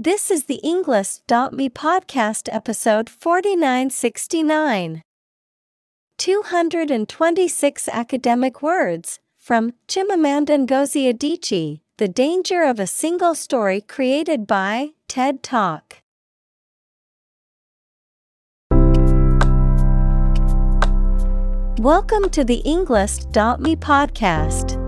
This is the Englist.me podcast episode 4969. 226 academic words from Chimamanda Ngozi Adichie, The Danger of a Single Story created by TED Talk. Welcome to the Englist.me podcast.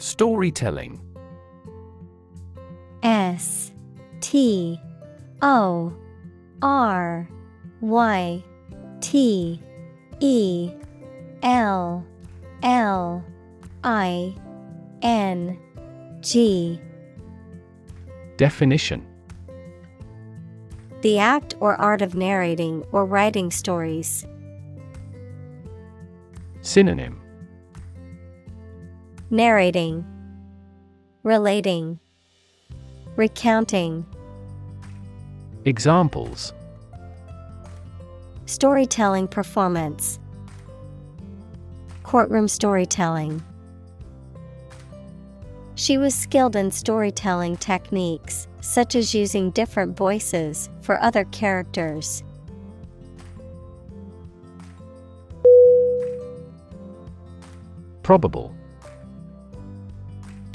Storytelling. S T O R Y T E L L I N G. Definition. The act or art of narrating or writing stories. Synonym Narrating, Relating, Recounting. Examples Storytelling performance, Courtroom storytelling. She was skilled in storytelling techniques, such as using different voices for other characters. Probable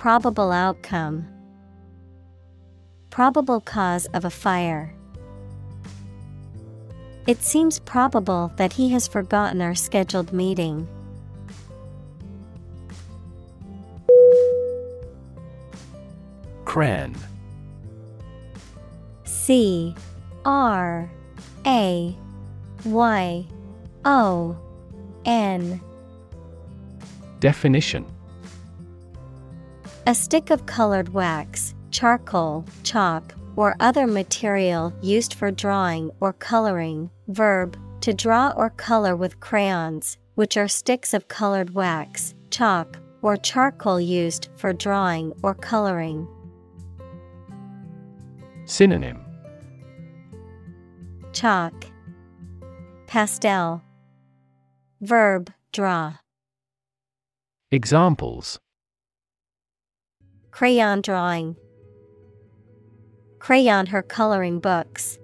Probable outcome, Probable cause of a fire. It seems probable that he has forgotten our scheduled meeting. Crayon. C. R. A. Y. O. N. Definition A stick of colored wax, charcoal, chalk, or other material used for drawing or coloring. Verb to draw or color with crayons, which are sticks of colored wax, chalk, or charcoal used for drawing or coloring. Synonym Chalk, Pastel, Verb draw. Examples Crayon drawing. Crayon her coloring books.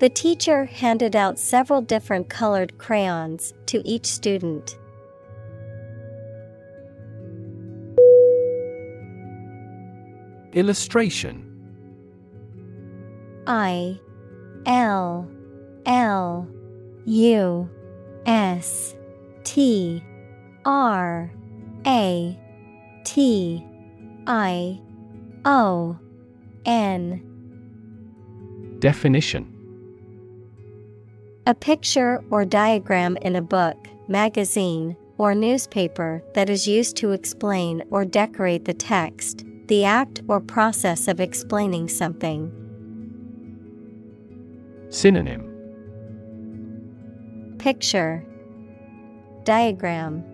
The teacher handed out several different colored crayons to each student. Illustration I L L U S T R A T I O N. Definition. A picture or diagram in a book, magazine, or newspaper that is used to explain or decorate the text, the act or process of explaining something. Synonym. Picture. Diagram.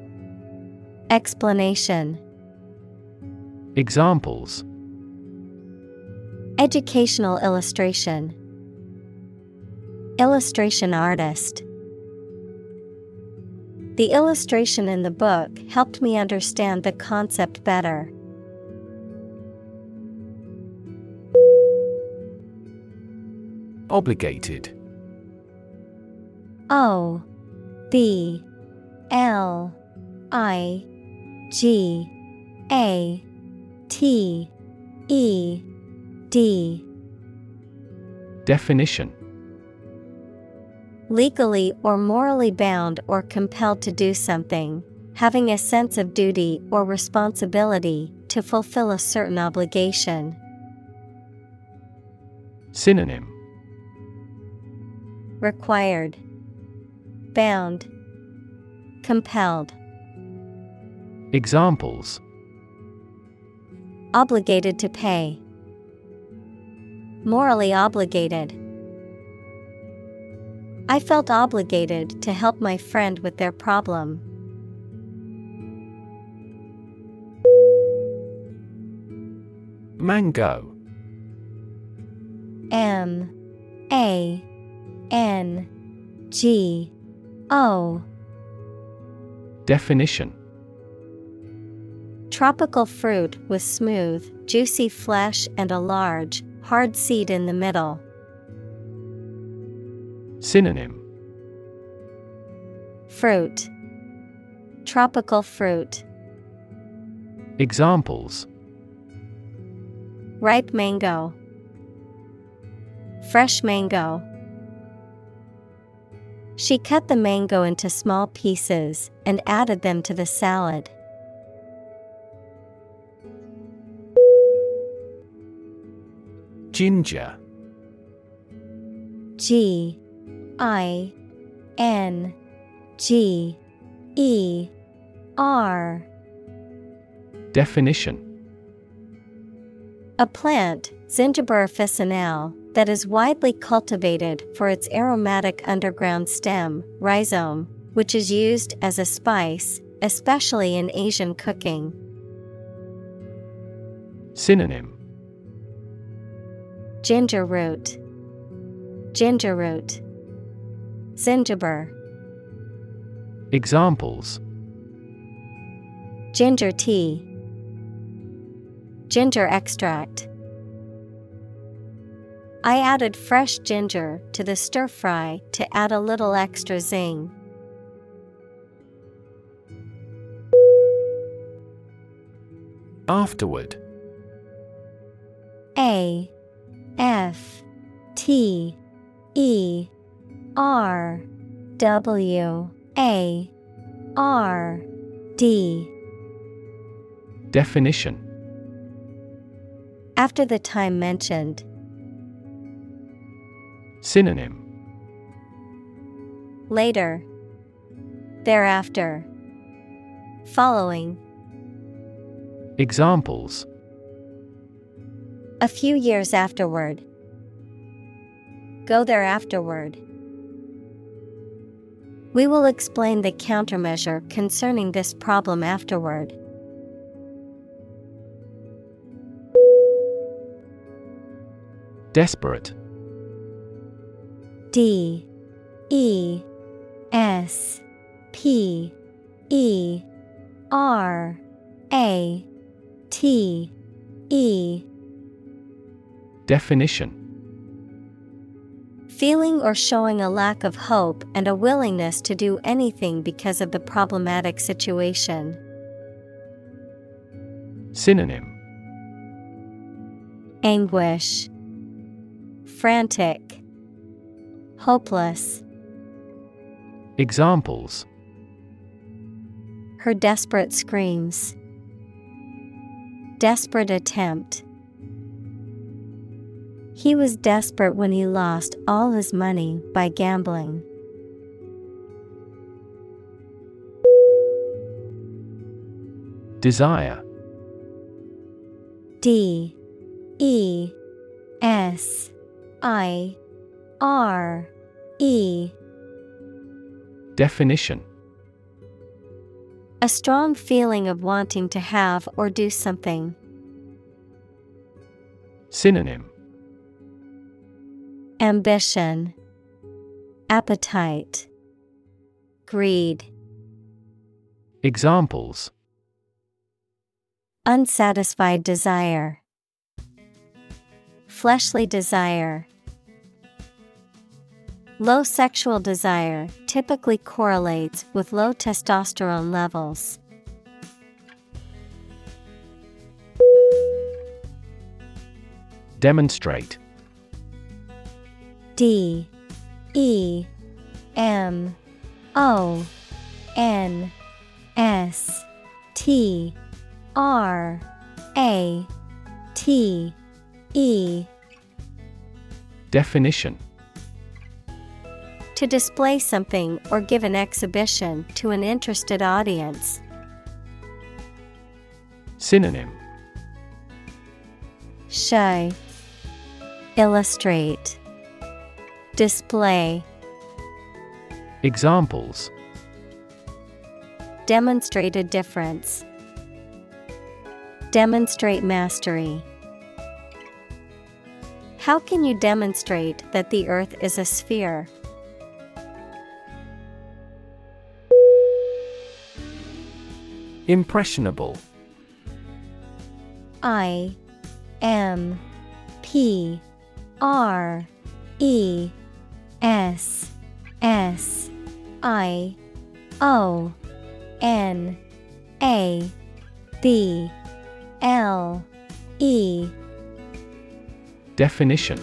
Explanation Examples Educational illustration, Illustration artist. The illustration in the book helped me understand the concept better. Obligated. O B L I G A T E D. Definition Legally or morally bound or compelled to do something, having a sense of duty or responsibility to fulfill a certain obligation. Synonym Required, Bound, Compelled. Examples Obligated to pay. Morally obligated. I felt obligated to help my friend with their problem. Mango. M. A. N. G. O. Definition Tropical fruit with smooth, juicy flesh and a large, hard seed in the middle. Synonym Fruit Tropical fruit. Examples Ripe mango. Fresh mango. She cut the mango into small pieces and added them to the salad. Ginger. G I N G E R. Definition. A plant, Zingiber officinale, that is widely cultivated for its aromatic underground stem, rhizome, which is used as a spice, especially in Asian cooking. Synonym Ginger root, Ginger root, Zingiber, Examples. Ginger tea, Ginger extract. I added fresh ginger to the stir fry to add a little extra zing. Afterward. A F T E R W A R D. Definition. After the time mentioned, Synonym. Later, thereafter, following, Examples a few years afterward. Go there afterward. We will explain the countermeasure concerning this problem afterward. Desperate. D. E. S. P. E. R. A. T. E Definition Feeling or showing a lack of hope and a willingness to do anything because of the problematic situation. Synonym Anguish, Frantic, Hopeless. Examples Her desperate screams. Desperate attempt. He was desperate when he lost all his money by gambling. Desire. D. E. S. I. R. E. Definition. A strong feeling of wanting to have or do something. Synonym Ambition, Appetite, Greed, Examples Unsatisfied desire, Fleshly desire. Low sexual desire typically correlates with low testosterone levels. Demonstrate D E M O N S T R A T E. Definition. To display something or give an exhibition to an interested audience. Synonym. Show. Illustrate Display Examples Demonstrate a difference. Demonstrate mastery. How can you demonstrate that the earth is a sphere? Impressionable I M P R E S S I O N A B L E Definition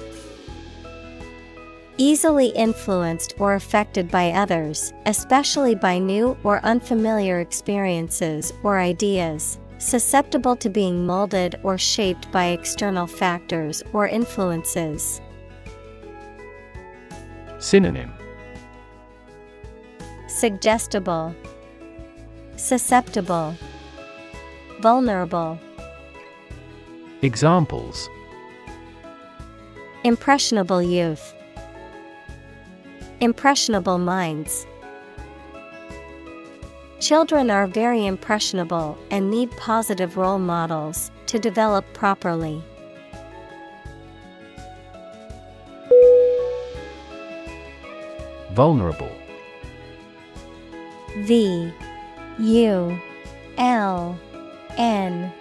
Easily influenced or affected by others, especially by new or unfamiliar experiences or ideas, susceptible to being molded or shaped by external factors or influences. Synonym Suggestible, Susceptible, Vulnerable. Examples Impressionable youth. Impressionable minds. Children are very impressionable and need positive role models to develop properly. Vulnerable. V U L N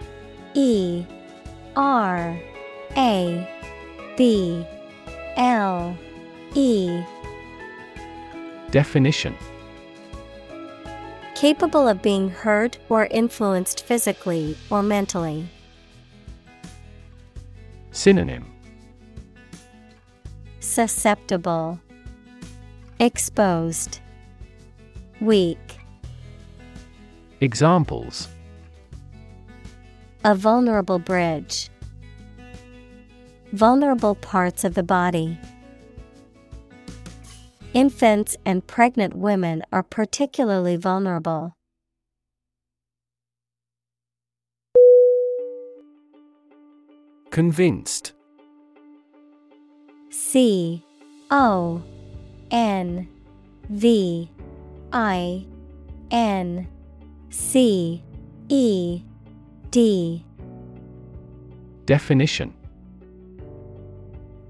E R A B L E. Definition. Capable of being hurt or influenced physically or mentally. Synonym. Susceptible, Exposed, Weak. Examples A vulnerable bridge. Vulnerable parts of the body. Infants and pregnant women are particularly vulnerable. Convinced C O N V I N C E D. Definition.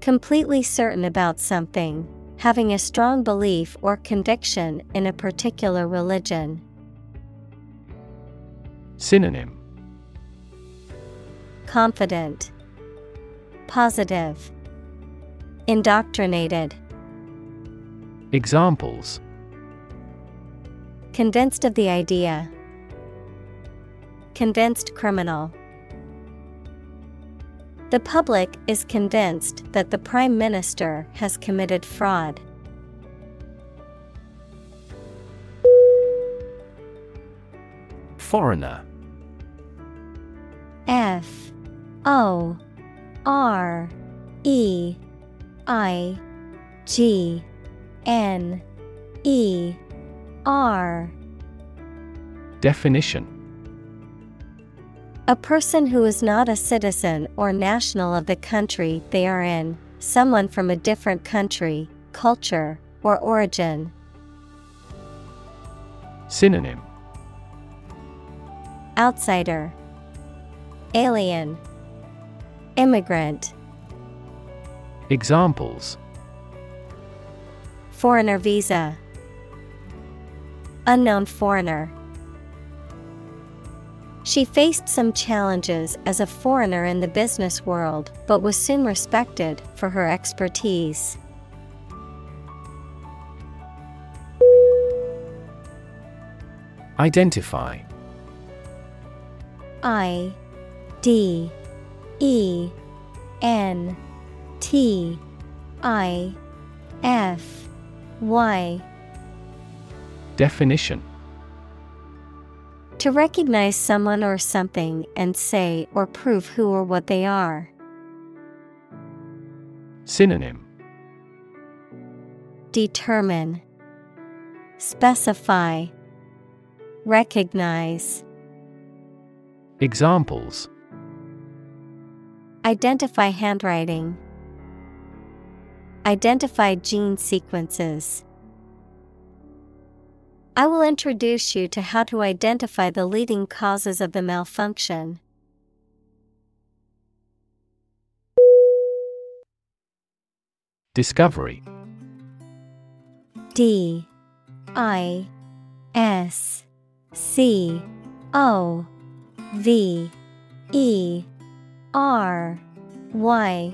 Completely certain about something, having a strong belief or conviction in a particular religion. Synonym. Confident, Positive, Indoctrinated. Examples. Convinced of the idea. Convinced criminal. The public is convinced that the Prime Minister has committed fraud. Foreigner. F. O. R. E. I. G N E R. Definition. A person who is not a citizen or national of the country they are in, someone from a different country, culture, or origin. Synonym. Outsider, Alien, Immigrant. Examples Foreigner visa. Unknown foreigner. She faced some challenges as a foreigner in the business world, but was soon respected for her expertise. Identify I D E N T I F Y Definition. To recognize someone or something and say or prove who or what they are. Synonym. Determine. Specify. Recognize. Examples. Identify handwriting. Identify gene sequences. I will introduce you to how to identify the leading causes of the malfunction. Discovery. D. I. S. C. O. V. E. R. Y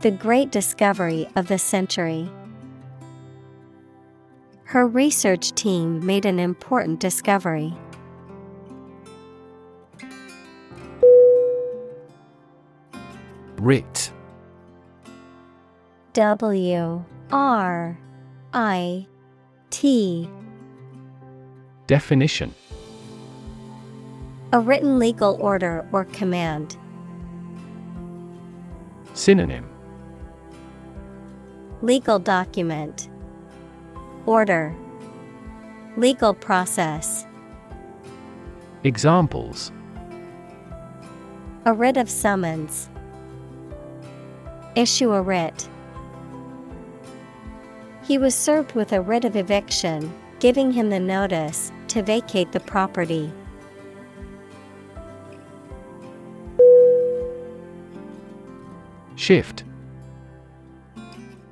The great discovery of the century. Her research team made an important discovery. Writ W R I T Definition A written legal order or command. Synonym Legal document. Order. Legal process. Examples A writ of summons. Issue a writ. He was served with a writ of eviction, giving him the notice to vacate the property. Shift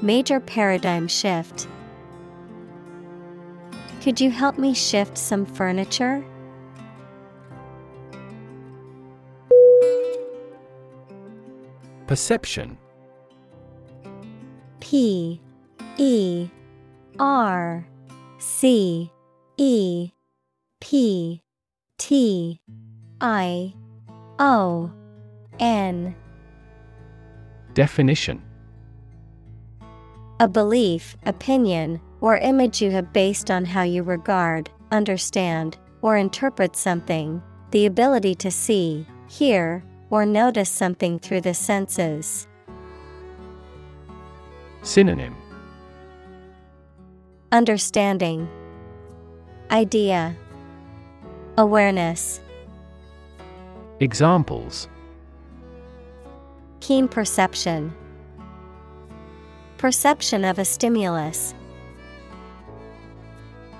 Major paradigm shift. Could you help me shift some furniture? Perception. P E R C E P T I O N. Definition A belief, opinion, or image you have based on how you regard, understand, or interpret something, the ability to see, hear, or notice something through the senses. Synonym. Understanding, Idea, Awareness, Examples. Keen perception, Perception of a stimulus.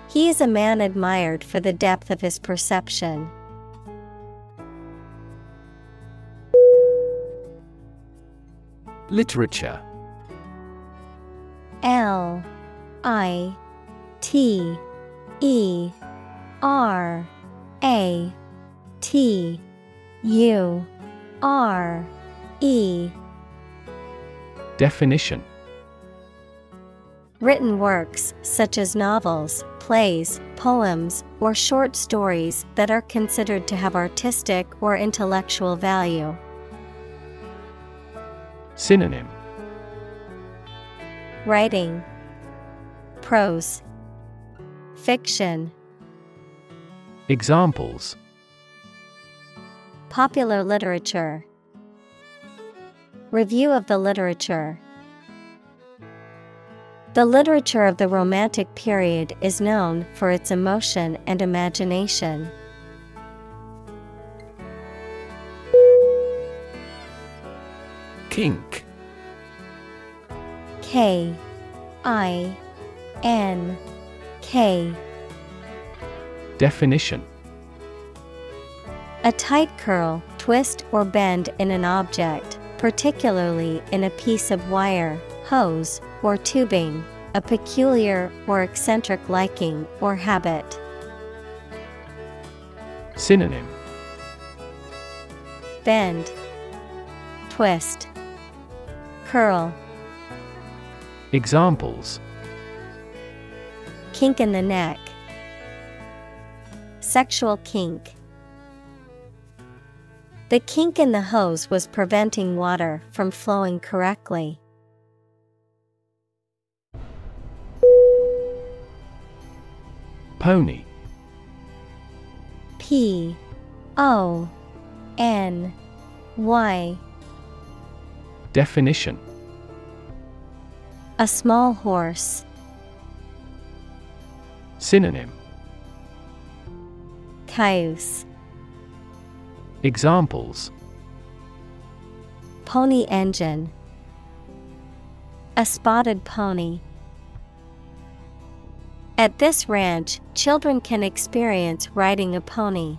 He is a man admired for the depth of his perception. Literature L I T E R A T U R E Definition Written works, such as novels, plays, poems, or short stories that are considered to have artistic or intellectual value. Synonym. Writing Prose Fiction. Examples. Popular literature. Review of the literature The literature of the Romantic period is known for its emotion and imagination. Kink. K I N K. Definition. A tight curl, twist, or bend in an object, particularly in a piece of wire, hose, or tubing, a peculiar or eccentric liking or habit. Synonym Bend, twist, curl. Examples Kink in the neck. Sexual kink. The kink in the hose was preventing water from flowing correctly. Pony P O N Y Definition A small horse. Synonym Cayuse. Examples Pony engine. A spotted pony. At this ranch, children can experience riding a pony.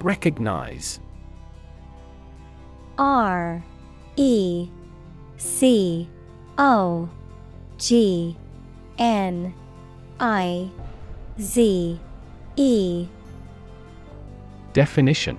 Recognize. R E C O G N I Z E. Definition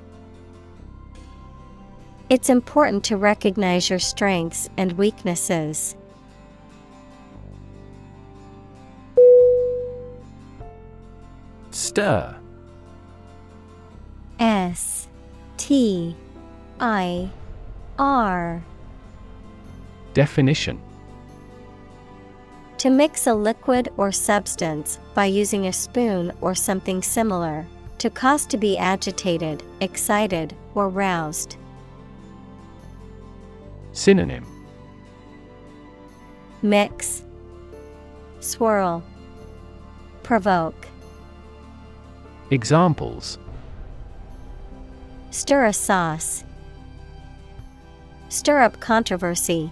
It's important to recognize your strengths and weaknesses. Stir S T I R Definition To mix a liquid or substance by using a spoon or something similar, to cause to be agitated, excited, or roused. Synonym Mix, Swirl, Provoke. Examples Stir a sauce. Stir up controversy.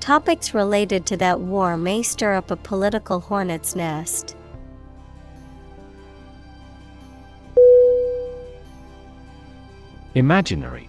Topics related to that war may stir up a political hornet's nest. Imaginary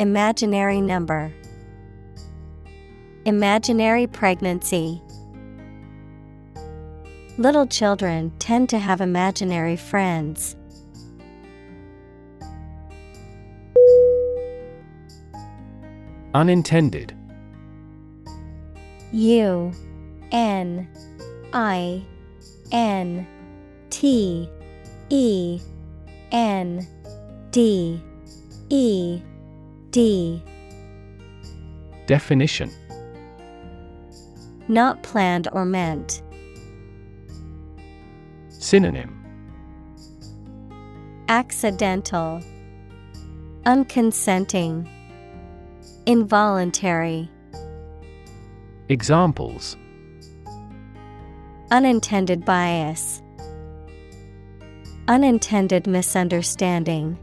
Imaginary number. Imaginary pregnancy. Little children tend to have imaginary friends. Unintended U N I N T E N D E D. Definition. Not planned or meant. Synonym. Accidental. Unconsenting. Involuntary. Examples. Unintended bias. Unintended misunderstanding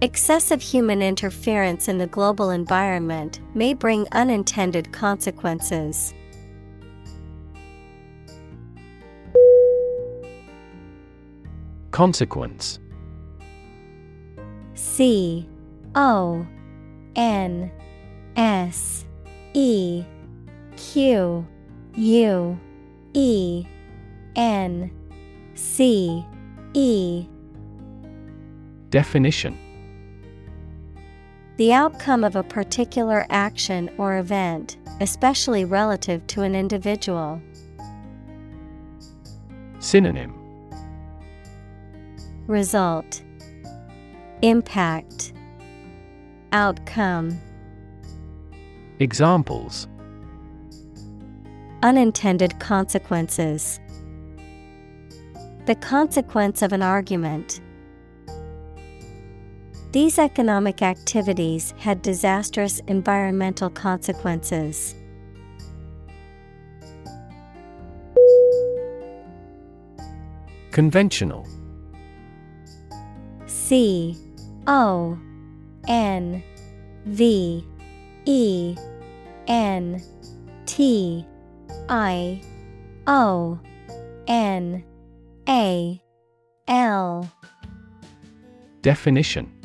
Excessive human interference in the global environment may bring unintended consequences. Consequence. C O N S E Q U E N C E. Definition The outcome of a particular action or event, especially relative to an individual. Synonym Result Impact Outcome Examples Unintended consequences. The consequence of an argument. These economic activities had disastrous environmental consequences. Conventional. C O N V E N T I O N A L. Definition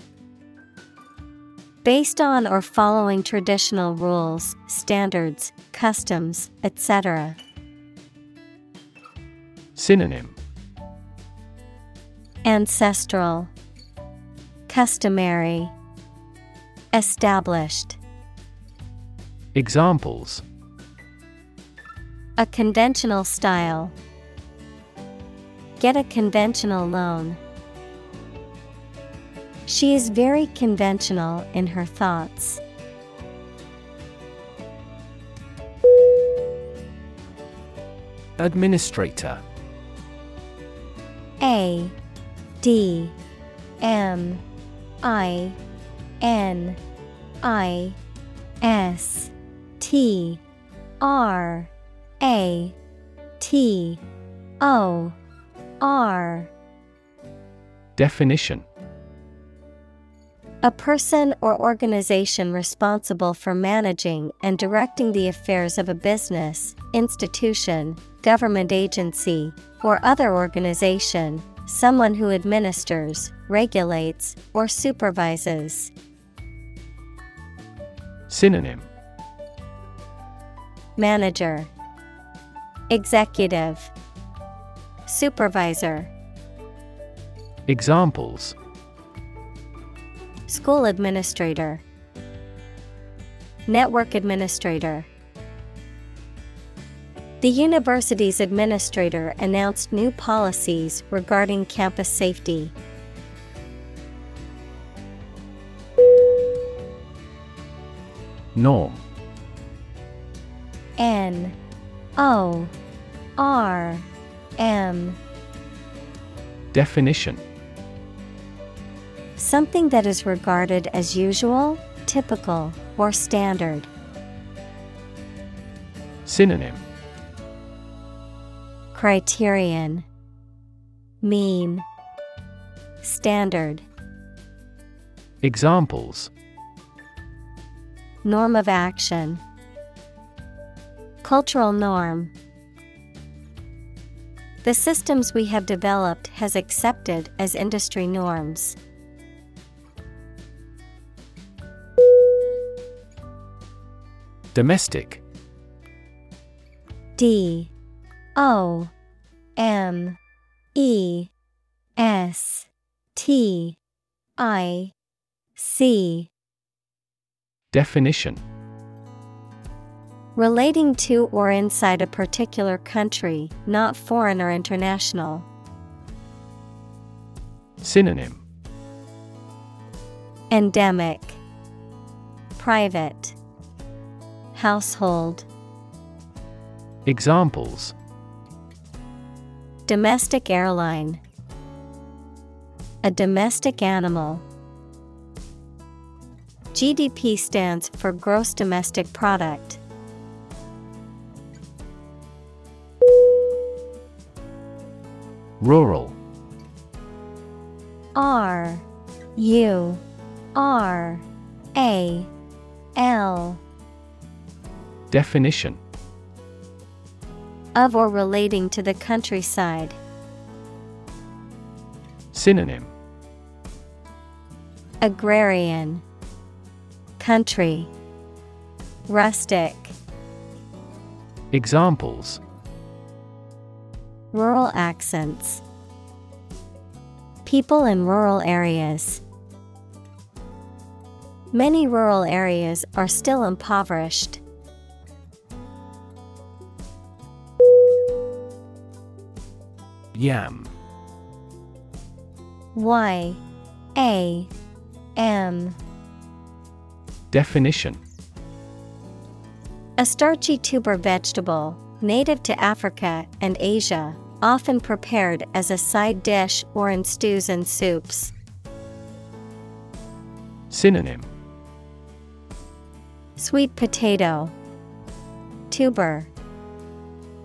Based on or following traditional rules, standards, customs, etc. Synonym Ancestral Customary Established Examples A conventional style. Get a conventional loan. She is very conventional in her thoughts. Administrator. A D M I N I S T R A T O R. Definition A person or organization responsible for managing and directing the affairs of a business, institution, government agency, or other organization, someone who administers, regulates, or supervises. Synonym. Manager, Executive, Supervisor, Examples School Administrator, Network Administrator. The university's administrator announced new policies regarding campus safety. Norm N O R M Definition Something that is regarded as usual, typical, or standard. Synonym. Criterion. Mean. Standard. Examples. Norm of action. Cultural norm. The systems we have developed has accepted as industry norms. Domestic. D. O. M. E. S. T. I. C. Definition. Relating to or inside a particular country, not foreign or international. Synonym. Endemic, Private, Household. Examples Domestic airline, A domestic animal. GDP stands for Gross Domestic Product. Rural R U R A L. Definition. Of or relating to the countryside. Synonym. Agrarian. Country. Rustic. Examples. Rural accents. People in rural areas. Many rural areas are still impoverished. Yam Y. A. M. Definition. A starchy tuber vegetable, native to Africa and Asia, often prepared as a side dish or in stews and soups. Synonym Sweet potato, tuber,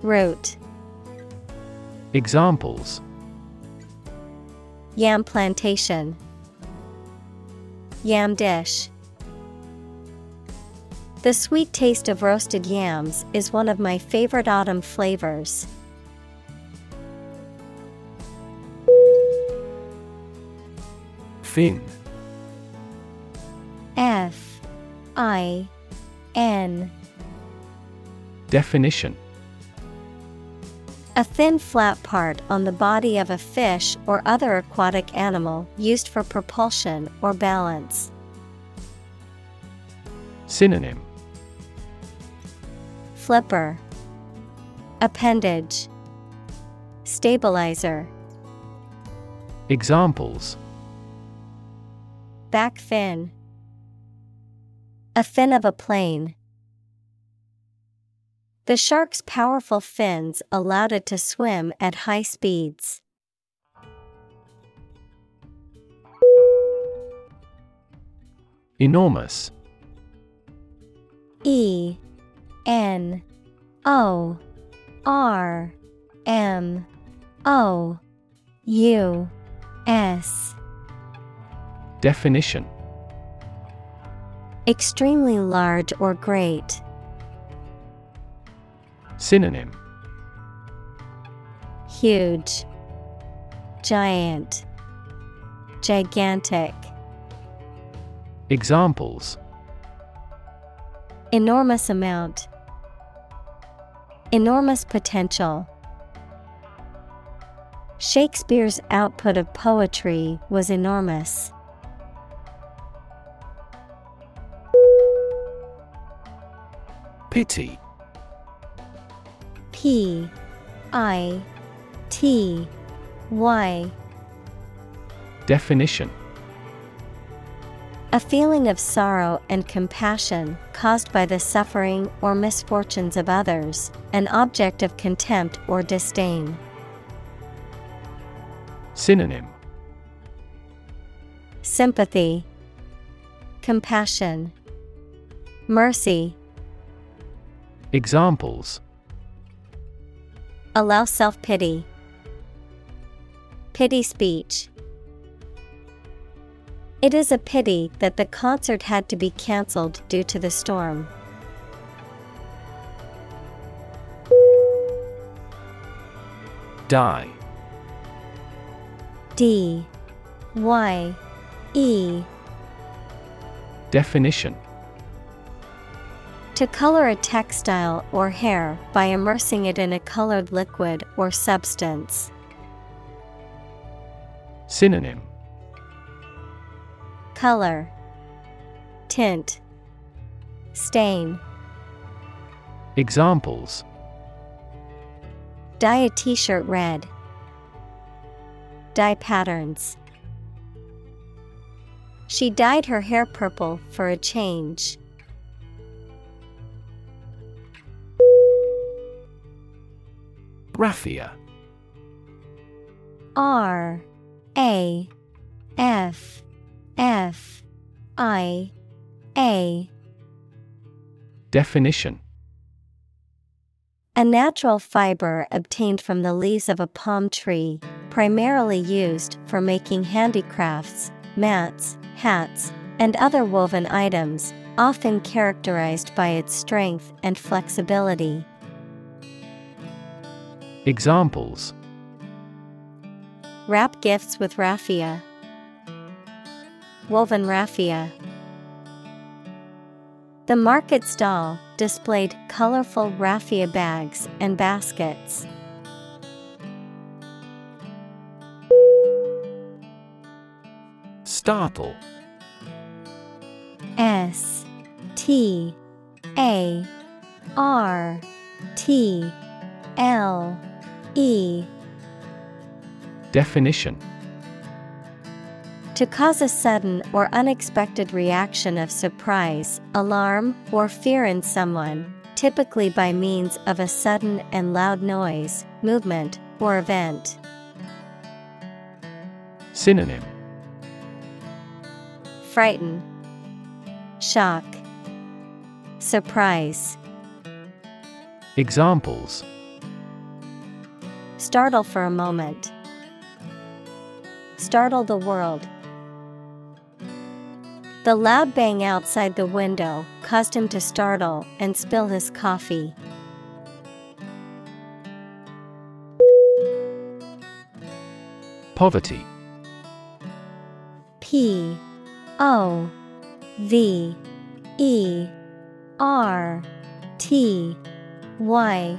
root. Examples Yam plantation, Yam dish. The sweet taste of roasted yams is one of my favorite autumn flavors. Fin F I N. Definition. A thin flat part on the body of a fish or other aquatic animal used for propulsion or balance. Synonym. Flipper. Appendage. Stabilizer. Examples. Back fin A fin of a plane. The shark's powerful fins allowed it to swim at high speeds. Enormous E N O R M O U S Definition Extremely large or great. Synonym Huge, Giant, Gigantic. Examples Enormous amount. Enormous potential. Shakespeare's output of poetry was enormous. Pity. P I T Y. Definition. A feeling of sorrow and compassion caused by the suffering or misfortunes of others, an object of contempt or disdain. Synonym. Sympathy, Compassion, Mercy. Examples Allow self pity. Pity speech. It is a pity that the concert had to be cancelled due to the storm. Dye D Y E Definition To color a textile or hair by immersing it in a colored liquid or substance. Synonym Color Tint Stain Examples Dye a t shirt red. Dye patterns. She dyed her hair purple for a change. Raffia. R A F F I A Definition A natural fiber obtained from the leaves of a palm tree, primarily used for making handicrafts, mats, hats, and other woven items, often characterized by its strength and flexibility. Examples Wrap gifts with raffia. Woven raffia. The market stall displayed colorful raffia bags and baskets. Startle. S T A R T L E. Definition. To cause a sudden or unexpected reaction of surprise, alarm, or fear in someone, typically by means of a sudden and loud noise, movement, or event. Synonym. Frighten, Shock, Surprise. Examples Startle for a moment. Startle the world. The loud bang outside the window caused him to startle and spill his coffee. Poverty. P O V E R T Y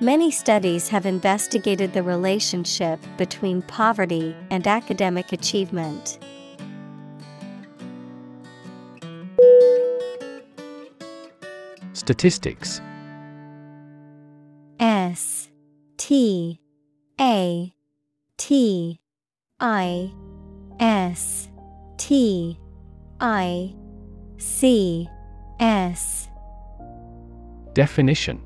Many studies have investigated the relationship between poverty and academic achievement. Statistics. S T A T I S T I C S. Definition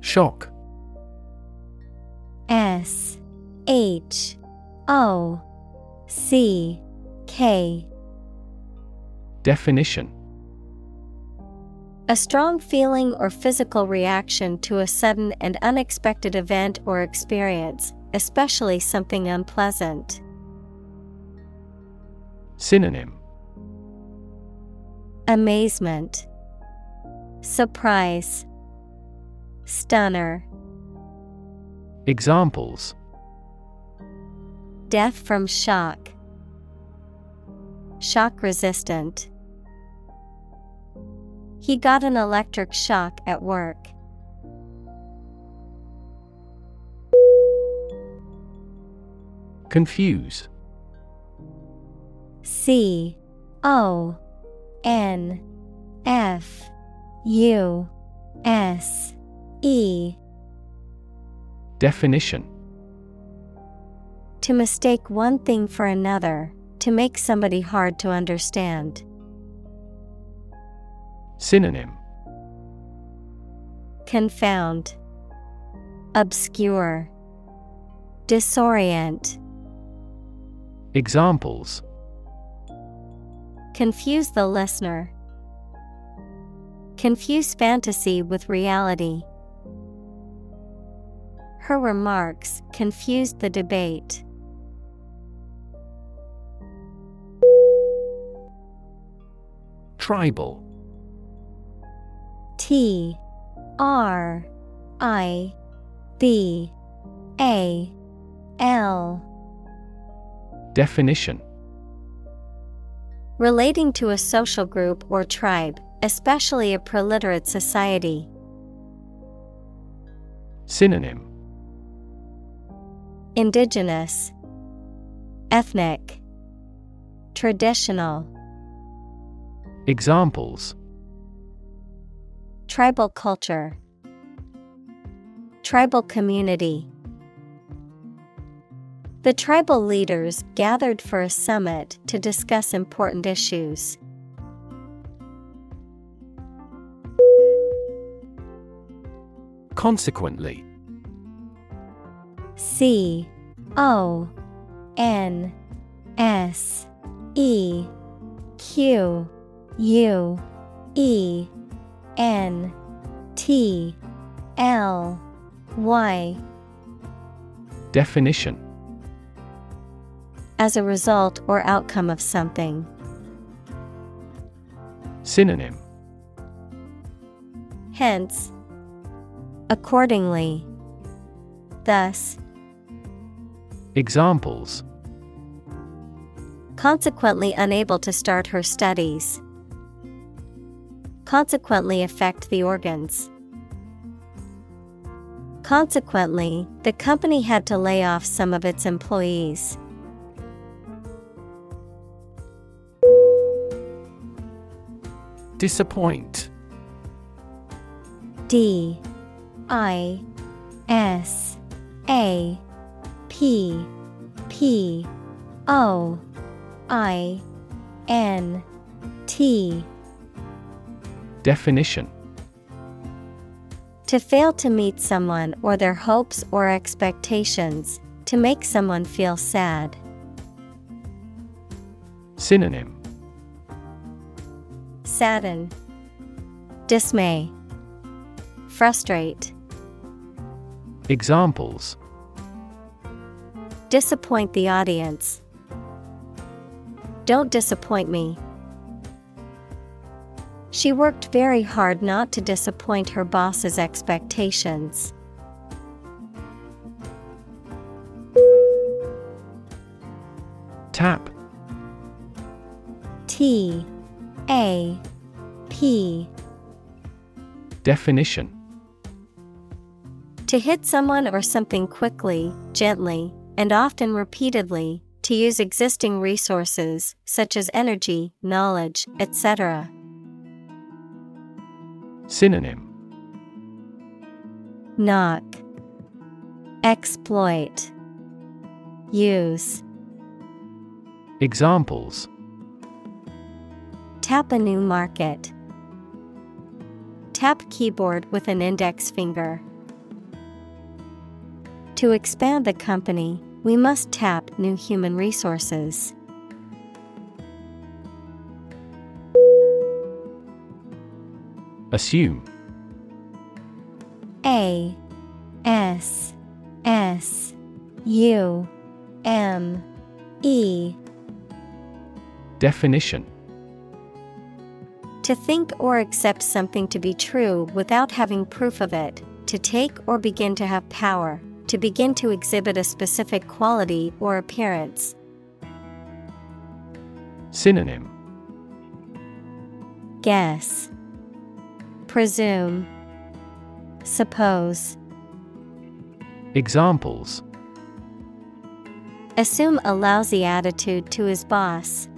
Shock. S H O C K. Definition. A strong feeling or physical reaction to a sudden and unexpected event or experience, especially something unpleasant. Synonym. Amazement, Surprise, Stunner, Examples. Death from shock, Shock resistant. He got an electric shock at work. Confuse. C. O. N. F. U. S E Definition To mistake one thing for another, to make somebody hard to understand. Synonym Confound, Obscure, Disorient. Examples Confuse the listener. Confuse fantasy with reality. Her remarks confused the debate. Tribal T R I B A L Definition Relating to a social group or tribe, especially a preliterate society. Synonym Indigenous. Ethnic. Traditional. Examples. Tribal culture. Tribal community. The tribal leaders gathered for a summit to discuss important issues. Consequently C O N S E Q U E N T L Y. Definition. As a result or outcome of something. Synonym. Hence, accordingly, thus, Examples consequently unable to start her studies, consequently affect the organs. Consequently, the company had to lay off some of its employees. Disappoint D I S A P P O I N T Definition. To fail to meet someone or their hopes or expectations, to make someone feel sad. Synonym. Sadden, Dismay, Frustrate, Examples Disappoint the audience. Don't disappoint me. She worked very hard not to disappoint her boss's expectations. Tap T A P Definition To hit someone or something quickly, gently, and often repeatedly, to use existing resources, such as energy, knowledge, etc. Synonym Knock, Exploit, Use, Examples Tap a new market. Tap keyboard with an index finger. To expand the company, we must tap new human resources. Assume. A S S U M E. Definition. To think or accept something to be true without having proof of it, to take or begin to have power, to begin to exhibit a specific quality or appearance. Synonym Guess, Presume, Suppose. Examples Assume a lousy attitude to his boss.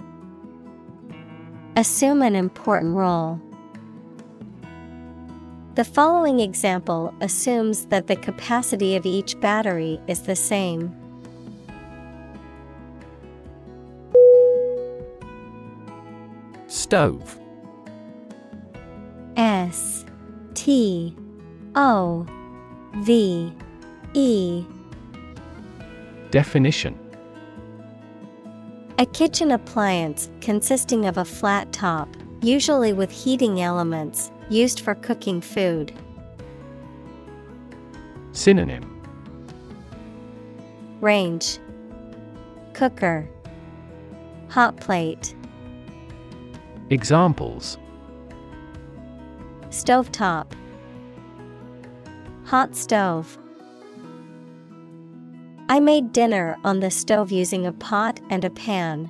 Assume an important role. The following example assumes that the capacity of each battery is the same. Stove. S T O V E. Definition. A kitchen appliance consisting of a flat top, usually with heating elements, used for cooking food. Synonym. Range. Cooker. Hot plate. Examples. Stovetop. Hot stove. I made dinner on the stove using a pot and a pan.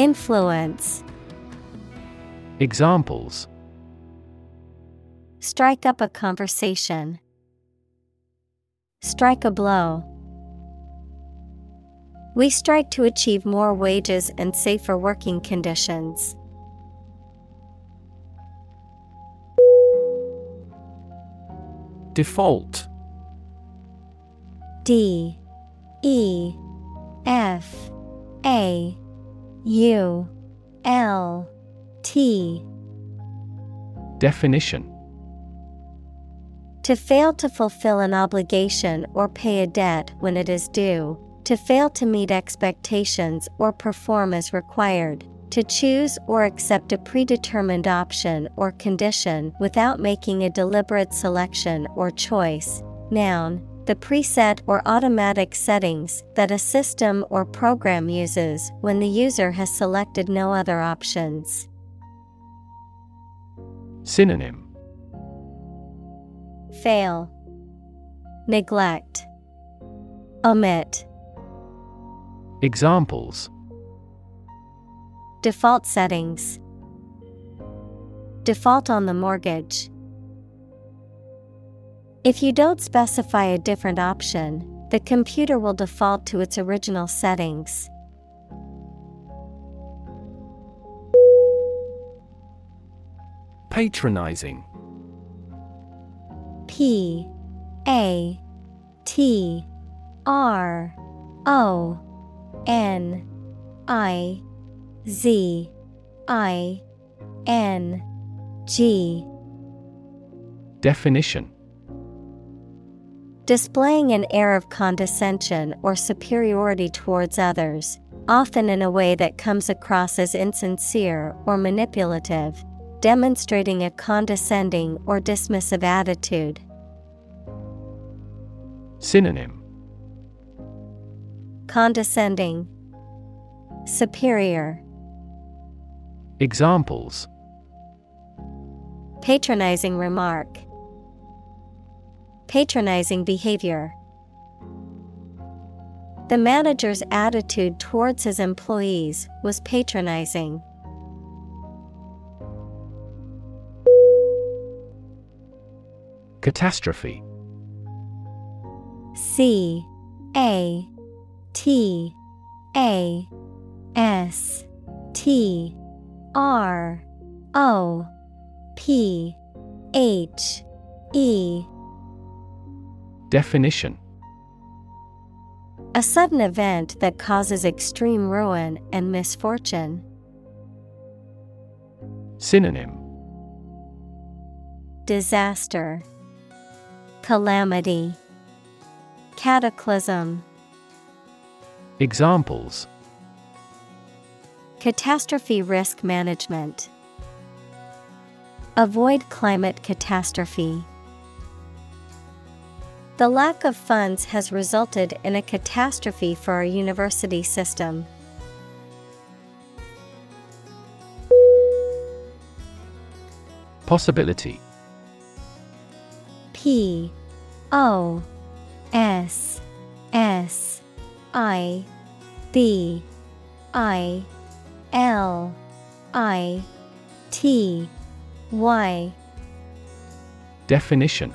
Influence Examples Strike up a conversation. Strike a blow. We strike to achieve more wages and safer working conditions. Default D E F A U L T. Definition. To fail to fulfill an obligation or pay a debt when it is due, to fail to meet expectations or perform as required, to choose or accept a predetermined option or condition without making a deliberate selection or choice. Noun, the preset or automatic settings that a system or program uses when the user has selected no other options. Synonym Fail, Neglect, Omit. Examples Default settings. Default on the mortgage. If you don't specify a different option, the computer will default to its original settings. Patronizing. P A T R O N I Z I N G. Definition Displaying an air of condescension or superiority towards others, often in a way that comes across as insincere or manipulative, demonstrating a condescending or dismissive attitude. Synonym. Condescending, Superior, Examples. Patronizing remark, Patronizing behavior. The manager's attitude towards his employees was patronizing. Catastrophe C A T A S T R O P H E Definition A sudden event that causes extreme ruin and misfortune. Synonym Disaster, Calamity, Cataclysm. Examples Catastrophe risk management. Avoid climate catastrophe. The lack of funds has resulted in a catastrophe for our university system. Possibility. P O S S I B I L I T Y. Definition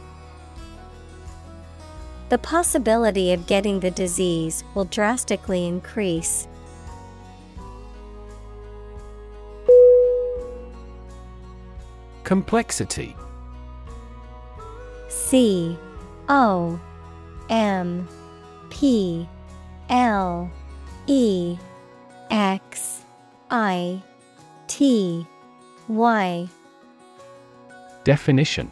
The possibility of getting the disease will drastically increase. Complexity. C O M P L E X I T Y. Definition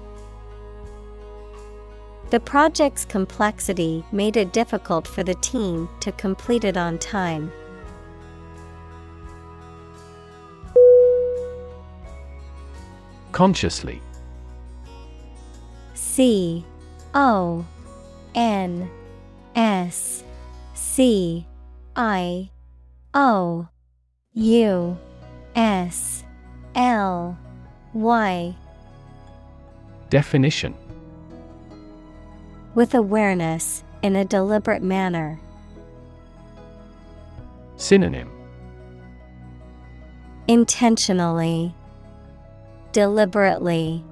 The project's complexity made it difficult for the team to complete it on time. Consciously. C O N S C I O U S L Y. Definition With awareness, in a deliberate manner. Synonym Intentionally, Deliberately,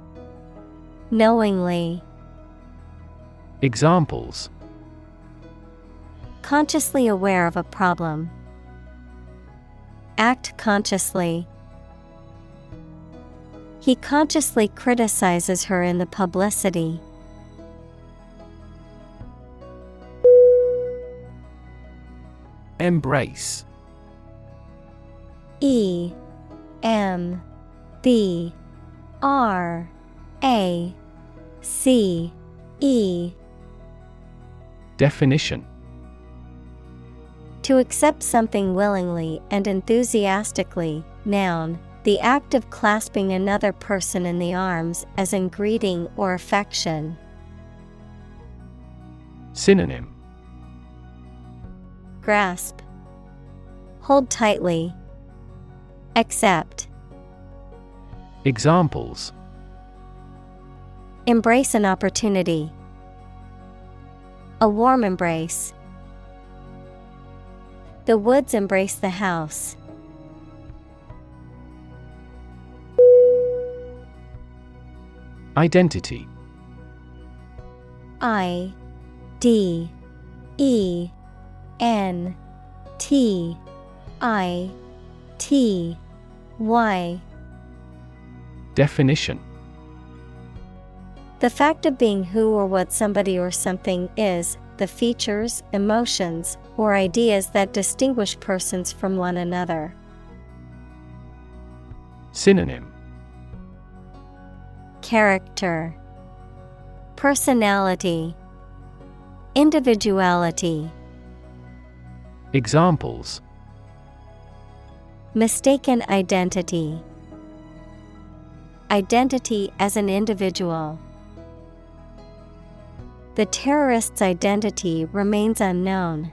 Knowingly, Examples Consciously aware of a problem. Act consciously. He consciously criticizes her in the publicity. Embrace. E M B R A C E. Definition. To accept something willingly and enthusiastically, noun, the act of clasping another person in the arms as in greeting or affection. Synonym Grasp. Hold tightly. Accept. Examples Embrace an opportunity. A warm embrace. The woods embrace the house. Identity I D E N T I T Y. Definition. The fact of being who or what somebody or something is, the features, emotions, or ideas that distinguish persons from one another. Synonym. Character, Personality, Individuality. Examples Mistaken identity, Identity as an individual. The terrorist's identity remains unknown.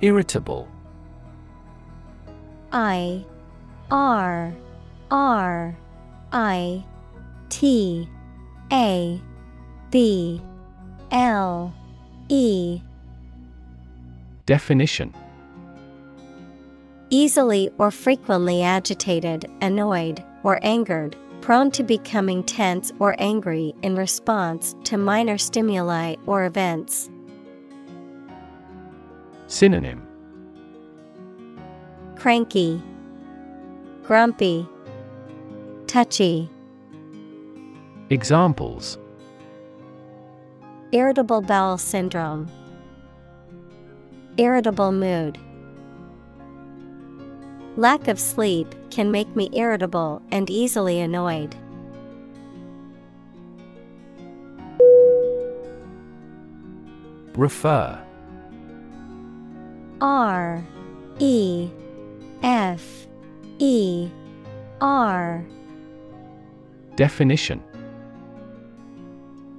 Irritable I R R I T A B L E Definition Easily or frequently agitated, annoyed, or angered, prone to becoming tense or angry in response to minor stimuli or events. Synonym Cranky, Grumpy, Touchy. Examples Irritable bowel syndrome. irritable mood. Lack of sleep can make me irritable and easily annoyed. Refer R E F E R Definition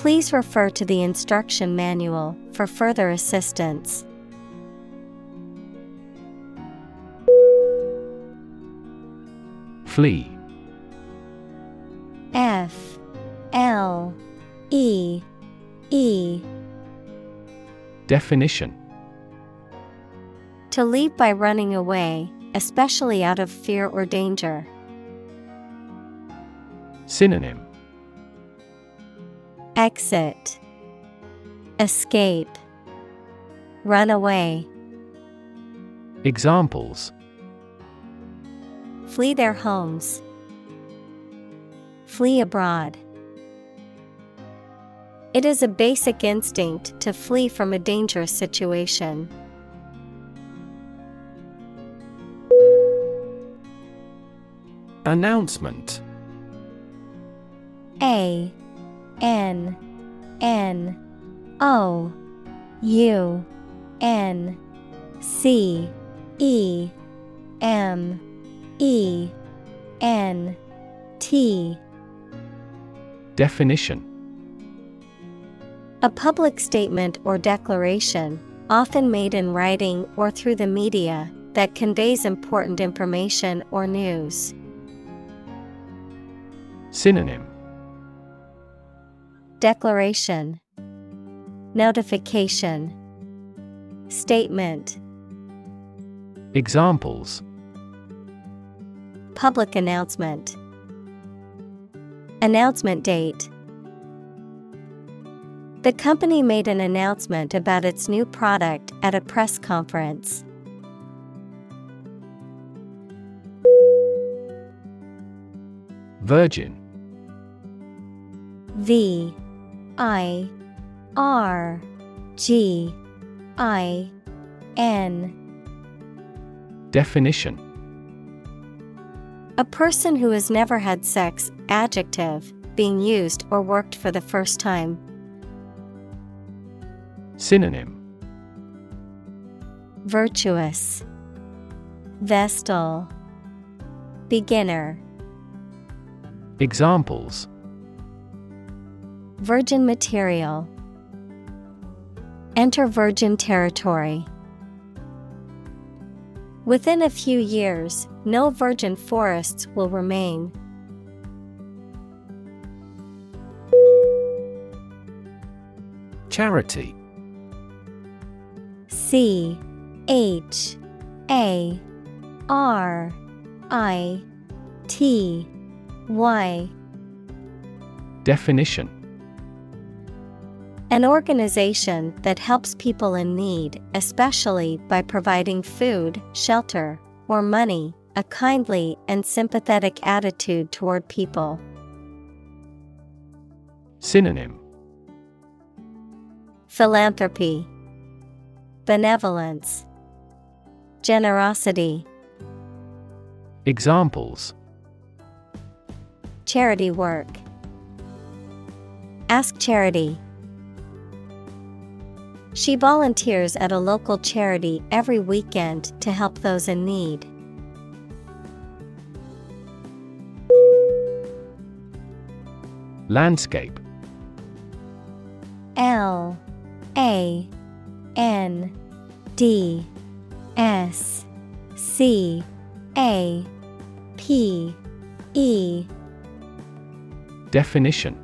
Please refer to the instruction manual for further assistance. Flee. F. L. E. E. Definition. To leave by running away, especially out of fear or danger. Synonym Exit Escape Run away. Examples Flee their homes. Flee abroad. It is a basic instinct to flee from a dangerous situation. Announcement A N N O U N C E M E N T. Definition. A public statement or declaration, often made in writing or through the media, that conveys important information or news. Synonym Declaration. Notification. Statement. Examples. Public announcement. Announcement date. The company made an announcement about its new product at a press conference. Virgin. V I R G I N Definition. A person who has never had sex, adjective, being used or worked for the first time. Synonym. Virtuous, Vestal, Beginner, Examples Virgin material. Enter virgin territory. Within a few years, no virgin forests will remain. Charity C H A R I T Y Definition An organization that helps people in need, especially by providing food, shelter, or money, a kindly and sympathetic attitude toward people. Synonym Philanthropy, Benevolence, Generosity, Examples Charity work. Ask Charity. She volunteers at a local charity every weekend to help those in need. Landscape. L A N D S C A P E. Definition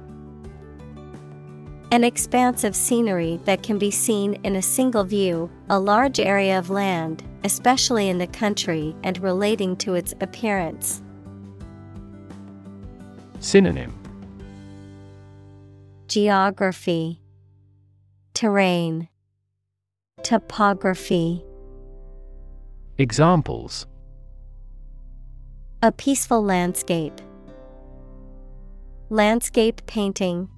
An expanse of scenery that can be seen in a single view, a large area of land, especially in the country and relating to its appearance. Synonym Geography, Terrain, Topography. Examples A peaceful landscape, Landscape painting.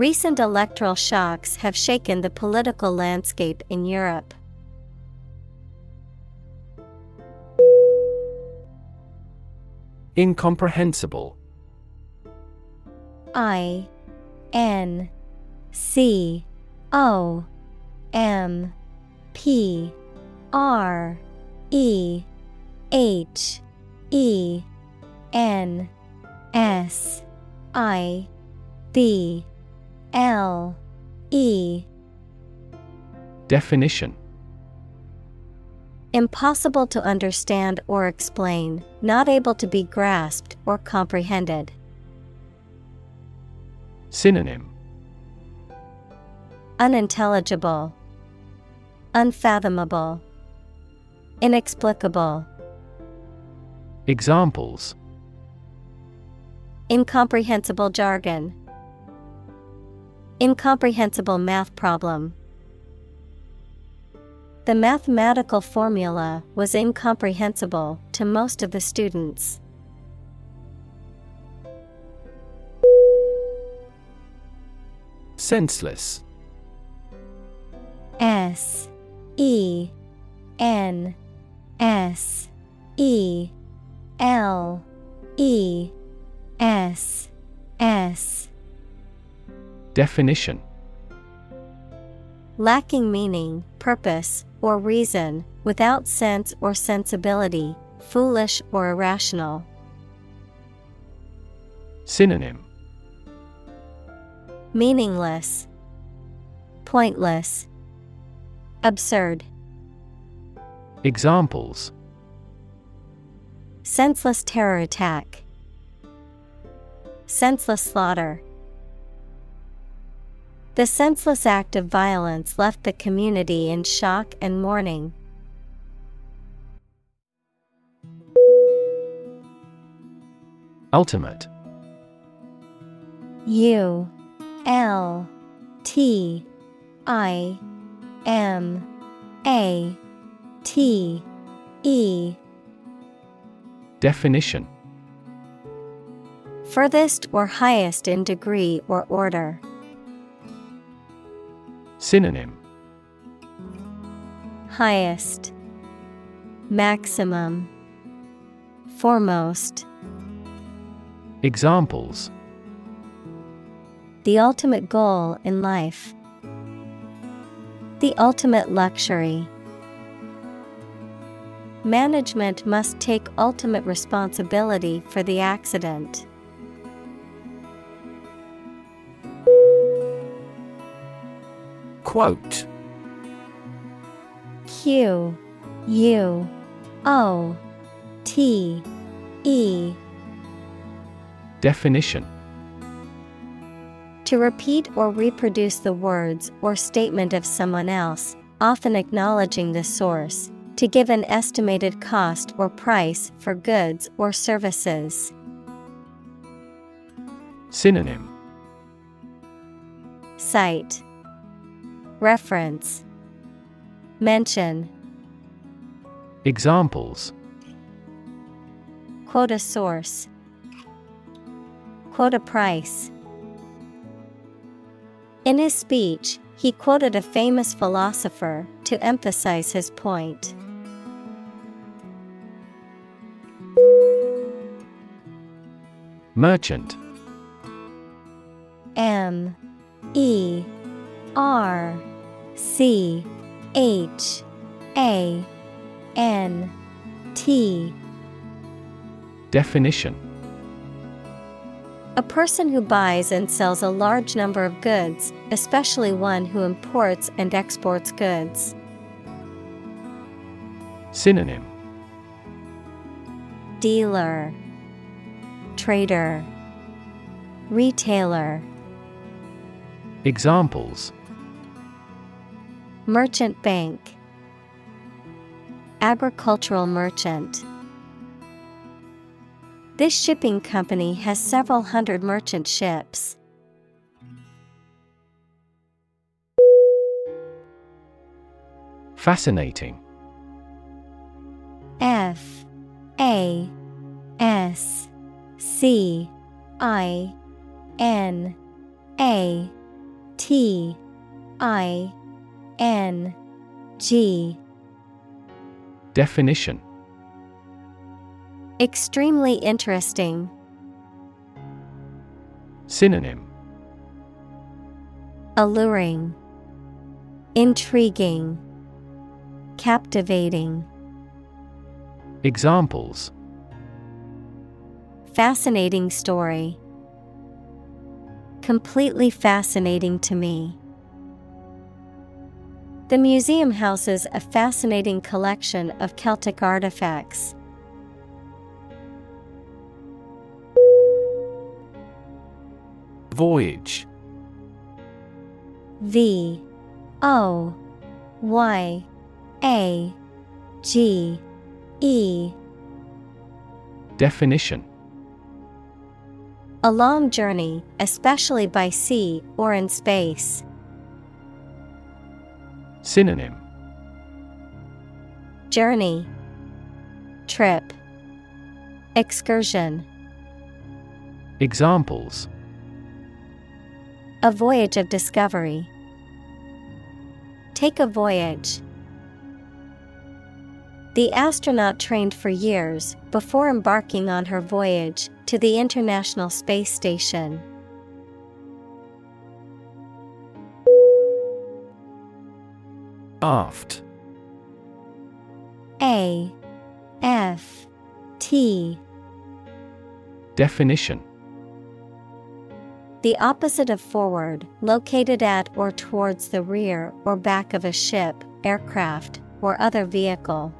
Recent electoral shocks have shaken the political landscape in Europe. Incomprehensible I N C O M P R E H E N S I B L E. Definition. Impossible to understand or explain, not able to be grasped or comprehended. Synonym. Unintelligible, Unfathomable, Inexplicable. Examples. Incomprehensible jargon, Incomprehensible math problem. The mathematical formula was incomprehensible to most of the students. Senseless S E N S E L E S S Definition Lacking meaning, purpose, or reason, without sense or sensibility, foolish or irrational. Synonym Meaningless, Pointless, Absurd. Examples Senseless terror attack, Senseless slaughter. The senseless act of violence left the community in shock and mourning. Ultimate U L T I M A T E Definition Furthest or highest in degree or order. Synonym Highest, Maximum, Foremost. Examples The ultimate goal in life. The ultimate luxury. Management must take ultimate responsibility for the accident. Quote. Q U O T E. Definition. To repeat or reproduce the words or statement of someone else, often acknowledging the source, to give an estimated cost or price for goods or services. Synonym. Cite Reference Mention Examples Quote a source. Quote a price. In his speech, he quoted a famous philosopher to emphasize his point. Merchant M E R C H A N T. Definition. A person who buys and sells a large number of goods, especially one who imports and exports goods. Synonym. Dealer, Trader, Retailer. Examples Merchant bank, Agricultural merchant. This shipping company has several hundred merchant ships. Fascinating. F A S C I N A T I N G Definition Extremely interesting. Synonym Alluring, Intriguing, Captivating. Examples Fascinating story. Completely fascinating to me. The museum houses a fascinating collection of Celtic artifacts. Voyage V O Y A G E Definition A long journey, especially by sea or in space. Synonym Journey Trip Excursion Examples A voyage of discovery. Take a voyage. The astronaut trained for years before embarking on her voyage to the International Space Station. Aft. A F T. Definition. The opposite of forward, located at or towards the rear or back of a ship, aircraft, or other vehicle.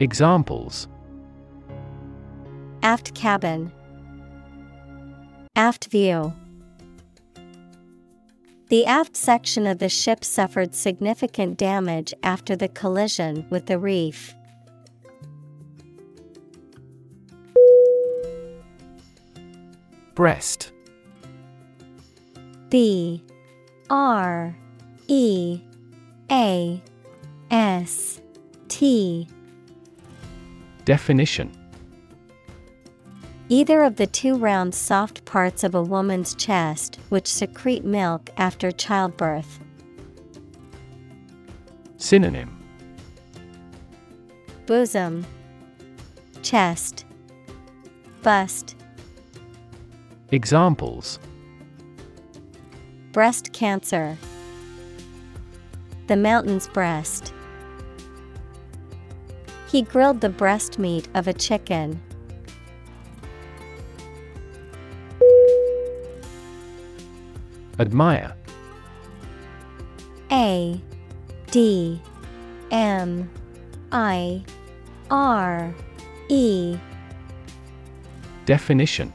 Examples. Aft cabin, Aft view. The aft section of the ship suffered significant damage after the collision with the reef. Breast. B. R. E. A. S. T. Definition Either of the two round soft parts of a woman's chest which secrete milk after childbirth. Synonym Bosom, Chest, Bust, Examples Breast cancer. The mountain's breast. He grilled the breast meat of a chicken. Admire. A D M I R E. Definition.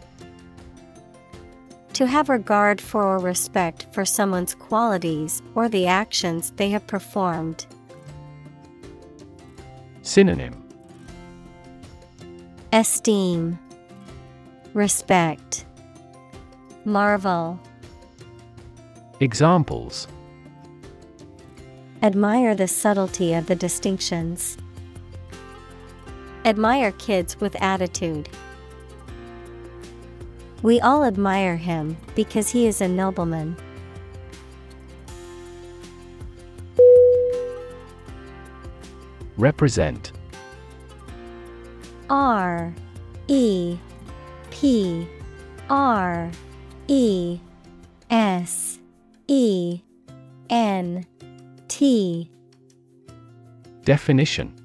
To have regard for or respect for someone's qualities or the actions they have performed. Synonym. Esteem, Respect, Marvel. Examples Admire the subtlety of the distinctions. Admire kids with attitude. We all admire him because he is a nobleman. Represent R E P R E S E N T Definition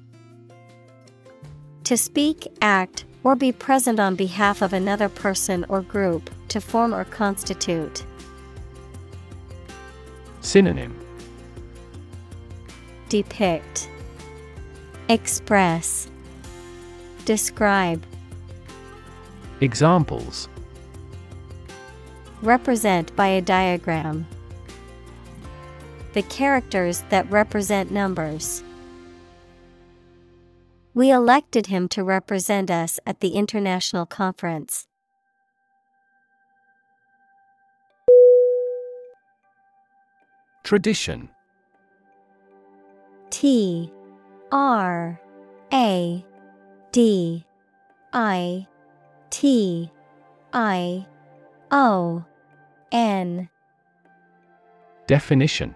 To speak, act, or be present on behalf of another person or group, to form or constitute. Synonym Depict, Express, Describe. Examples Represent by a diagram. The characters that represent numbers. We elected him to represent us at the international conference. Tradition T R A D I T I O N Definition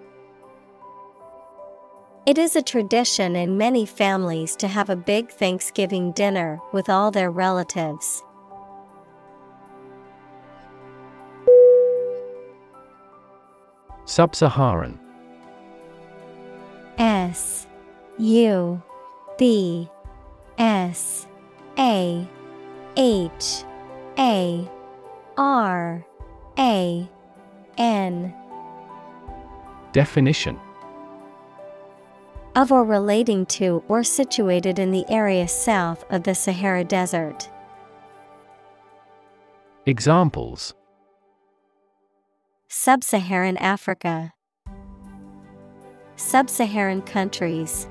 It is a tradition in many families to have a big Thanksgiving dinner with all their relatives. Sub Saharan S U B S A H A R A N. Definition of or relating to or situated in the area south of the Sahara Desert. Examples Sub Saharan Africa, Sub Saharan countries.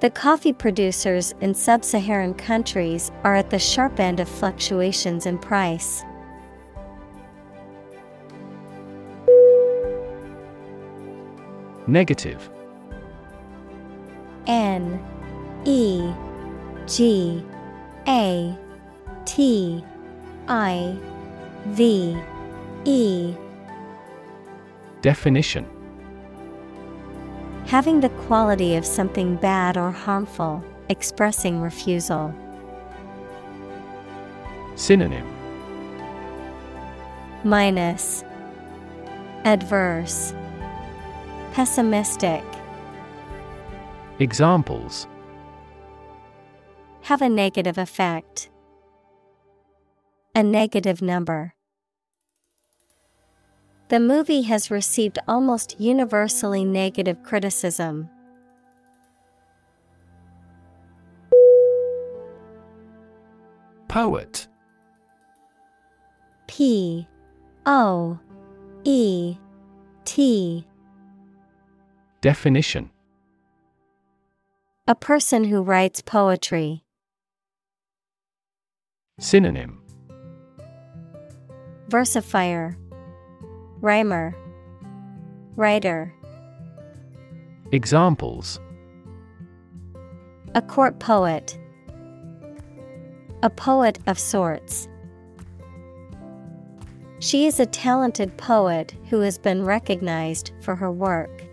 The coffee producers in sub Saharan countries are at the sharp end of fluctuations in price. Negative. N E G A T I V E. Definition. Having the quality of something bad or harmful, expressing refusal. Synonym. Minus. Adverse Pessimistic Examples Have a negative effect. A negative number. The movie has received almost universally negative criticism. Poet P O E T Definition A person who writes poetry. Synonym Versifier Rhymer Writer Examples A court poet. A poet of sorts. She is a talented poet who has been recognized for her work.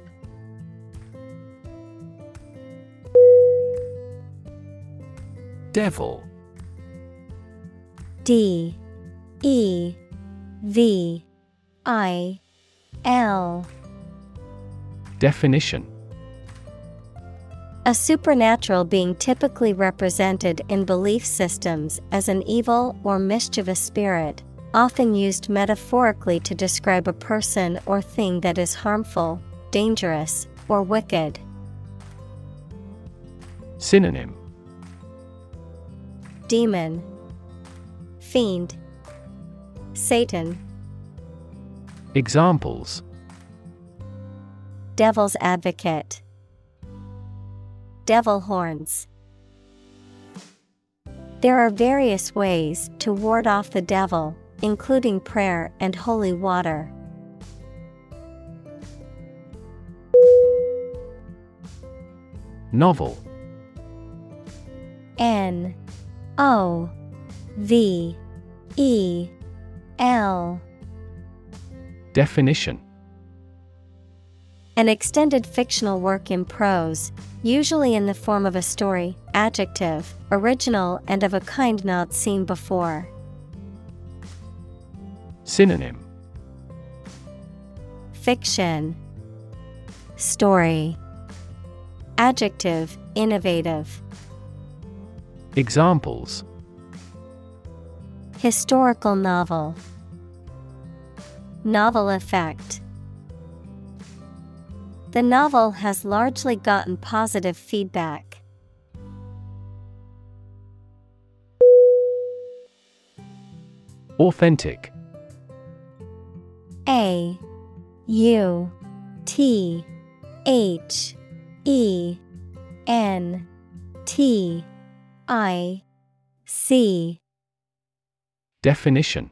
Devil. D E V I L. Definition. A supernatural being typically represented in belief systems as an evil or mischievous spirit, often used metaphorically to describe a person or thing that is harmful, dangerous, or wicked. Synonym Demon, Fiend, Satan, Examples. Devil's Advocate, Devil Horns. There are various ways to ward off the devil, including prayer and holy water. Novel. N O V E L. Definition. An extended fictional work in prose, usually in the form of a story, adjective, original and of a kind not seen before. Synonym. Fiction. Story. Adjective Innovative Examples. Historical novel. Novel effect. The novel has largely gotten positive feedback. Authentic. A U T H E N T I C Definition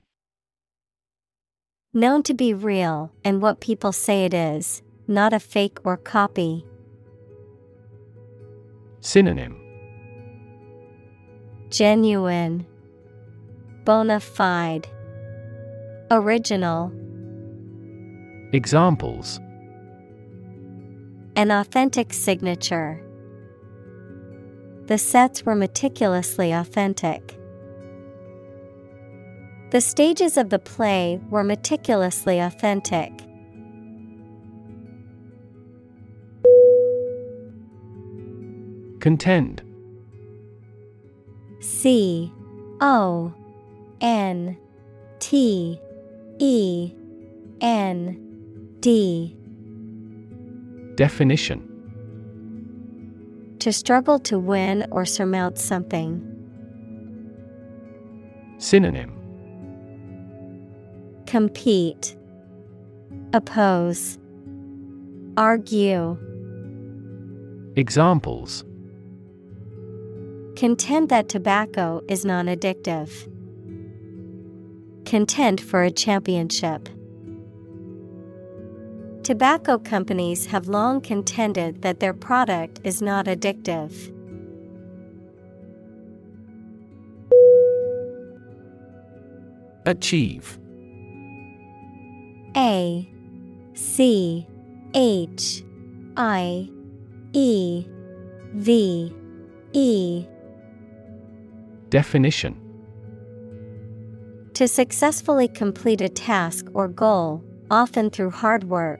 Known to be real and what people say it is, not a fake or copy. Synonym Genuine, Bona fide, Original. Examples An authentic signature. The sets were meticulously authentic. The stages of the play were meticulously authentic. Contend C O N T E N D Definition To struggle to win or surmount something. Synonym Compete, Oppose, Argue. Examples Contend that tobacco is non addictive. Contend for a championship. Tobacco companies have long contended that their product is not addictive. Achieve. A C H I E V E. Definition. To successfully complete a task or goal, often through hard work,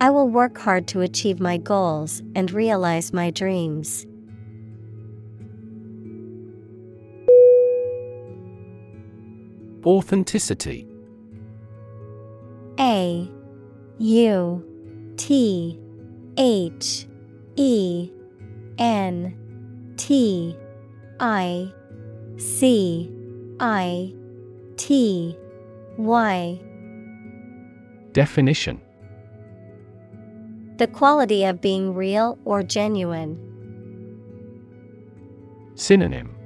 I will work hard to achieve my goals and realize my dreams. Authenticity. A U T H E N T I C I T Y. Definition The quality of being real or genuine. Synonym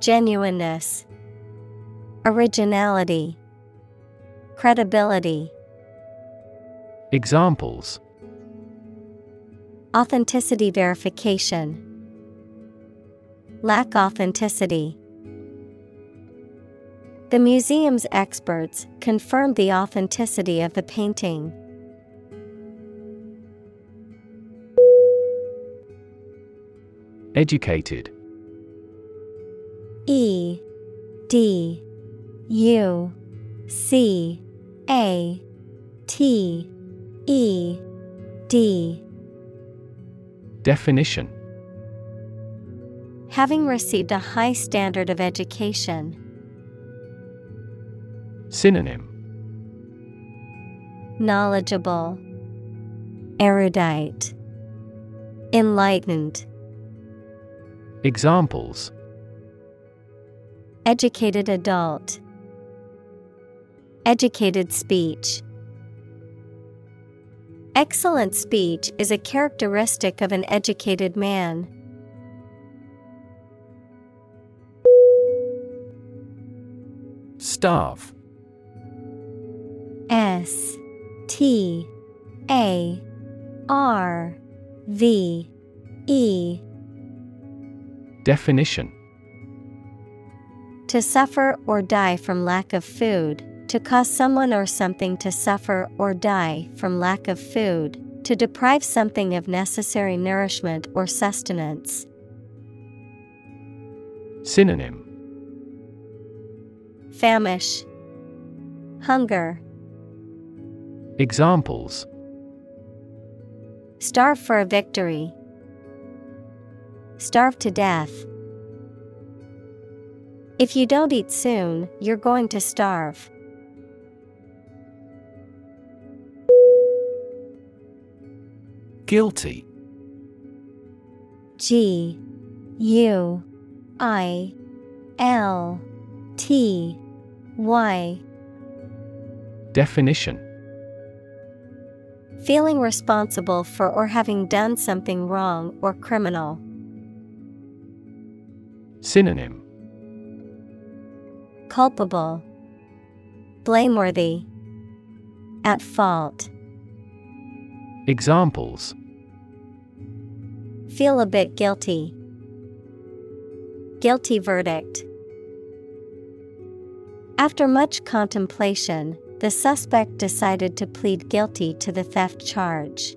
Genuineness, Originality, Credibility. Examples Authenticity verification. Lack authenticity. The museum's experts confirmed the authenticity of the painting. Educated. E D U C A T E D. Definition. Having received a high standard of education. Synonym. Knowledgeable, Erudite, Enlightened, Examples Educated adult, Educated speech. Excellent speech is a characteristic of an educated man. Starve S T A R V E Definition. To suffer or die from lack of food, to cause someone or something to suffer or die from lack of food, to deprive something of necessary nourishment or sustenance. Synonym. Famish, Hunger, Examples. Starve for a victory. Starve to death. If you don't eat soon, you're going to starve. Guilty G U I L T Y Definition Feeling responsible for or having done something wrong or criminal. Synonym Culpable, Blameworthy, At fault. Examples Feel a bit guilty. Guilty verdict. After much contemplation, the suspect decided to plead guilty to the theft charge.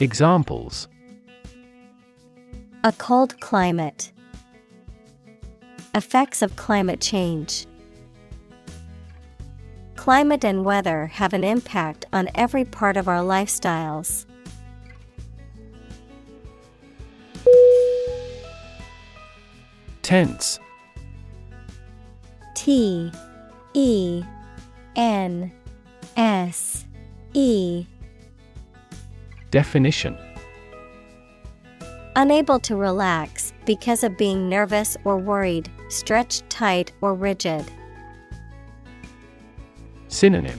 Examples. A cold climate. Effects of climate change. Climate and weather have an impact on every part of our lifestyles. Tense. T E N S E Definition Unable to relax because of being nervous or worried, stretched tight or rigid. Synonym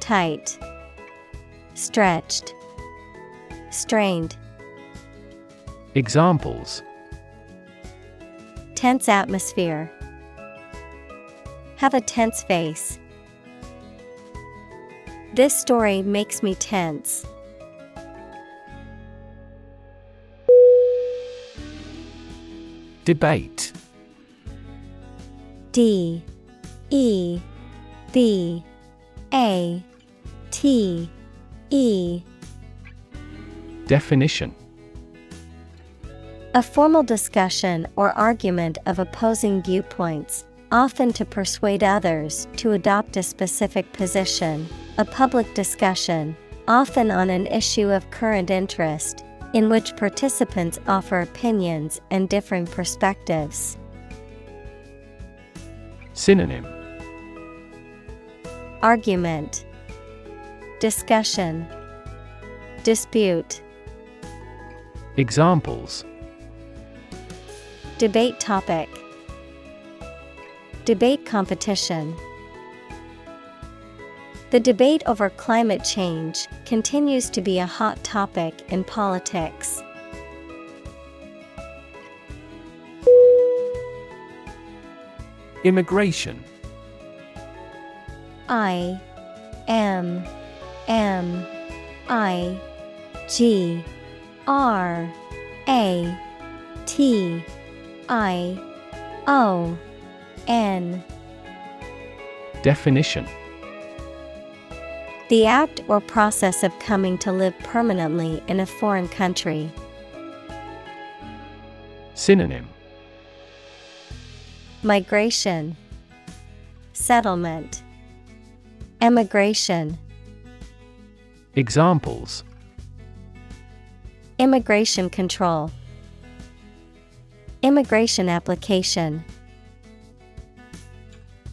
Tight, Stretched, Strained. Examples Tense atmosphere. Have a tense face. This story makes me tense. Debate. D E B A T E. Definition. A formal discussion or argument of opposing viewpoints, often to persuade others to adopt a specific position, a public discussion, often on an issue of current interest, in which participants offer opinions and differing perspectives. Synonym. Argument. Discussion. Dispute. Examples. Debate topic. Debate competition The debate over climate change continues to be a hot topic in politics. Immigration. I M M I G R A T I O N. Definition The act or process of coming to live permanently in a foreign country. Synonym. Migration. Settlement. Emigration. Examples. Immigration control. Immigration application.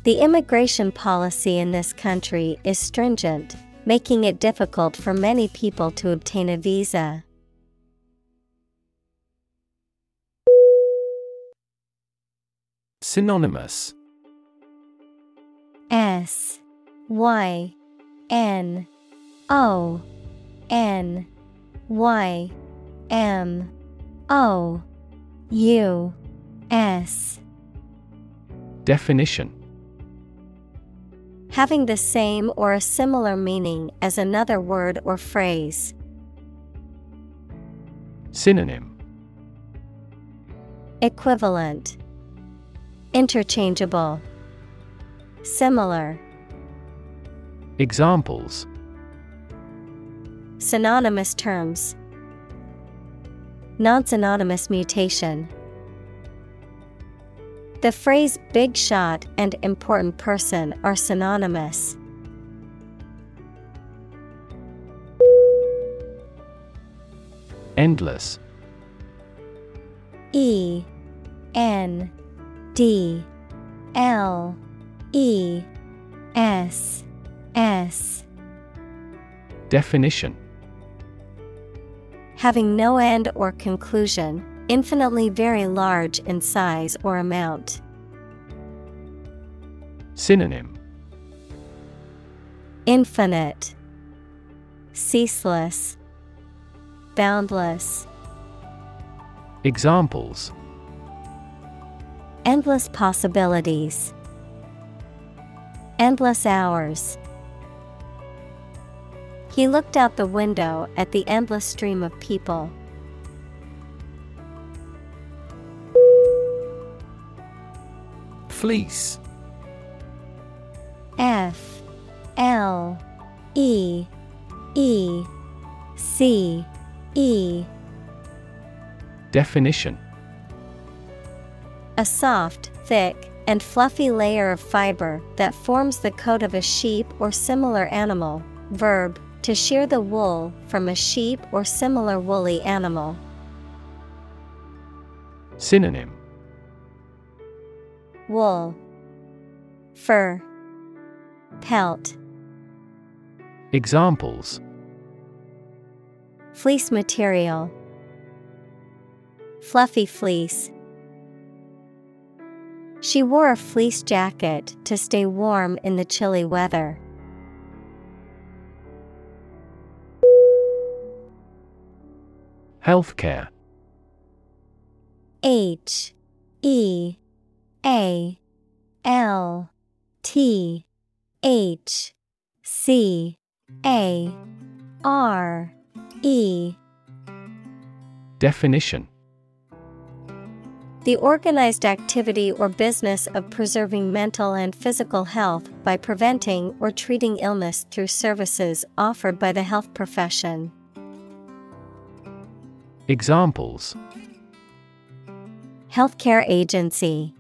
The immigration policy in this country is stringent, making it difficult for many people to obtain a visa. Synonymous. S Y N O N Y M O U S. Definition Having the same or a similar meaning as another word or phrase. Synonym. Equivalent. Interchangeable. Similar. Examples. Synonymous terms. Non synonymous mutation. The phrase big shot and important person are synonymous. Endless. E N D L E S S. Definition. Having no end or conclusion, infinitely very large in size or amount. Synonym Infinite, Ceaseless, Boundless. Examples Endless possibilities. Endless hours. He looked out the window at the endless stream of people. Fleece F L E E C E Definition A soft, thick, and fluffy layer of fiber that forms the coat of a sheep or similar animal. Verb to shear the wool from a sheep or similar woolly animal. Synonym Wool, Fur, Pelt. Examples Fleece material, Fluffy fleece. She wore a fleece jacket to stay warm in the chilly weather. Healthcare H E A L T H C A R E Definition The organized activity or business of preserving mental and physical health by preventing or treating illness through services offered by the health profession. Examples Healthcare agency.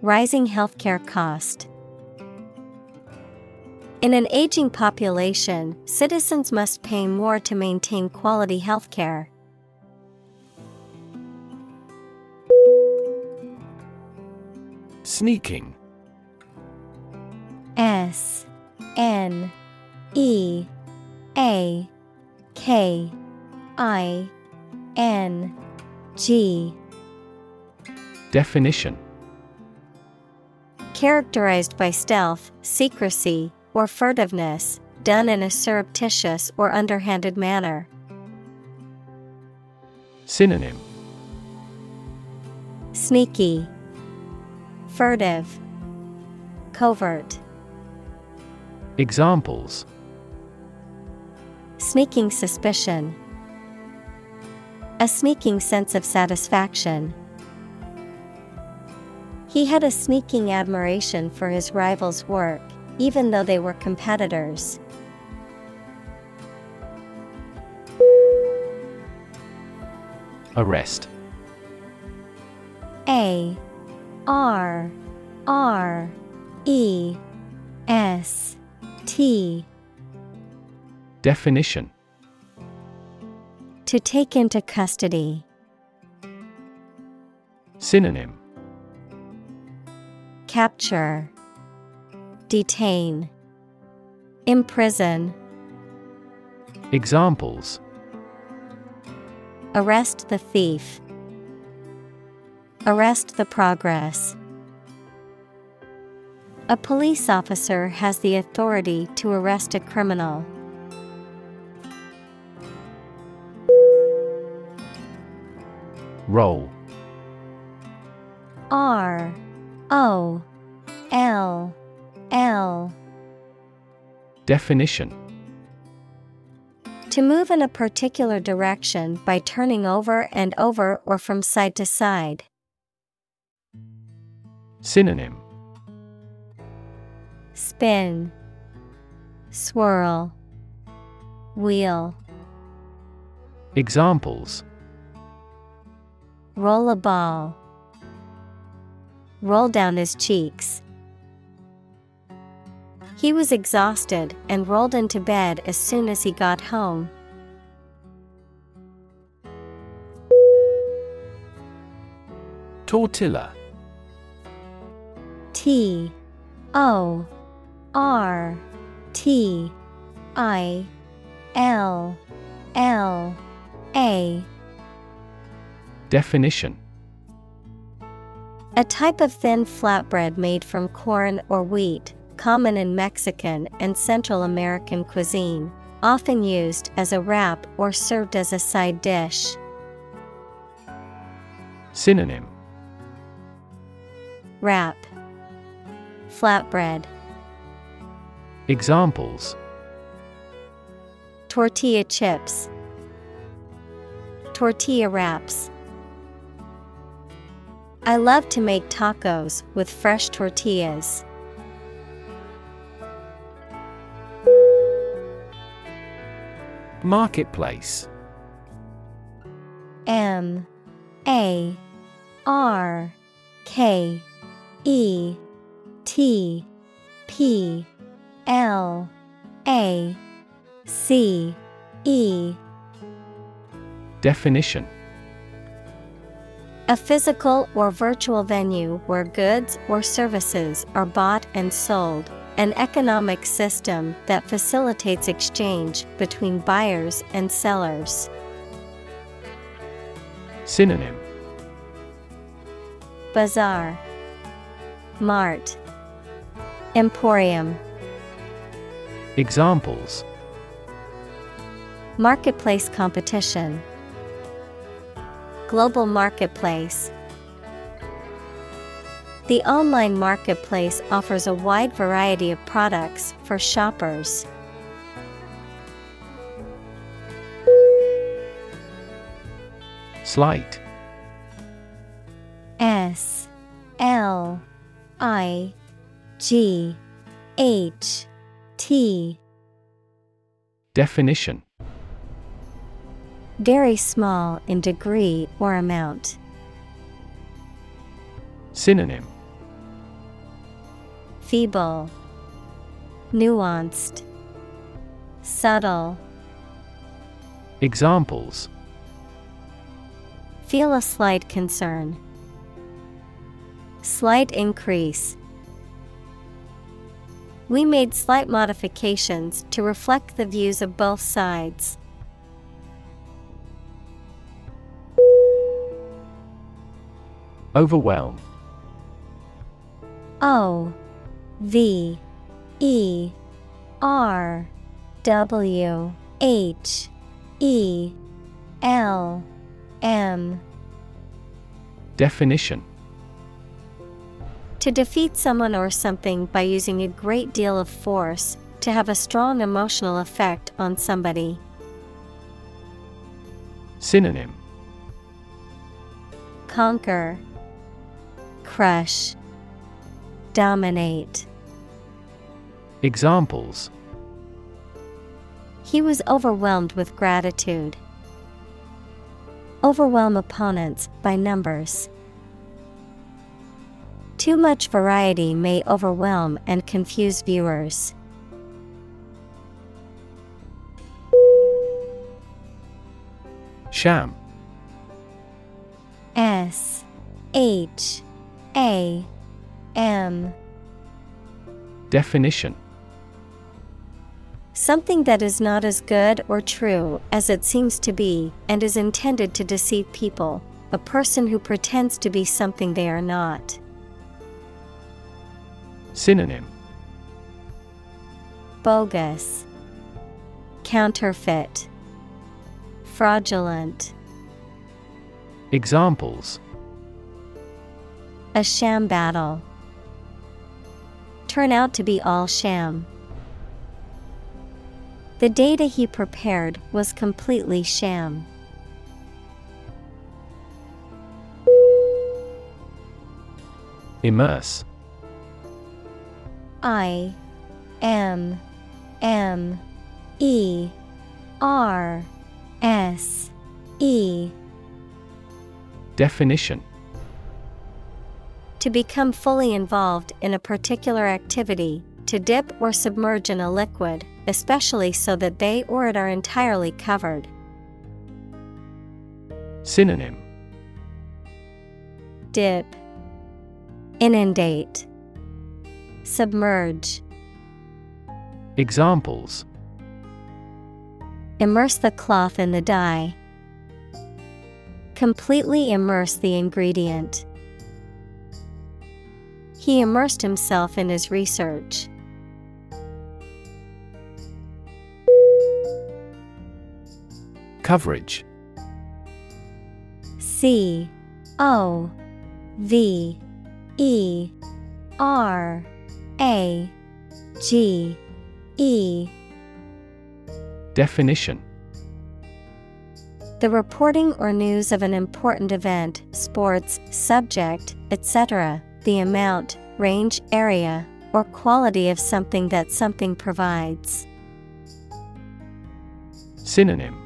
Rising healthcare cost. In an aging population, citizens must pay more to maintain quality healthcare. Sneaking S N E A K I N G Definition Characterized by stealth, secrecy, or furtiveness, done in a surreptitious or underhanded manner. Synonym Sneaky, furtive, covert. Examples Sneaking suspicion. A sneaking sense of satisfaction. He had a sneaking admiration for his rival's work, even though they were competitors. Arrest A R R E S T Definition To take into custody. Synonym Capture, Detain, Imprison. Examples Arrest the thief. Arrest the progress. A police officer has the authority to arrest a criminal. Roll R O L L Definition To move in a particular direction by turning over and over or from side to side. Synonym Spin, Swirl, Wheel. Examples Roll a ball. Roll down his cheeks. He was exhausted and rolled into bed as soon as he got home. Tortilla T O R T I L L A Definition A type of thin flatbread made from corn or wheat, common in Mexican and Central American cuisine, often used as a wrap or served as a side dish. Synonym. Wrap. Flatbread. Examples. Tortilla chips. Tortilla wraps I love to make tacos with fresh tortillas. Marketplace. M A R K E T P L A C E. Definition A physical or virtual venue where goods or services are bought and sold, an economic system that facilitates exchange between buyers and sellers. Synonym. Bazaar, Mart, Emporium, Examples. Marketplace competition, Global marketplace. The online marketplace offers a wide variety of products for shoppers. Slight S L I G H T Definition Very small in degree or amount. Synonym Feeble, Nuanced, Subtle. Examples Feel a slight concern. Slight increase. We made slight modifications to reflect the views of both sides. Overwhelm. O V E R W H E L M. Definition. To defeat someone or something by using a great deal of force, to have a strong emotional effect on somebody. Synonym. Conquer, Crush, Dominate. Examples He was overwhelmed with gratitude. Overwhelm opponents by numbers. Too much variety may overwhelm and confuse viewers. Sham S H A M. Definition. Something that is not as good or true as it seems to be and is intended to deceive people, a person who pretends to be something they are not. Synonym. Bogus, Counterfeit, Fraudulent. Examples A sham battle. Turn out to be all sham. The data he prepared was completely sham. Immerse I M M E R S E Definition To become fully involved in a particular activity, to dip or submerge in a liquid, especially so that they or it are entirely covered. Synonym Dip, Inundate, Submerge. Examples Immerse the cloth in the dye. Completely immerse the ingredient. He immersed himself in his research. Coverage C O V E R A G E Definition The reporting or news of an important event, sports, subject, etc., the amount, range, area, or quality of something that something provides. Synonym.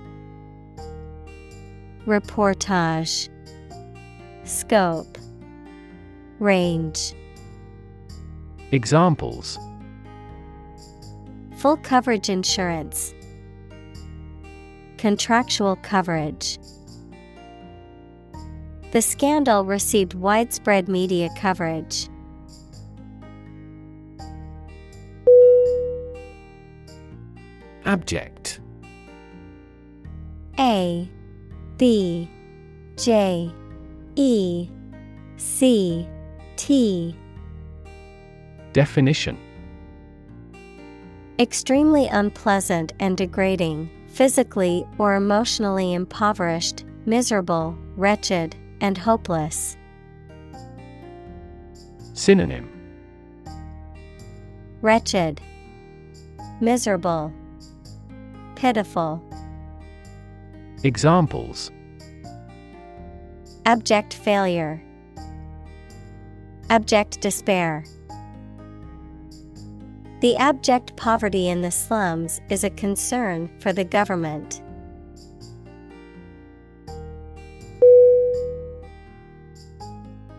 Reportage. Scope. Range. Examples. Full coverage insurance. Contractual coverage The scandal received widespread media coverage. Abject. A B J E C T. Definition. Extremely unpleasant and degrading, physically or emotionally impoverished, miserable, wretched, and hopeless. Synonym Wretched, miserable, pitiful. Examples Abject failure, abject despair. The abject poverty in the slums is a concern for the government.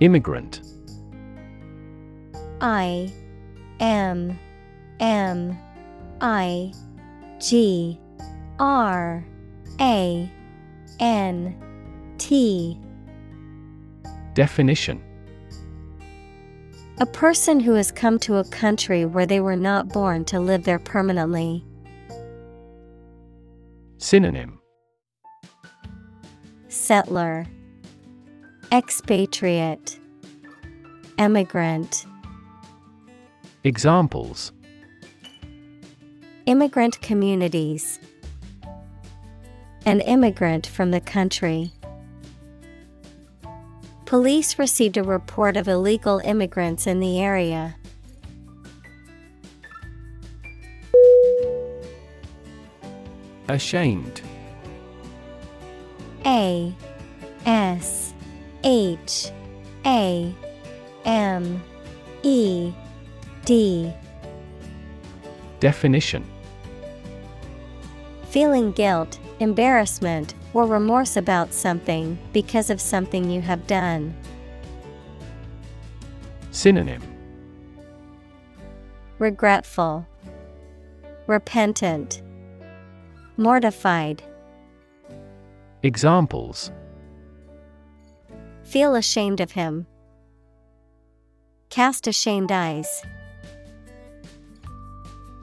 Immigrant. I M M I G R A N T. Definition. A person who has come to a country where they were not born to live there permanently. Synonym. Settler Expatriate Emigrant Examples Immigrant communities An immigrant from the country. Police received a report of illegal immigrants in the area. Ashamed A S H A M E D. Definition. Feeling guilt, embarrassment, or remorse about something because of something you have done. Synonym. Regretful, Repentant, Mortified. Examples Feel ashamed of him. Cast ashamed eyes.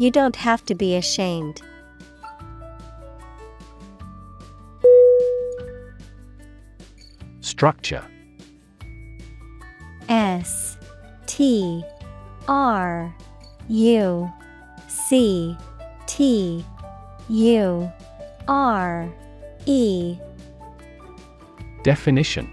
You don't have to be ashamed. Structure S T R U C T U R E Definition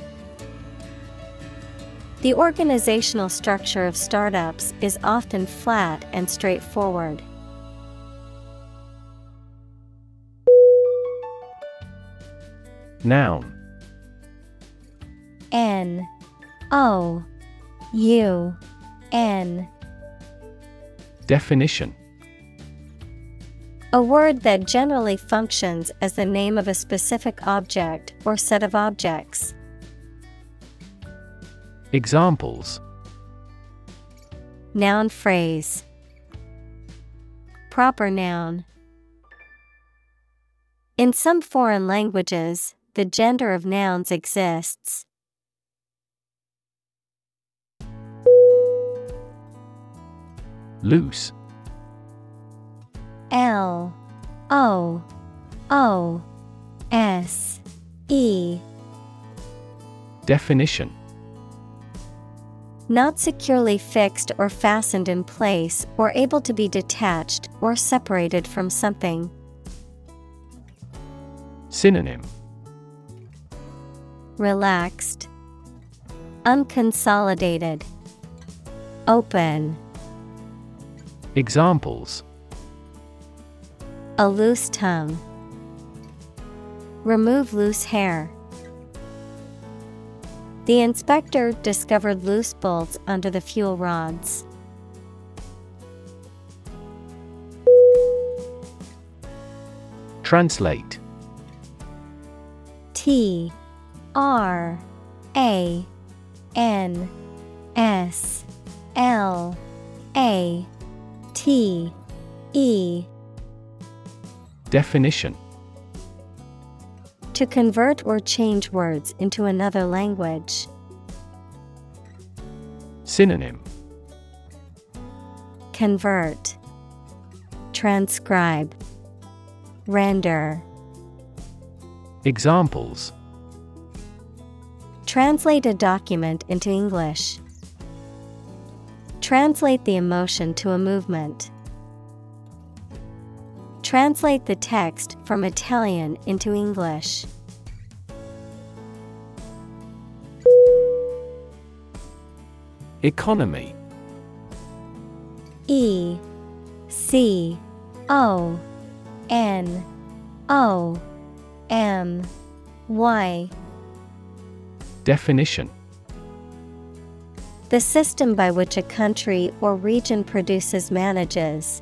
The organizational structure of startups is often flat and straightforward. Noun. N. O. U. N. Definition. A word that generally functions as the name of a specific object or set of objects. Examples. Noun phrase. Proper noun. In some foreign languages, the gender of nouns exists. Loose. L O O S E. Definition Not securely fixed or fastened in place or able to be detached or separated from something. Synonym Relaxed, Unconsolidated, Open. Examples A loose tongue. Remove loose hair. The inspector discovered loose bolts under the fuel rods. Translate. T R A N S L A T E. Definition To convert or change words into another language. Synonym Convert, Transcribe, Render. Examples Translate a document into English. Translate the emotion to a movement. Translate the text from Italian into English. Economy. E C O N O M Y. Definition. The system by which a country or region produces, manages,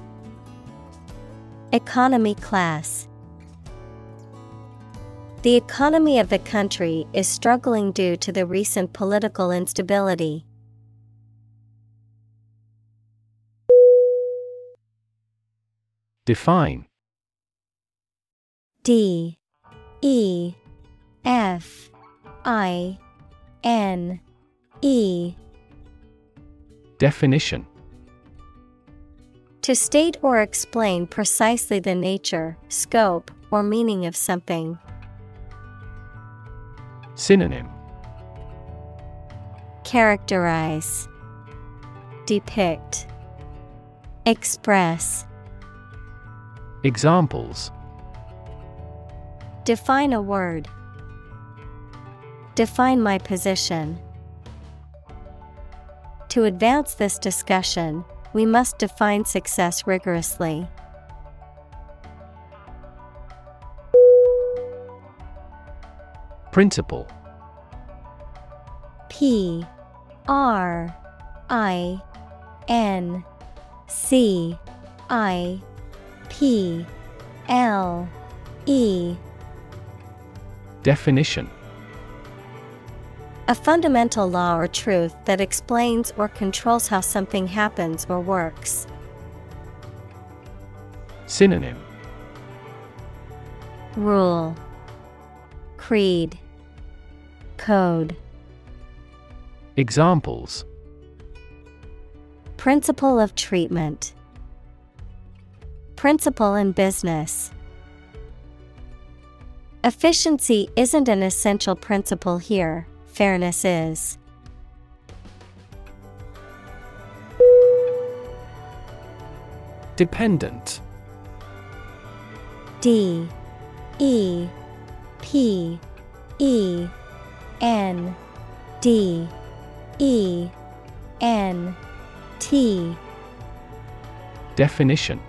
Economy class. The economy of the country is struggling due to the recent political instability. Define. D. E. F. I. N. E. Definition To state or explain precisely the nature, scope, or meaning of something. Synonym Characterize, Depict, Express. Examples Define a word. Define my position. To advance this discussion, we must define success rigorously. Principle. P R I N C I P L E. Definition A fundamental law or truth that explains or controls how something happens or works. Synonym. Rule. Creed. Code. Examples. Principle of treatment. Principle in business. Efficiency isn't an essential principle here, fairness is. Dependent D E P E N D E N T Definition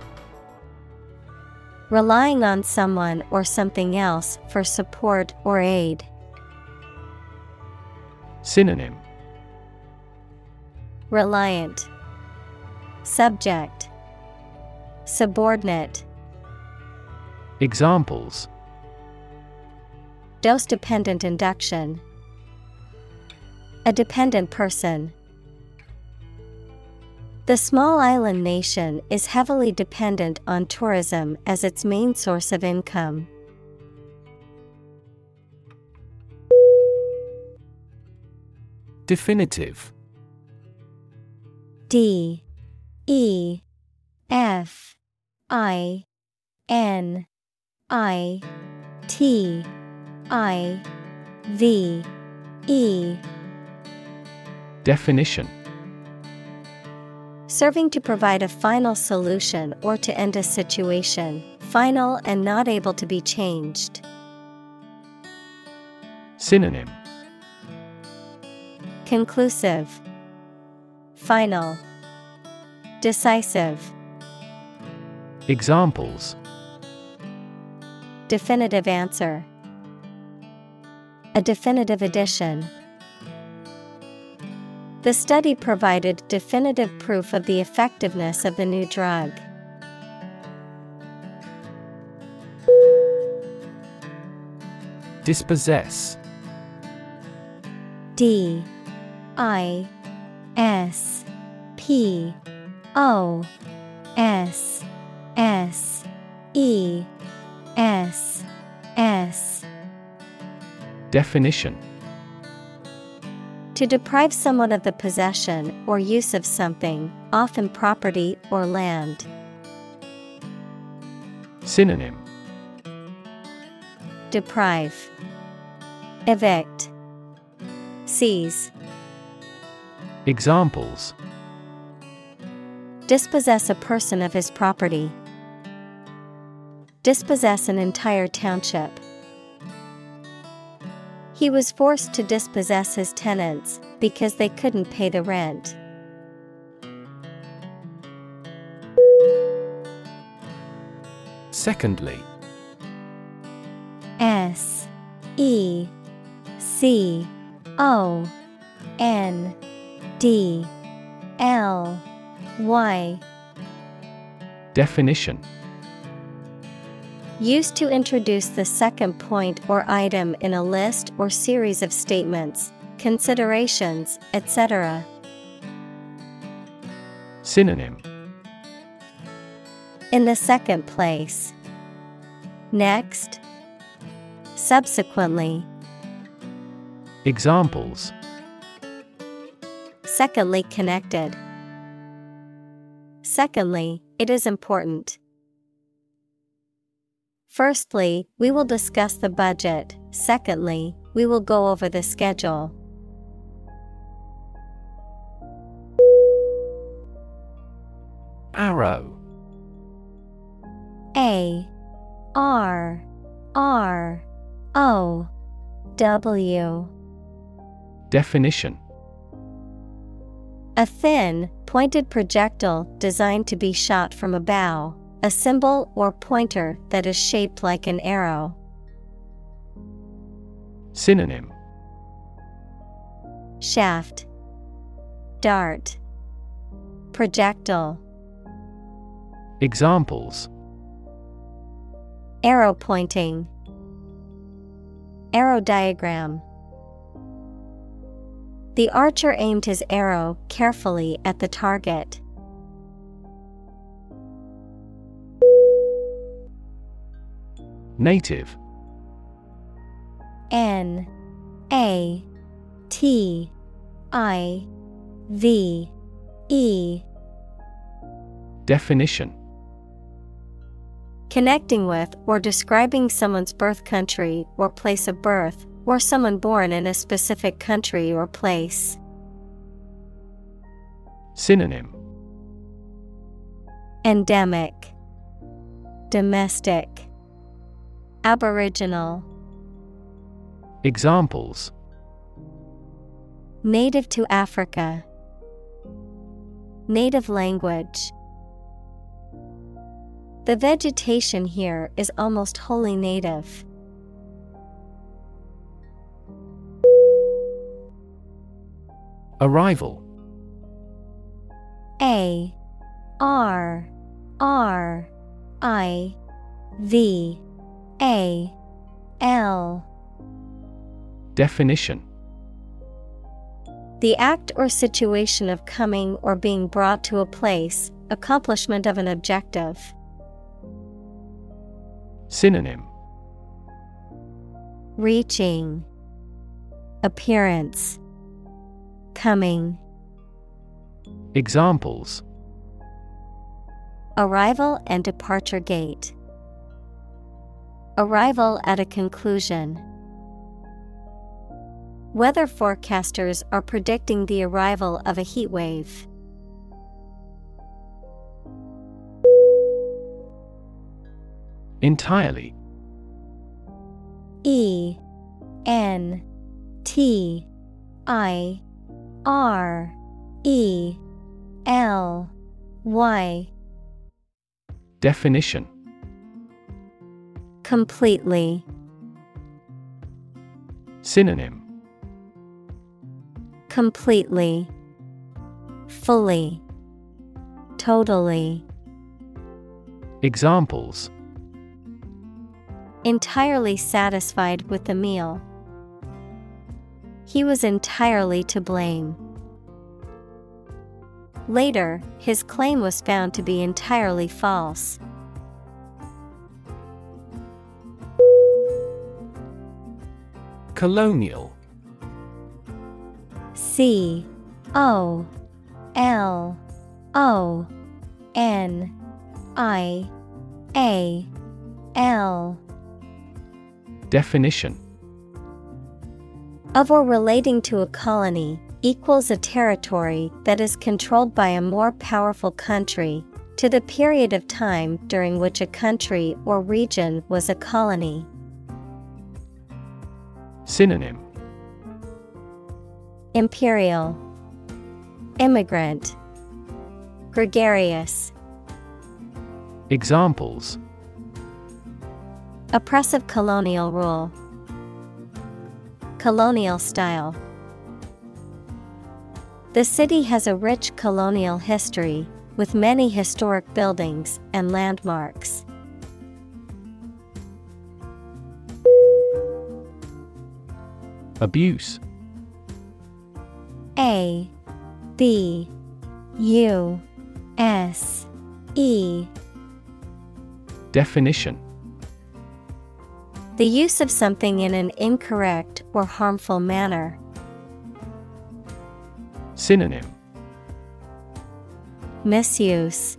Relying on someone or something else for support or aid. Synonym Reliant Subject Subordinate Examples Dose dependent induction. A dependent person. The small island nation is heavily dependent on tourism as its main source of income. Definitive. D E F I N I T I V E. Definition. Serving to provide a final solution or to end a situation, final and not able to be changed. Synonym Conclusive, Final, Decisive, Examples. Definitive answer, A definitive addition. The study provided definitive proof of the effectiveness of the new drug. Dispossess. D I S P O S S E S S. Definition. To deprive someone of the possession or use of something, often property or land. Synonym. Deprive, Evict, Seize, Examples Dispossess a person of his property. Dispossess an entire township. He was forced to dispossess his tenants because they couldn't pay the rent. Secondly S E C O N D L Y Definition Used to introduce the second point or item in a list or series of statements, considerations, etc. Synonym In the second place. Next. Subsequently. Examples Secondly, connected. Secondly, it is important. Firstly, we will discuss the budget. Secondly, we will go over the schedule. Arrow A R R O W Definition a thin, pointed projectile designed to be shot from a bow, a symbol or pointer that is shaped like an arrow. Synonym Shaft, Dart, Projectile. Examples Arrow pointing. Arrow diagram. The archer aimed his arrow carefully at the target. Native. N A T I V E. Definition. Connecting with or describing someone's birth country or place of birth, or someone born in a specific country or place. Synonym Endemic, Domestic, Aboriginal, Examples Native to Africa, Native language. The vegetation here is almost wholly native. Arrival. A R R I V A L. Definition. The act or situation of coming or being brought to a place, accomplishment of an objective. Synonym. Reaching. Appearance Coming Examples Arrival and departure gate. Arrival at a conclusion. Weather forecasters are predicting the arrival of a heat wave. Entirely E N T I R E L Y Definition Completely. Synonym Completely. Fully. Totally. Examples Entirely satisfied with the meal. He was entirely to blame. Later, his claim was found to be entirely false. Colonial C O L O N I A L Definition of or relating to a colony equals a territory that is controlled by a more powerful country to the period of time during which a country or region was a colony. Synonym. Imperial. Immigrant. Gregarious. Examples. Oppressive colonial rule Colonial style. The city has a rich colonial history, with many historic buildings and landmarks. Abuse. A B U S E. Definition The use of something in an incorrect or harmful manner. Synonym Misuse,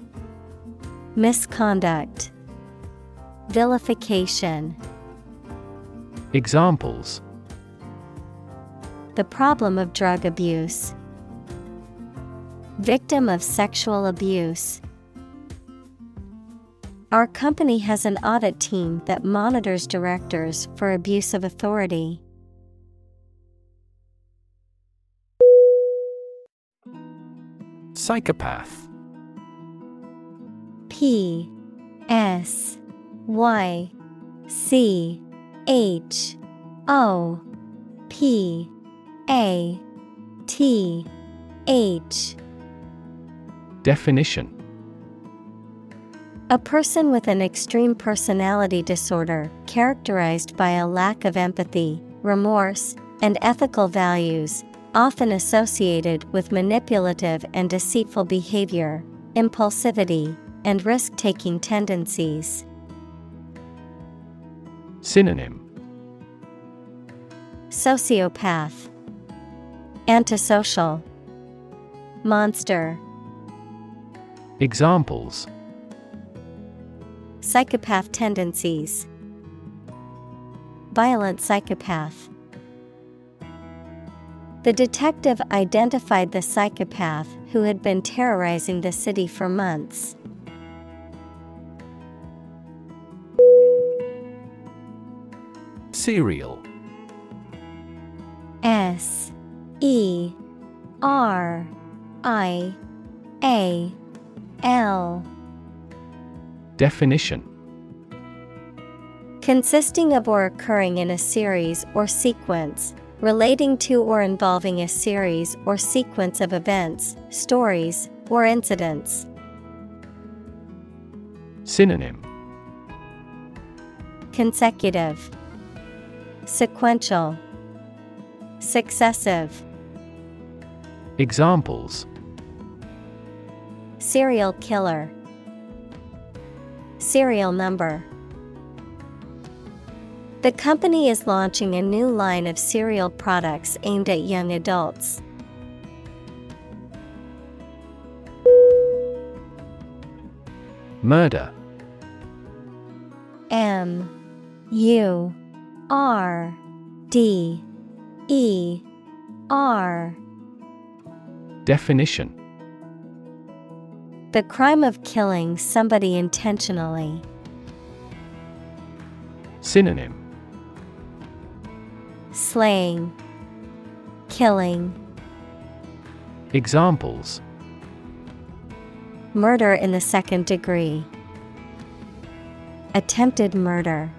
Misconduct, Vilification. Examples The problem of drug abuse. Victim of sexual abuse. Our company has an audit team that monitors directors for abuse of authority. Psychopath. P S Y C H O P A T H. Definition A person with an extreme personality disorder characterized by a lack of empathy, remorse, and ethical values, often associated with manipulative and deceitful behavior, impulsivity, and risk taking tendencies. Synonym. Sociopath, Antisocial, Monster, Examples Psychopath tendencies, Violent psychopath. The detective identified the psychopath who had been terrorizing the city for months. Serial S E R I A L Definition. Consisting of or occurring in a series or sequence, relating to or involving a series or sequence of events, stories, or incidents. Synonym. Consecutive, Sequential, Successive. Examples. Serial killer, Serial number. The company is launching a new line of cereal products aimed at young adults. Murder M U R D E R Definition The crime of killing somebody intentionally. Synonym Slaying, Killing, Examples Murder in the second degree. Attempted murder.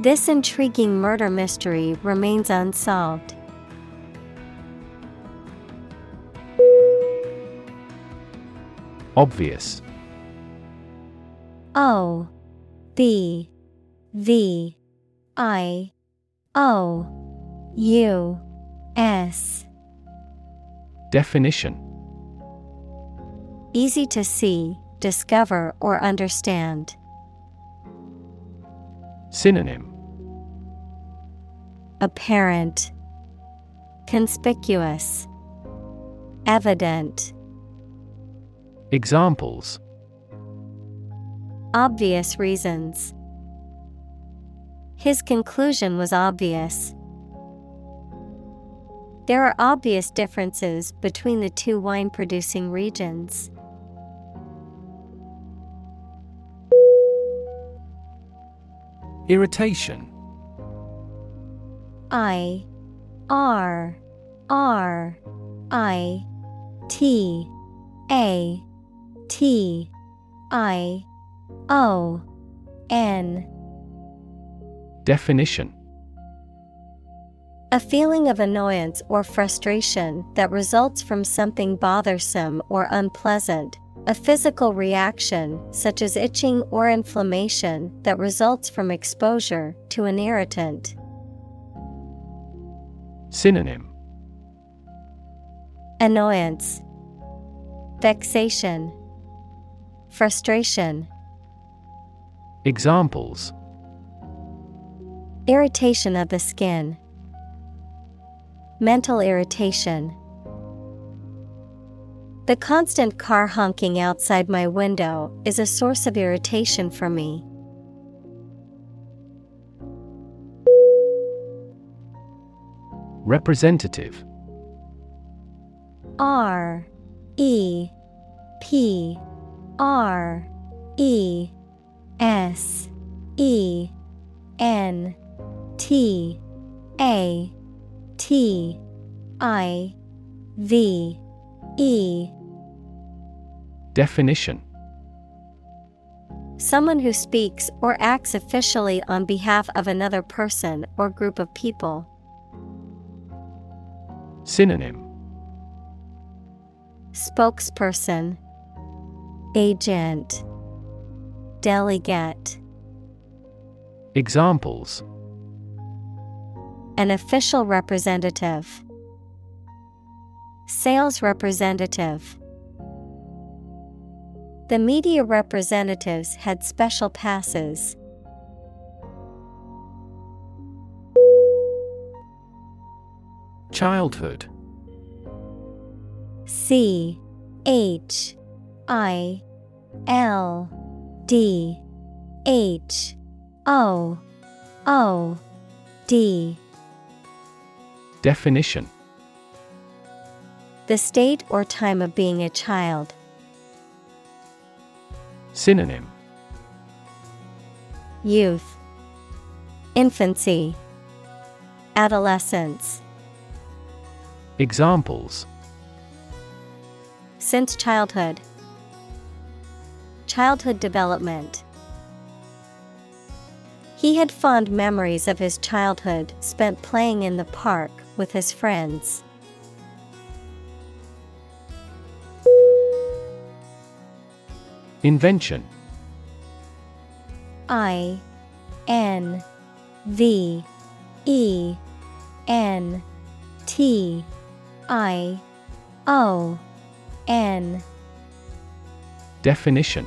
This intriguing murder mystery remains unsolved. Obvious. O B V I O U S. Definition. Easy to see, discover, or understand. Synonym. Apparent, Conspicuous, Evident. Examples Obvious reasons. His conclusion was obvious. There are obvious differences between the two wine producing regions. Irritation I R R I T A T I O N. Definition. A feeling of annoyance or frustration that results from something bothersome or unpleasant, a physical reaction such as itching or inflammation that results from exposure to an irritant. Synonym. Annoyance, Vexation, Frustration. Examples Irritation of the skin. Mental irritation. The constant car honking outside my window is a source of irritation for me. Representative R E P R E S E N T A T I V E. Definition. Someone who speaks or acts officially on behalf of another person or group of people. Synonym. Spokesperson Agent Delegate. Examples. An official representative. Sales representative. The media representatives had special passes. Childhood. C H I L D H O O D. Definition. The state or time of being a child. Synonym. Youth. Infancy. Adolescence. Examples. Since childhood Childhood development. He had fond memories of his childhood spent playing in the park with his friends. Invention. I N V E N T I O N. Definition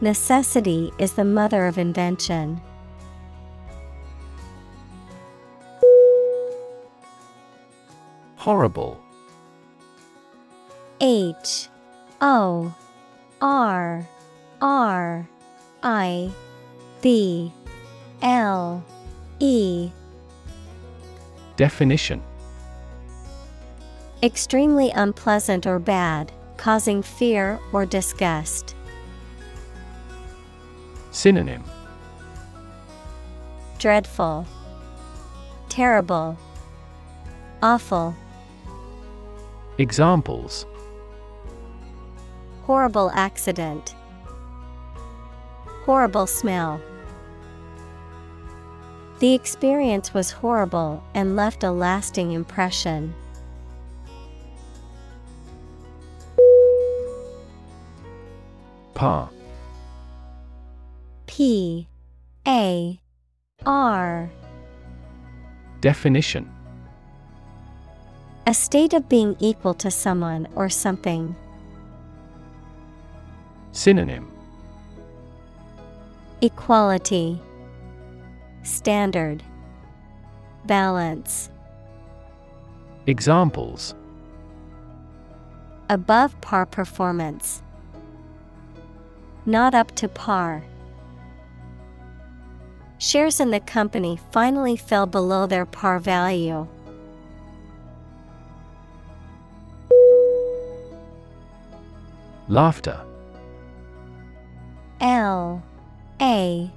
Necessity is the mother of invention. Horrible H O R R I B L E Definition Extremely unpleasant or bad, causing fear or disgust. Synonym Dreadful, Terrible, Awful. Examples Horrible accident. Horrible smell. The experience was horrible and left a lasting impression. Par P A R. Definition. A state of being equal to someone or something. Synonym. Equality. Standard. Balance. Examples. Above par performance. Not up to par. Shares in the company finally fell below their par value. Laughter L A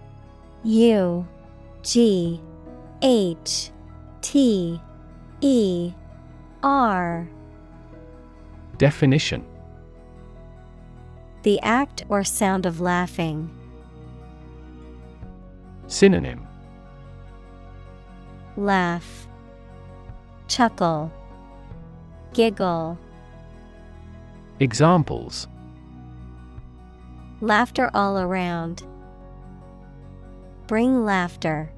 U G H T E R Definition The act or sound of laughing. Synonym Laugh, Chuckle, Giggle. Examples Laughter all around. Bring laughter.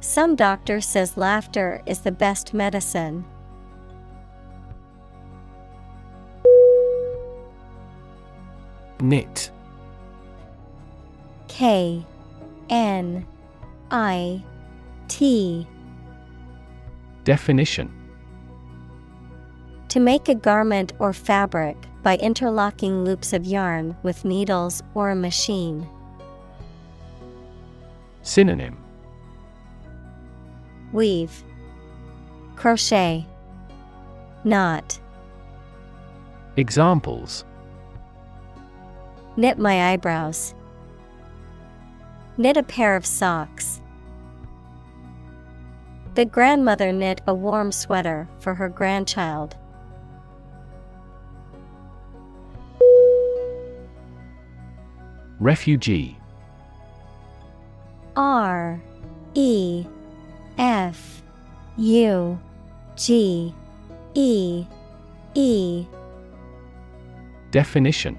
Some doctor says laughter is the best medicine. Knit K N I T Definition To make a garment or fabric by interlocking loops of yarn with needles or a machine. Synonym Weave, Crochet, Knot. Examples Knit my eyebrows. Knit a pair of socks. The grandmother knit a warm sweater for her grandchild. Refugee R E F U G E E Definition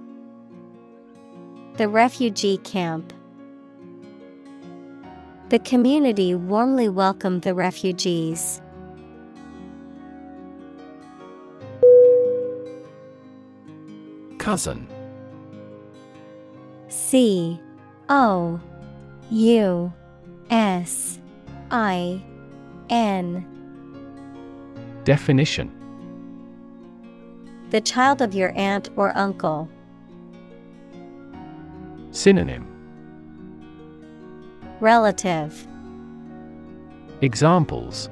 The Refugee Camp. The community warmly welcomed the refugees. Cousin C O U S I N Definition The child of your aunt or uncle. Synonym Relative Examples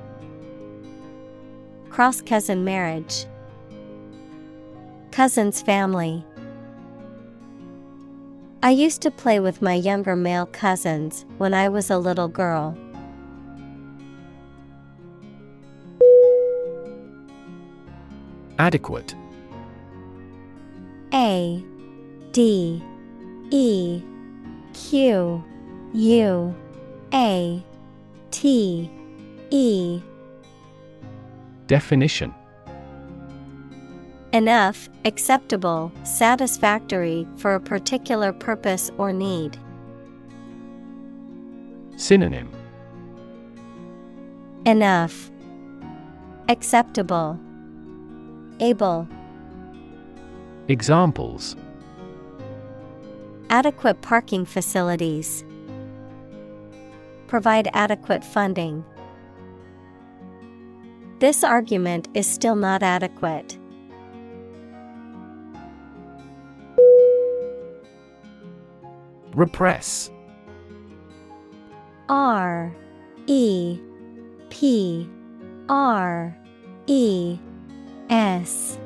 Cross cousin marriage. Cousin's family. I used to play with my younger male cousins when I was a little girl. Adequate A D E Q U A T E Definition Enough, acceptable, satisfactory for a particular purpose or need. Synonym Enough. Acceptable. Able. Examples Adequate parking facilities. Provide adequate funding. This argument is still not adequate. Repress R E P R E S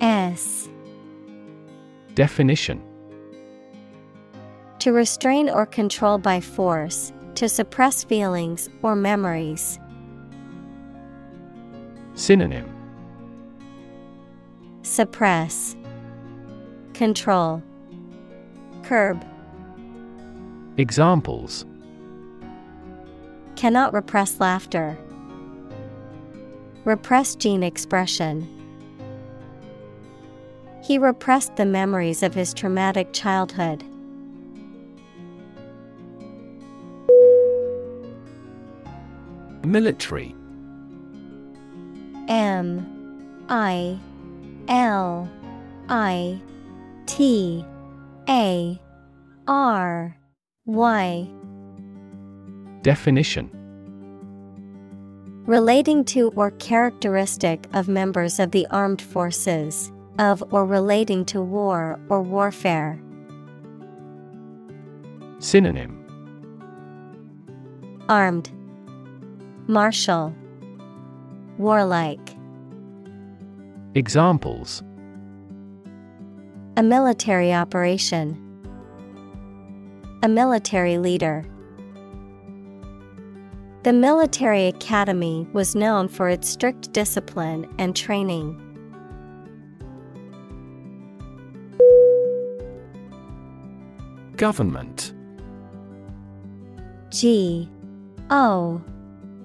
S Definition To restrain or control by force, to suppress feelings or memories. Synonym Suppress, Control, Curb. Examples Cannot repress laughter. Repress gene expression. He repressed the memories of his traumatic childhood. Military. M I L I T A R Y. Definition. Relating to or characteristic of members of the armed forces, of or relating to war or warfare. Synonym. Armed, Martial, Warlike. Examples A military operation. A military leader. The military academy was known for its strict discipline and training. Government G O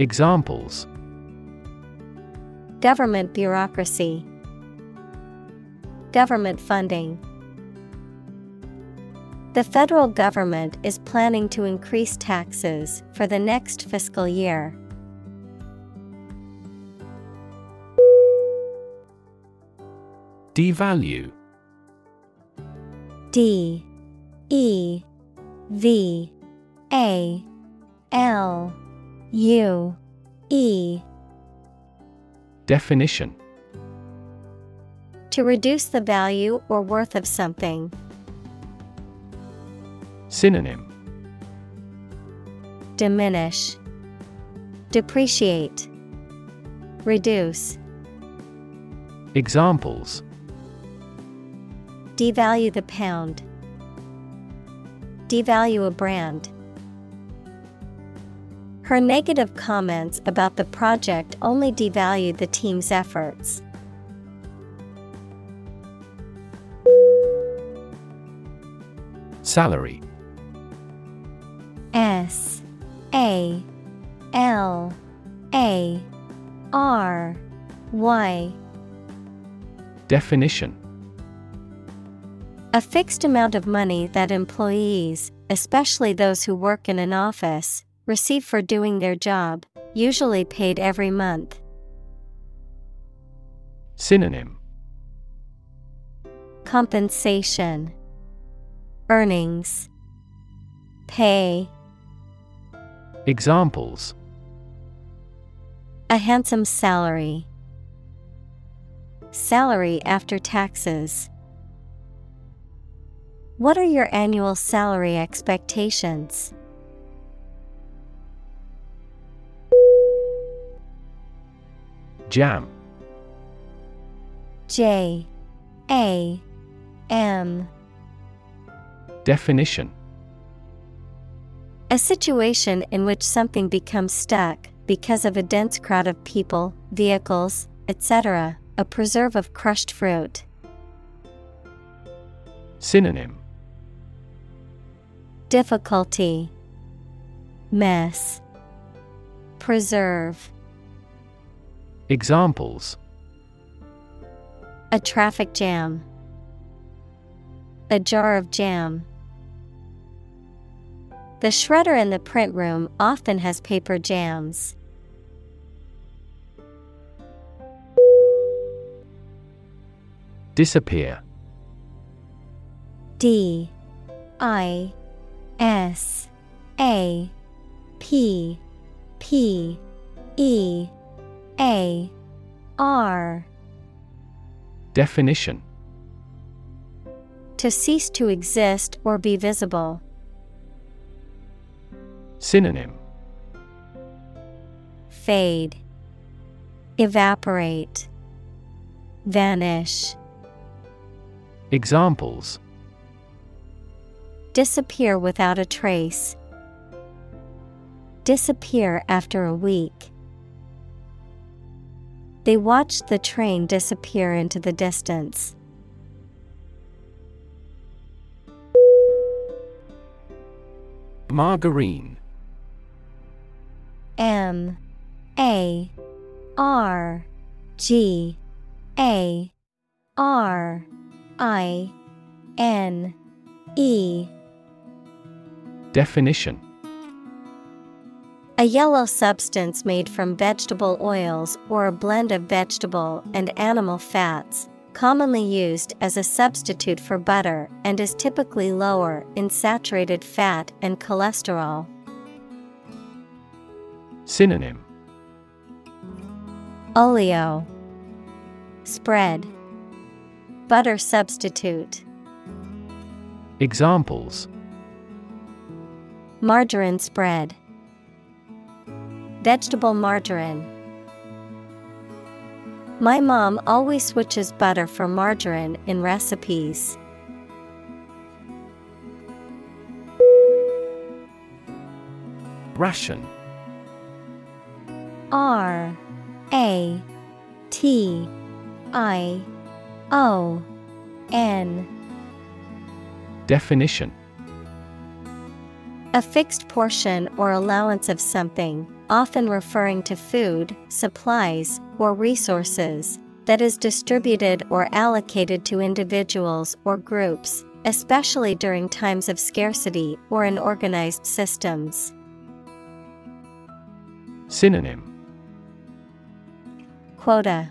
Examples. Government bureaucracy. Government funding. The federal government is planning to increase taxes for the next fiscal year. Devalue. D. E. V. A. L U E. Definition. To reduce the value or worth of something. Synonym. Diminish, Depreciate, Reduce, Examples. Devalue the pound, Devalue a brand. Her negative comments about the project only devalued the team's efforts. Salary. S. A. L. A. R. Y. Definition. A fixed amount of money that employees, especially those who work in an office, receive for doing their job, usually paid every month. Synonym Compensation Earnings Pay Examples A handsome salary. Salary after taxes. What are your annual salary expectations? Jam J A M Definition A situation in which something becomes stuck because of a dense crowd of people, vehicles, etc., a preserve of crushed fruit. Synonym Difficulty, Mess, Preserve. Examples. A traffic jam. A jar of jam. The shredder in the print room often has paper jams. Disappear. D. I. S. A. P. P. E A R. Definition. To cease to exist or be visible. Synonym. Fade, Evaporate, Vanish, Examples. Disappear without a trace. Disappear after a week. They watched the train disappear into the distance. Margarine. M. A. R. G. A. R. I. N. E. Definition A yellow substance made from vegetable oils or a blend of vegetable and animal fats, commonly used as a substitute for butter and is typically lower in saturated fat and cholesterol. Synonym. Oleo. Spread. Butter substitute. Examples. Margarine spread. Vegetable margarine. My mom always switches butter for margarine in recipes. Ration R A T I O N Definition A fixed portion or allowance of something, often referring to food, supplies, or resources, that is distributed or allocated to individuals or groups, especially during times of scarcity or in organized systems. Synonym. Quota.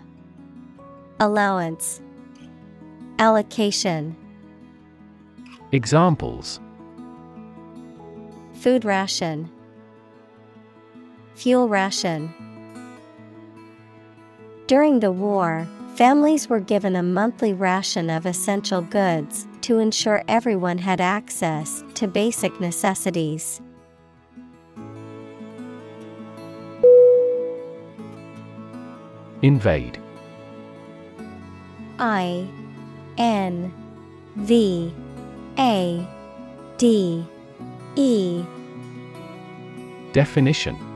Allowance. Allocation. Examples. Food ration Fuel ration. During the war, families were given a monthly ration of essential goods to ensure everyone had access to basic necessities. Invade. I N V A D E. Definition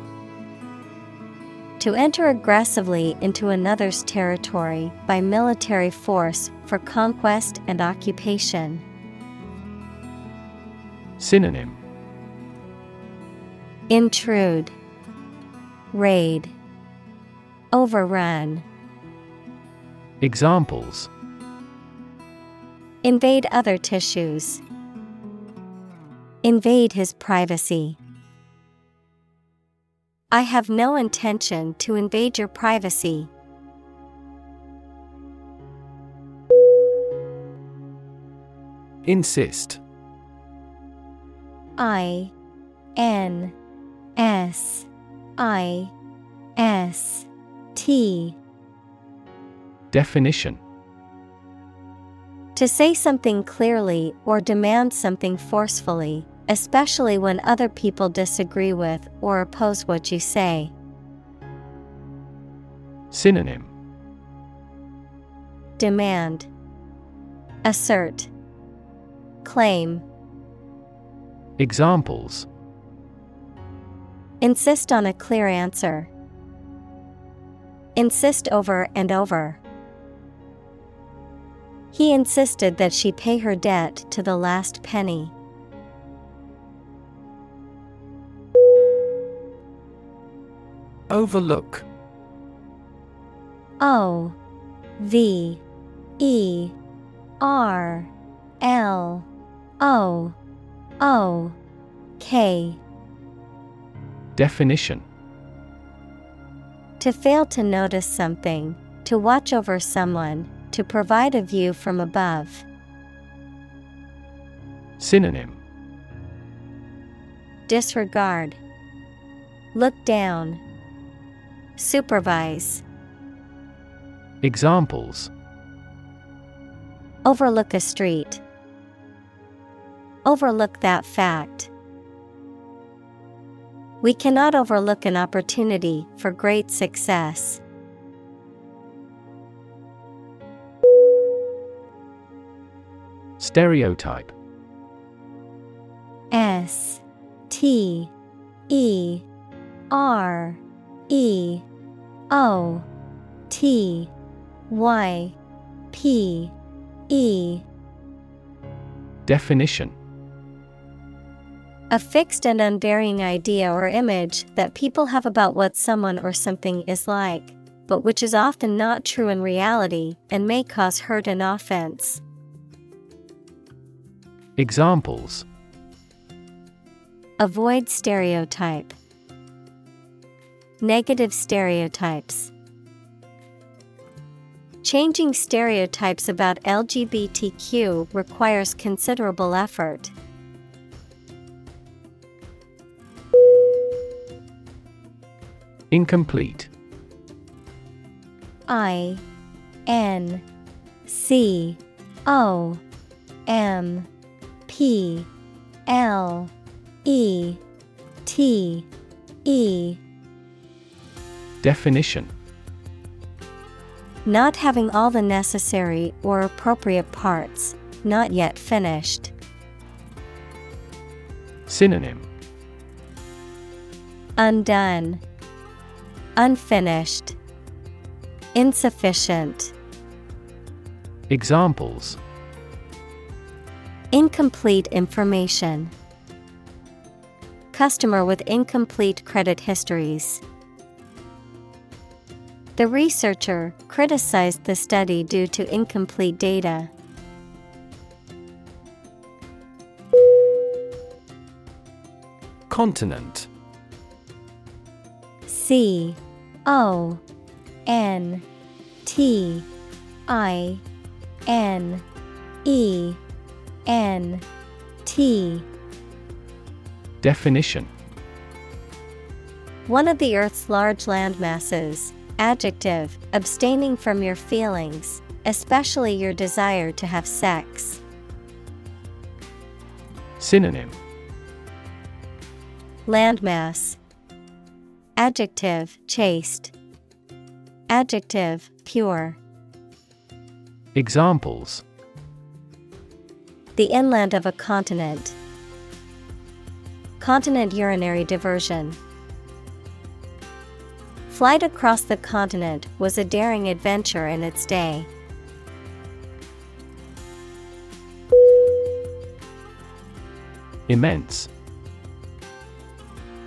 To enter aggressively into another's territory by military force for conquest and occupation. Synonym. Intrude, Raid, Overrun, Examples. Invade other tissues, Invade his privacy. I have no intention to invade your privacy. Insist. I N S I S T. Definition. To say something clearly or demand something forcefully, especially when other people disagree with or oppose what you say. Synonym Demand, Assert, Claim, Examples Insist on a clear answer. Insist over and over. He insisted that she pay her debt to the last penny. Overlook O V E R L O O K Definition To fail to notice something, to watch over someone, to provide a view from above. Synonym Disregard. Look down. Supervise. Examples Overlook a street. Overlook that fact. We cannot overlook an opportunity for great success. Stereotype S T E R E O T Y P E Definition A fixed and unvarying idea or image that people have about what someone or something is like, but which is often not true in reality and may cause hurt and offense. Examples Avoid stereotype. Negative stereotypes. Changing stereotypes about LGBTQ requires considerable effort. Incomplete I N C O M P L E T E Definition Not having all the necessary or appropriate parts, not yet finished. Synonym Undone, Unfinished, Insufficient. Examples Incomplete information. Customer with incomplete credit histories. The researcher criticized the study due to incomplete data. Continent C O N T I N E N T Definition One of the Earth's large land masses. Adjective, abstaining from your feelings, especially your desire to have sex. Synonym Landmass. Adjective, chaste. Adjective, pure. Examples The inland of a continent. Continent urinary diversion. Flight across the continent was a daring adventure in its day. Immense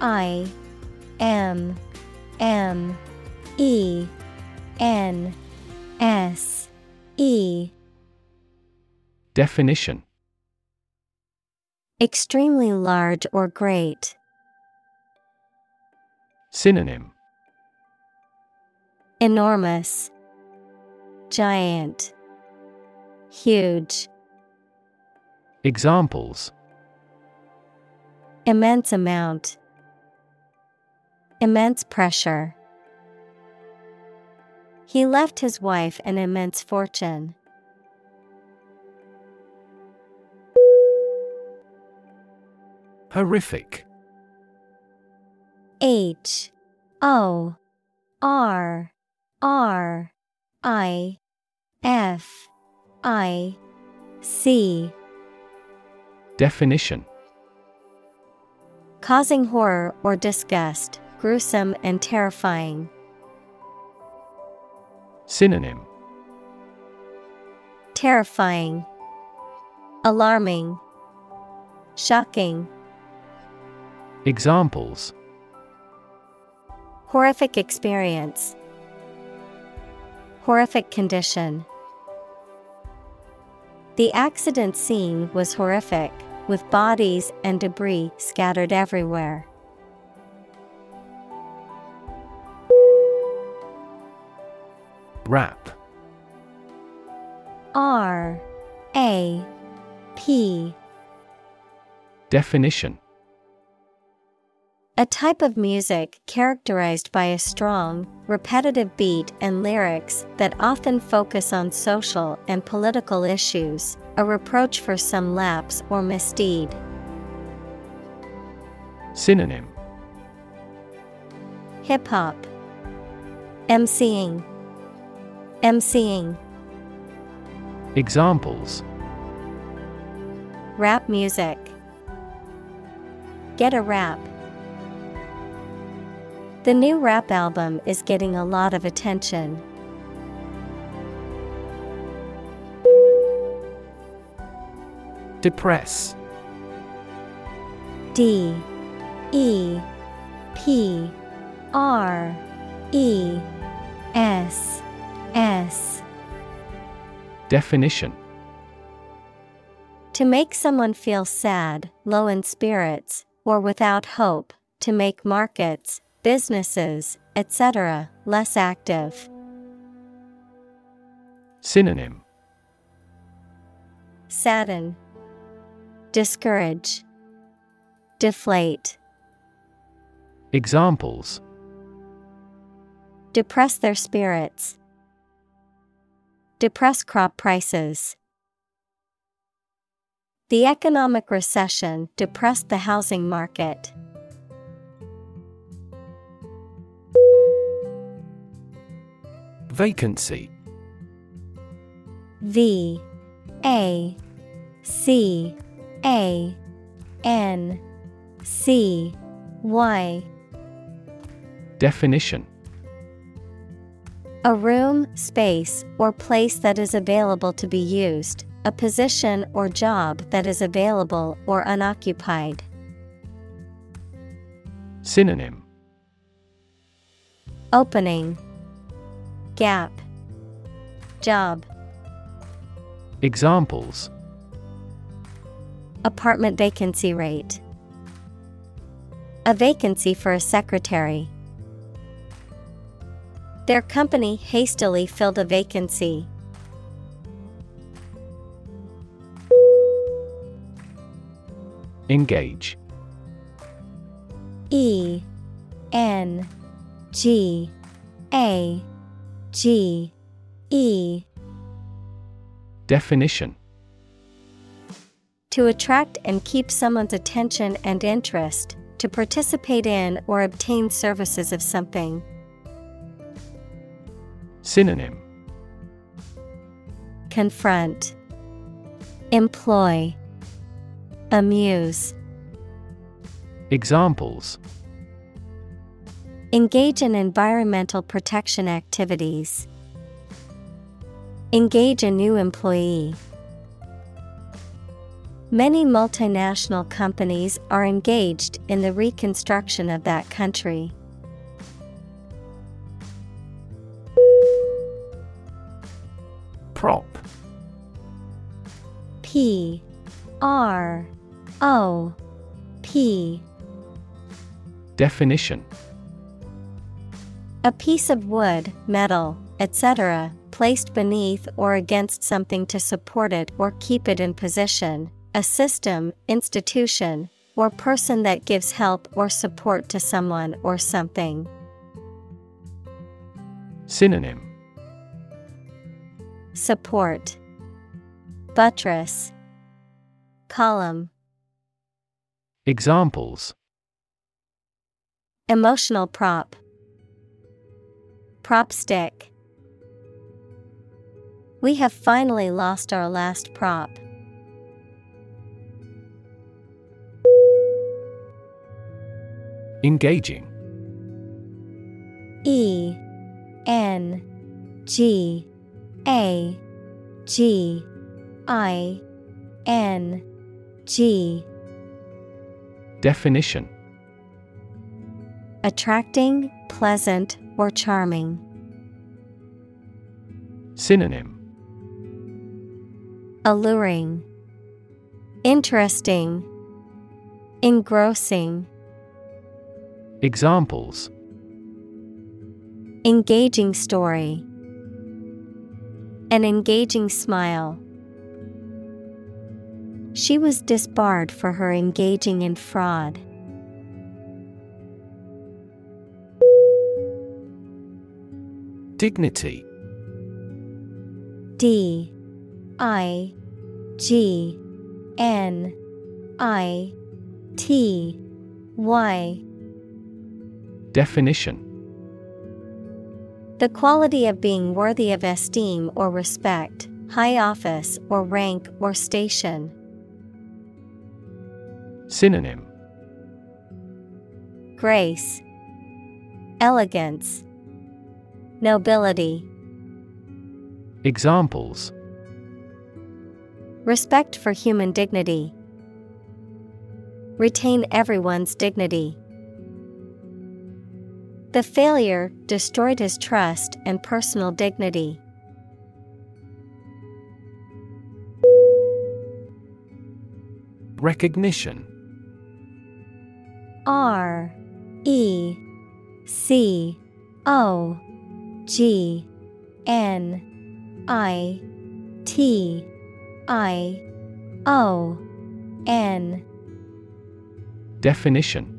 I M M E N S E Definition Extremely large or great. Synonym Enormous, Giant, Huge, Examples Immense amount, Immense pressure. He left his wife an immense fortune. Horrific H O R R I F I C. Definition. Causing horror or disgust, gruesome and terrifying. Synonym. Terrifying, Alarming, Shocking. Examples. Horrific experience, Horrific condition. The accident scene was horrific, with bodies and debris scattered everywhere. Rap R A P Definition A type of music characterized by a strong, repetitive beat and lyrics that often focus on social and political issues, a reproach for some lapse or misdeed. Synonym Hip hop, MCing, MCing, Examples rap music. Get a rap. The new rap album is getting a lot of attention. Depress. D E P R E S S. Definition. To make someone feel sad, low in spirits, or without hope, to make markets, businesses, etc., less active. Synonym Sadden, Discourage, Deflate, Examples Depress their spirits, Depress crop prices. The economic recession depressed the housing market. Vacancy. V A C A N C Y. Definition. A room, space, or place that is available to be used, a position or job that is available or unoccupied. Synonym. Opening Gap. Job. Examples. Apartment vacancy rate. A vacancy for a secretary. Their company hastily filled a vacancy. Engage. E N G A G E. Definition. To attract and keep someone's attention and interest, to participate in or obtain services of something. Synonym. Confront, Employ, Amuse. Examples Engage in environmental protection activities. Engage a new employee. Many multinational companies are engaged in the reconstruction of that country. Prop P R O P Definition A piece of wood, metal, etc., placed beneath or against something to support it or keep it in position, a system, institution, or person that gives help or support to someone or something. Synonym. Support. Buttress. Column. Examples. Emotional prop Prop stick. We have finally lost our last prop. Engaging. E N G A G I N G. Definition. Attracting, pleasant, or charming. Synonym Alluring, Interesting, Engrossing, Examples Engaging story. An engaging smile. She was disbarred for her engaging in fraud. Dignity. D I G N I T Y. Definition. The quality of being worthy of esteem or respect, high office or rank or station. Synonym. Grace, Elegance, Nobility. Examples Respect for human dignity. Retain everyone's dignity. The failure destroyed his trust and personal dignity. Recognition R E C O G N I T I O N. Definition.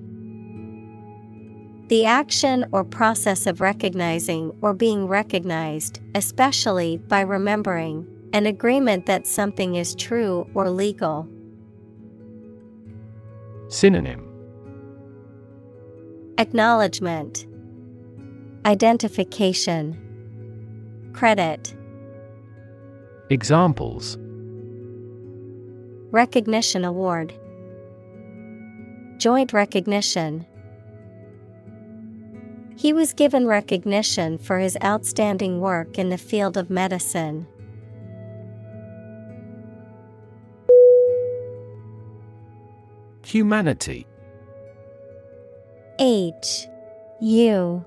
The action or process of recognizing or being recognized, especially by remembering, an agreement that something is true or legal. Synonym. Acknowledgement, Identification, Credit, Examples. Recognition Award, Joint Recognition. He was given recognition for his outstanding work in the field of medicine. Humanity. H U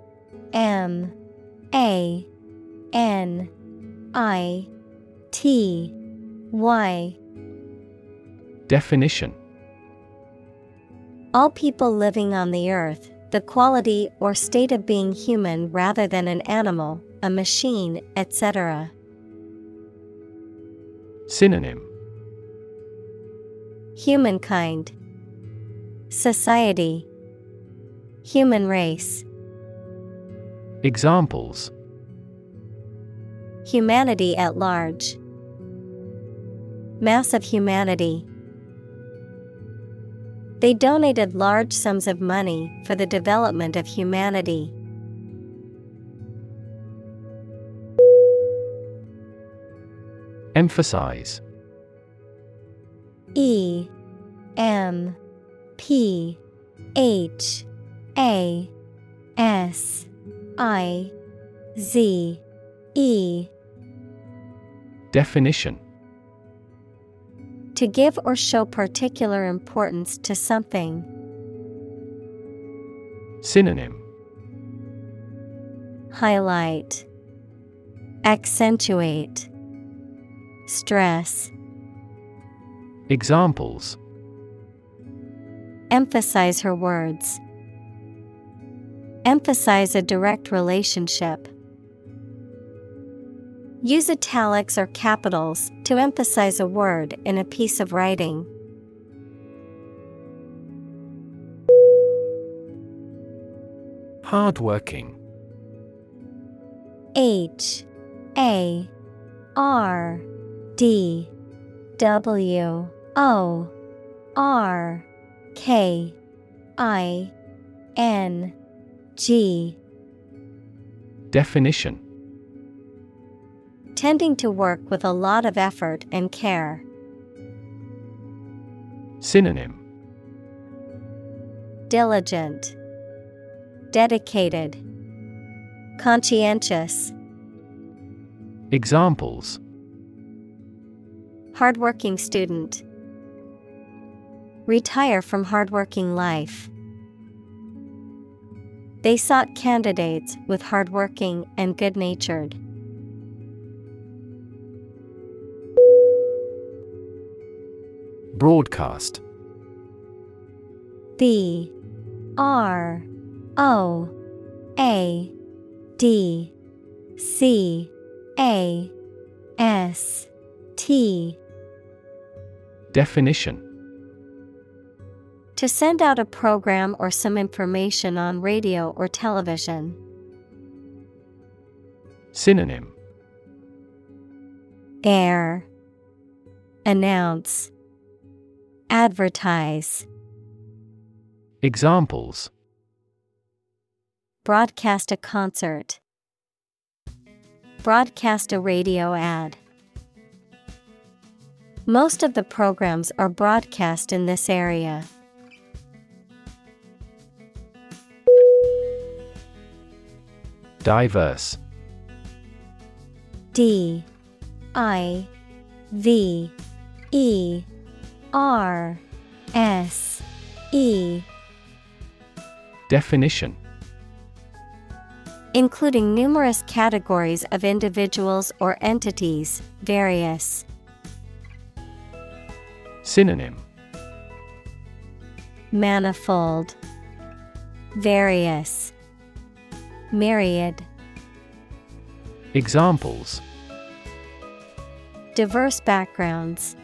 M A N I T Y. Definition. All people living on the earth, the quality or state of being human rather than an animal, a machine, etc. Synonym. Humankind, Society, Human race, Examples Humanity at large, Mass of humanity. They donated large sums of money for the development of humanity. Emphasize E M P H A S I Z E. Definition. To give or show particular importance to something. Synonym. Highlight. Accentuate. Stress. Examples. Emphasize her words. Emphasize a direct relationship. Use italics or capitals to emphasize a word in a piece of writing. Hardworking H A R D W O R K I N G. Definition. Tending to work with a lot of effort and care. Synonym. Diligent, Dedicated, Conscientious, Examples. Hardworking student. Retire from hardworking life. They sought candidates with hardworking and good natured. Broadcast. B R O A D C A S T. Definition To send out a program or some information on radio or television. Synonym Air Announce Advertise Examples Broadcast a concert. Broadcast a radio ad. Most of the programs are broadcast in this area. Diverse. D I V E R S E. Definition. Including numerous categories of individuals or entities, various. Synonym. Manifold, Various, Myriad. Examples Diverse backgrounds.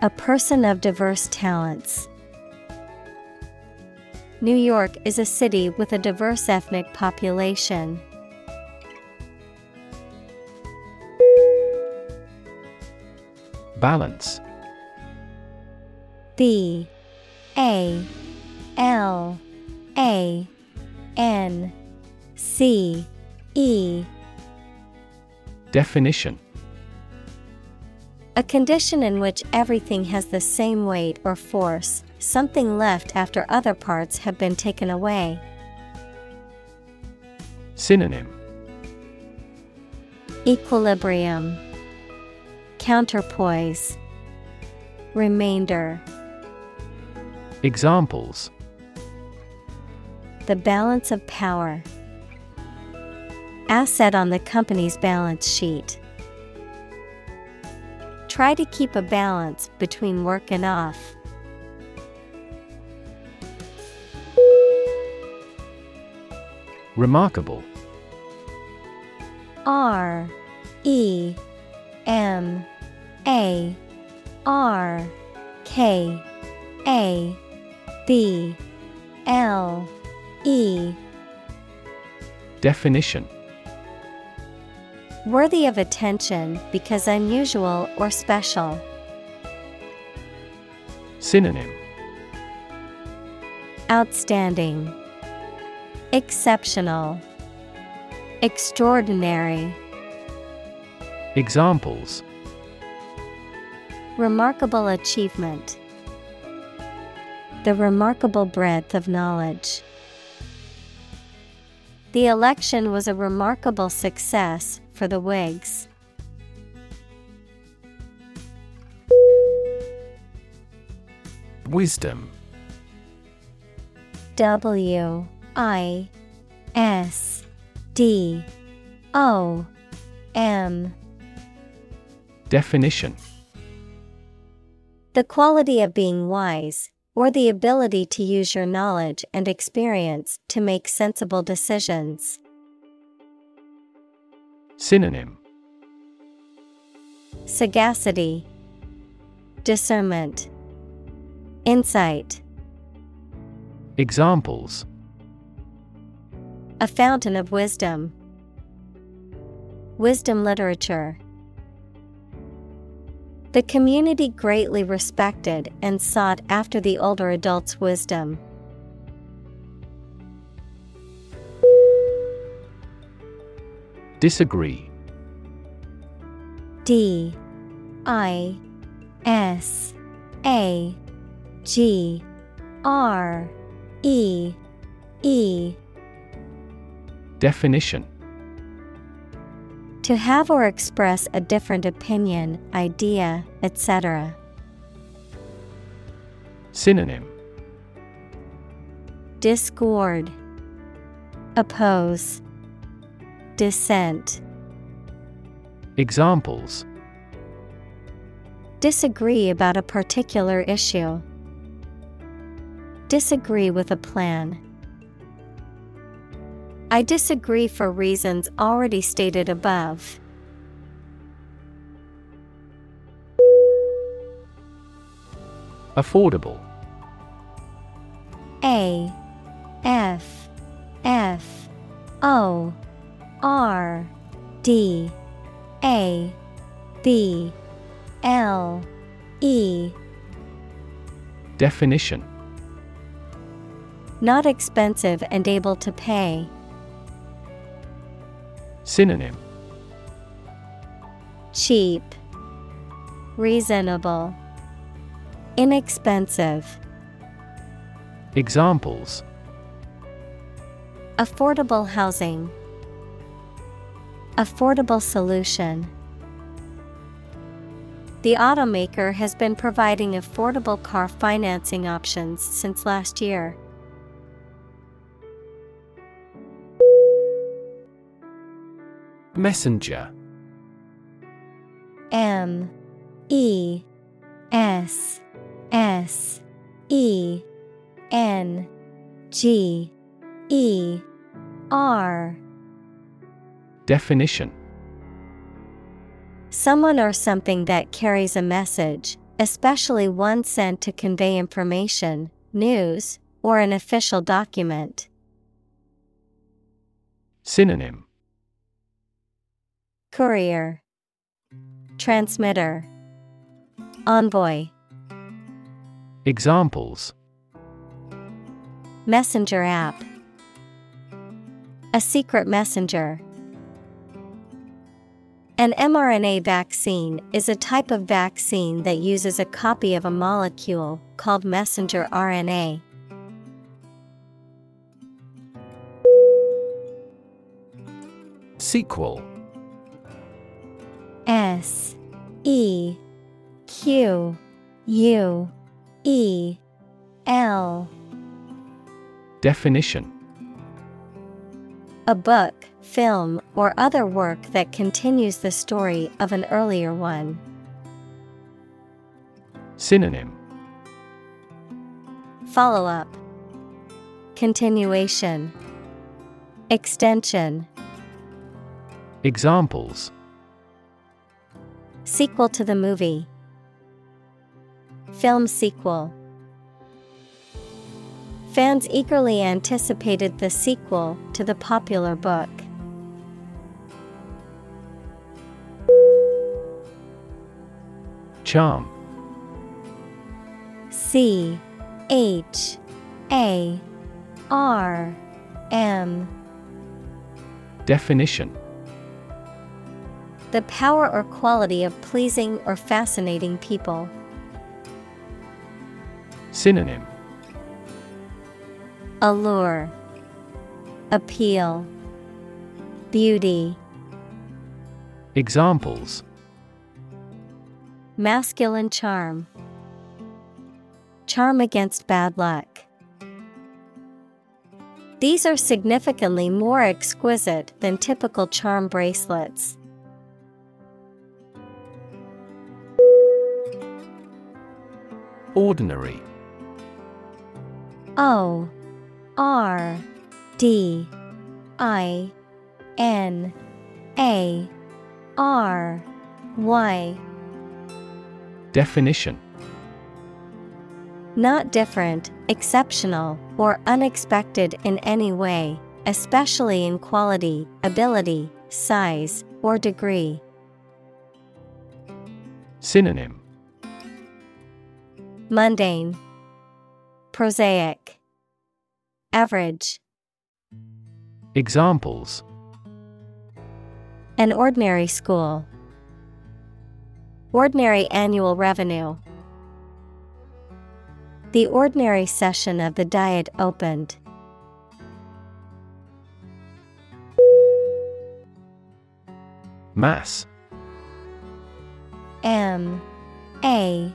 A person of diverse talents. New York is a city with a diverse ethnic population. Balance B A L A N C E. Definition. A condition in which everything has the same weight or force, something left after other parts have been taken away. Synonym. Equilibrium. Counterpoise. Remainder. Examples The balance of power. Asset on the company's balance sheet. Try to keep a balance between work and off. Remarkable R E M A R K A B L E Definition Worthy of attention because unusual or special. Synonym Outstanding, Exceptional, Extraordinary. Examples Remarkable achievement. The remarkable breadth of knowledge. The election was a remarkable success for the Whigs. Wisdom. W I S D O M. Definition. The quality of being wise, or the ability to use your knowledge and experience to make sensible decisions. Synonym Sagacity, Discernment, Insight. Examples A fountain of wisdom. Wisdom literature. The community greatly respected and sought after the older adult's wisdom. Disagree. D I S A G R E E. Definition To have or express a different opinion, idea, etc. Synonym Discord, Oppose, Dissent. Examples Disagree about a particular issue. Disagree with a plan. I disagree for reasons already stated above. Affordable A F F O R D A B L E Definition Not expensive and able to pay. Synonym Cheap, Reasonable, Inexpensive. Examples Affordable housing. Affordable solution. The automaker has been providing affordable car financing options since last year. Messenger. M E S S E N G E R. Definition. Someone or something that carries a message, especially one sent to convey information, news, or an official document. Synonym Courier, Transmitter, Envoy. Examples Messenger app. A secret messenger. An mRNA vaccine is a type of vaccine that uses a copy of a molecule called messenger RNA. Sequel S E Q U E L. Definition. A book, film, or other work that continues the story of an earlier one. Synonym. Follow up Continuation. Extension. Examples Sequel to the movie. Film sequel. Fans eagerly anticipated the sequel to the popular book. Charm. C H A R M. Definition The power or quality of pleasing or fascinating people. Synonym Allure Appeal Beauty Examples Masculine charm Charm against bad luck. These are significantly more exquisite than typical charm bracelets. Ordinary. O R D I N A R Y. Definition. Not different, exceptional, or unexpected in any way, especially in quality, ability, size, or degree. Synonym Mundane, Prosaic, Average. Examples An ordinary school. Ordinary annual revenue. The ordinary session of the Diet opened. Mass M A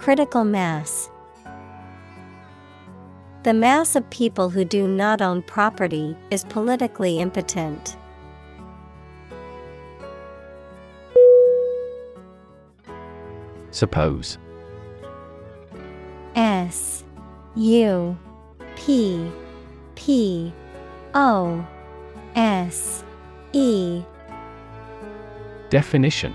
Critical mass. The mass of people who do not own property is politically impotent. Suppose S U P P O S E Definition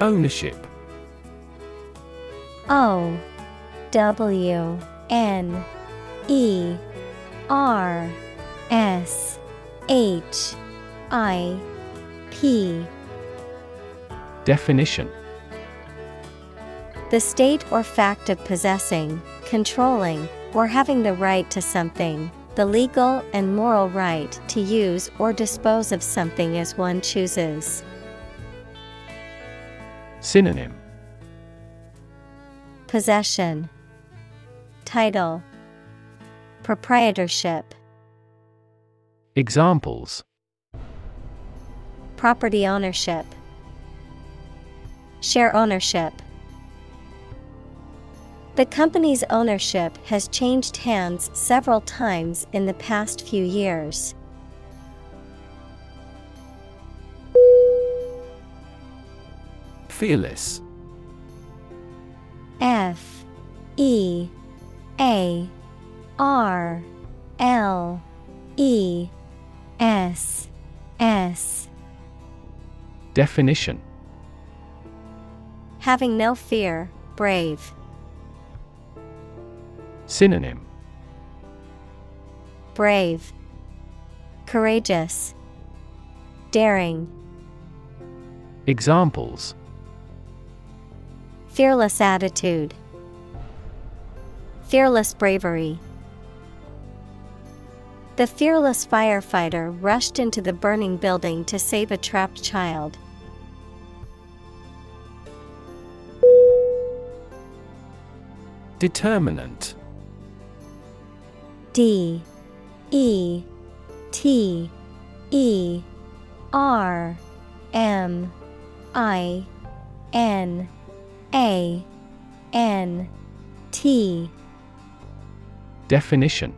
Ownership. O W N E R S H I P. Definition. The state or fact of possessing, controlling, or having the right to something, the legal and moral right to use or dispose of something as one chooses. Synonym Possession, Title, Proprietorship. Examples Property ownership, Share ownership. The company's ownership has changed hands several times in the past few years. Fearless. F E A R L E S S. Definition. Having no fear, brave. Synonym. Brave, Courageous, Daring. Examples Fearless attitude, Fearless bravery. The fearless firefighter rushed into the burning building to save a trapped child. Determinant. D. E. T. E. R. M. I. N A N T. Definition.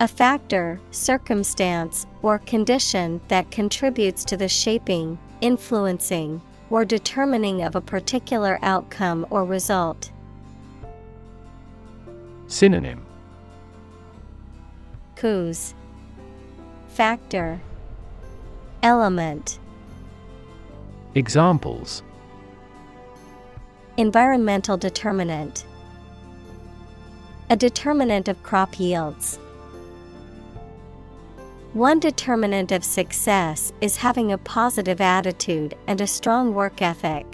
A factor, circumstance, or condition that contributes to the shaping, influencing, or determining of a particular outcome or result. Synonym. Cause. Factor. Element. Examples Environmental determinant A determinant of crop yields. One determinant of success is having a positive attitude and a strong work ethic.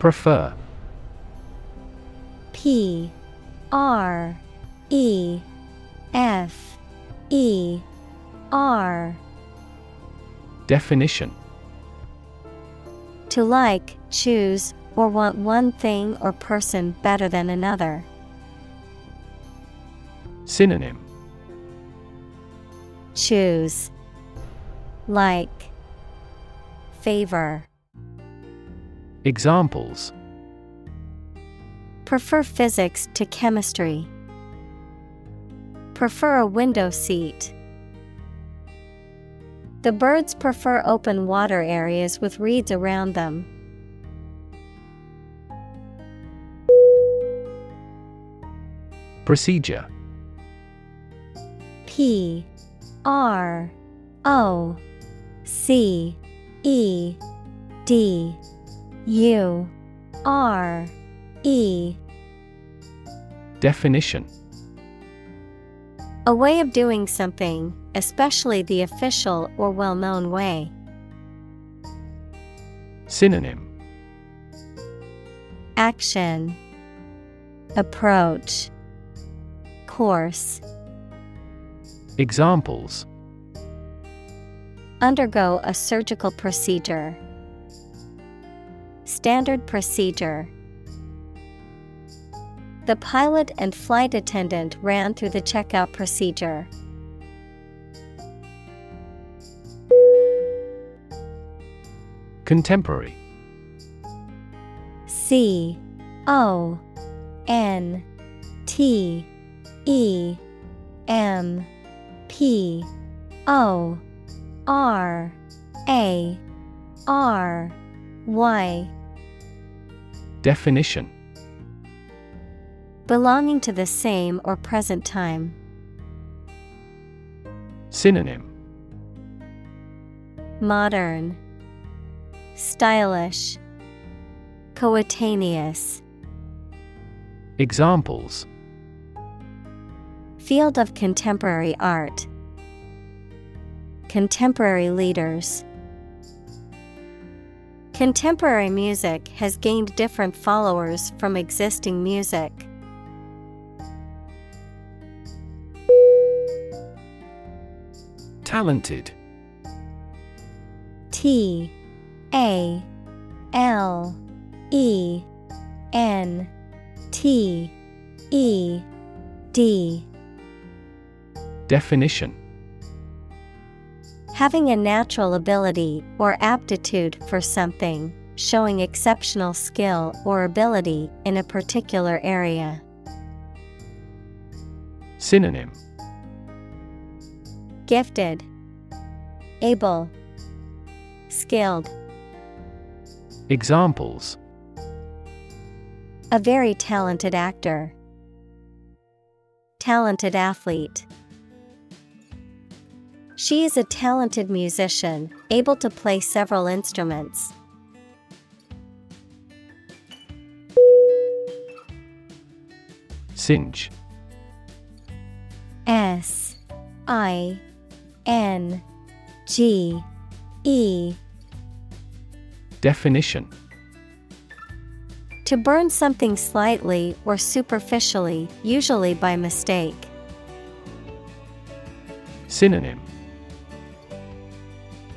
Prefer P R E F E R Definition To like, choose, or want one thing or person better than another. Synonym Choose Like Favor Examples Prefer physics to chemistry. Prefer a window seat. The birds prefer open water areas with reeds around them. Procedure. P R O C E D U R E. Definition. A way of doing something, especially the official or well known way. Synonym Action Approach Course Examples Undergo a surgical procedure. Standard procedure. The pilot and flight attendant ran through the checkout procedure. Contemporary. C O N T E M P O R A R Y. Definition. Belonging to the same or present time. Synonym. Modern Stylish Coetaneous Examples Field of contemporary art. Contemporary leaders. Contemporary music has gained different followers from existing music. Talented T A L E N T E D. Definition. Having a natural ability or aptitude for something, showing exceptional skill or ability in a particular area. Synonym. Gifted, Able, Skilled. Examples A very talented actor. Talented athlete. She is a talented musician, able to play several instruments. Singe S I N G E Definition To burn something slightly or superficially, usually by mistake. Synonym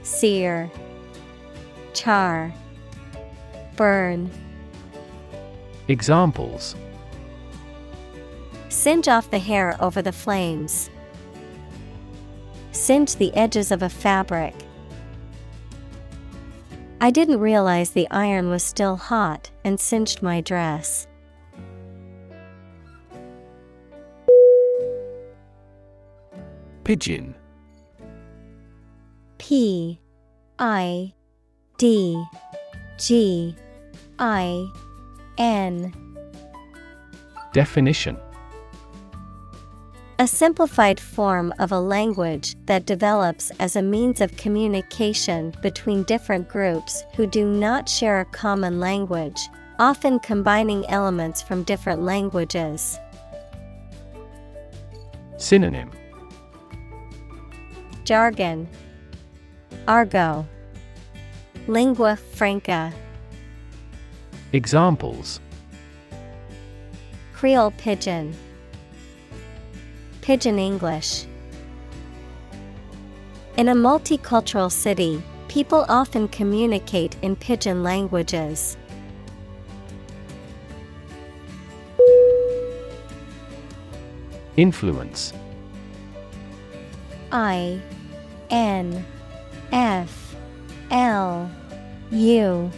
Sear, Char, Burn. Examples Singe off the hair over the flames. Singe the edges of a fabric. I didn't realize the iron was still hot and singed my dress. Pidgin. P I D G I N. Definition A simplified form of a language that develops as a means of communication between different groups who do not share a common language, often combining elements from different languages. Synonym. Jargon. Argot. Lingua franca. Examples. Creole Pidgin Pidgin English. In a multicultural city, people often communicate in pidgin languages. Influence. I N F L U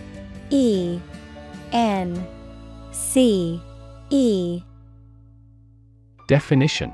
E N C E. Definition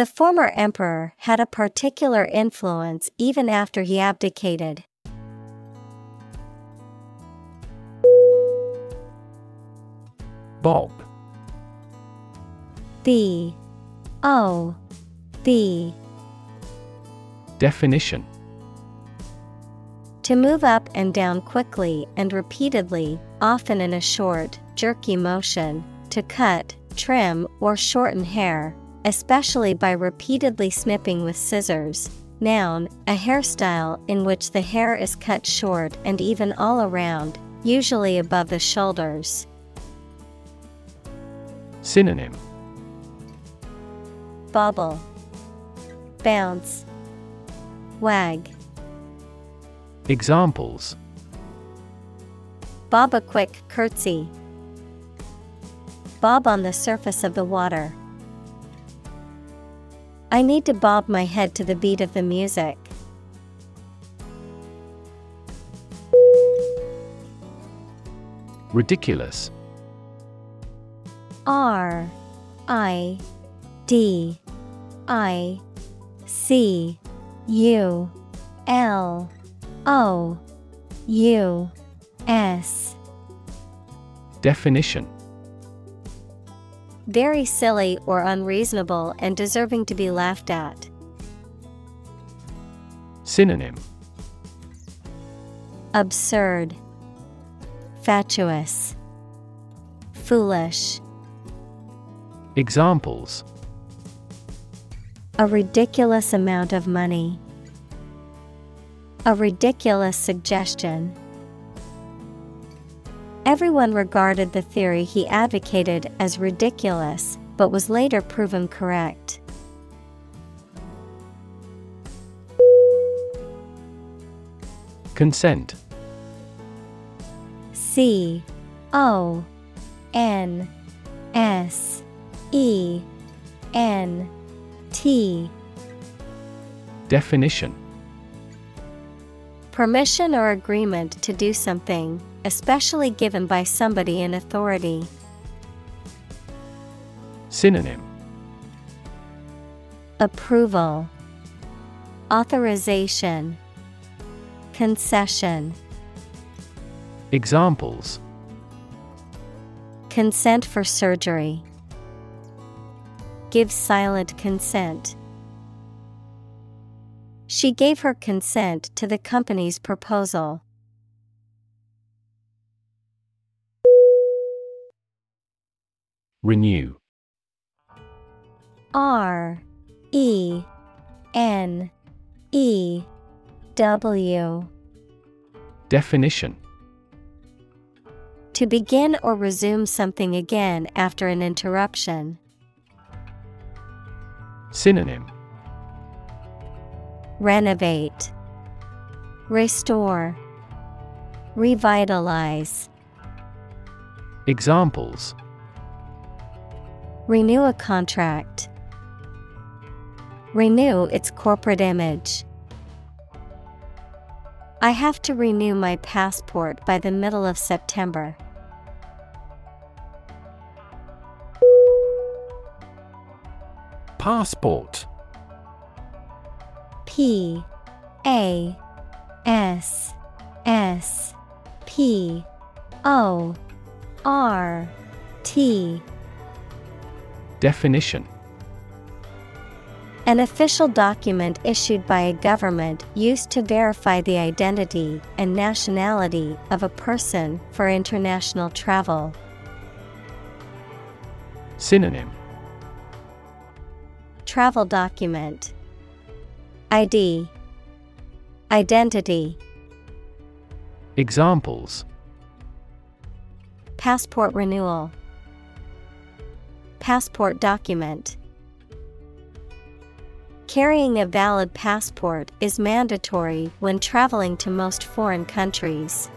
The former emperor had a particular influence even after he abdicated. Bob. B. O. B. Definition. To move up and down quickly and repeatedly, often in a short, jerky motion, to cut, trim, or shorten hair, especially by repeatedly snipping with scissors. Noun, a hairstyle in which the hair is cut short and even all around, usually above the shoulders. Synonym Bobble, Bounce, Wag. Examples Bob a quick curtsy. Bob on the surface of the water. I need to bob my head to the beat of the music. Ridiculous. R I D I C U L O U S. Definition Very silly or unreasonable and deserving to be laughed at. Synonym Absurd, Fatuous, Foolish. Examples A ridiculous amount of money. A ridiculous suggestion. Everyone regarded the theory he advocated as ridiculous, but was later proven correct. Consent. C O N S E N T. Definition. Permission or agreement to do something, especially given by somebody in authority. Synonym Approval, Authorization, Concession. Examples Consent for surgery. Give silent consent. She gave her consent to the company's proposal. Renew. R E N E W. Definition. To begin or resume something again after an interruption. Synonym. Renovate, Restore, Revitalize. Examples Renew a contract. Renew its corporate image. I have to renew my passport by the middle of September. Passport P A S S P O R T Definition An official document issued by a government used to verify the identity and nationality of a person for international travel. Synonym Travel document. ID Identity. Examples Passport renewal Passport document. Carrying a valid passport is mandatory when traveling to most foreign countries.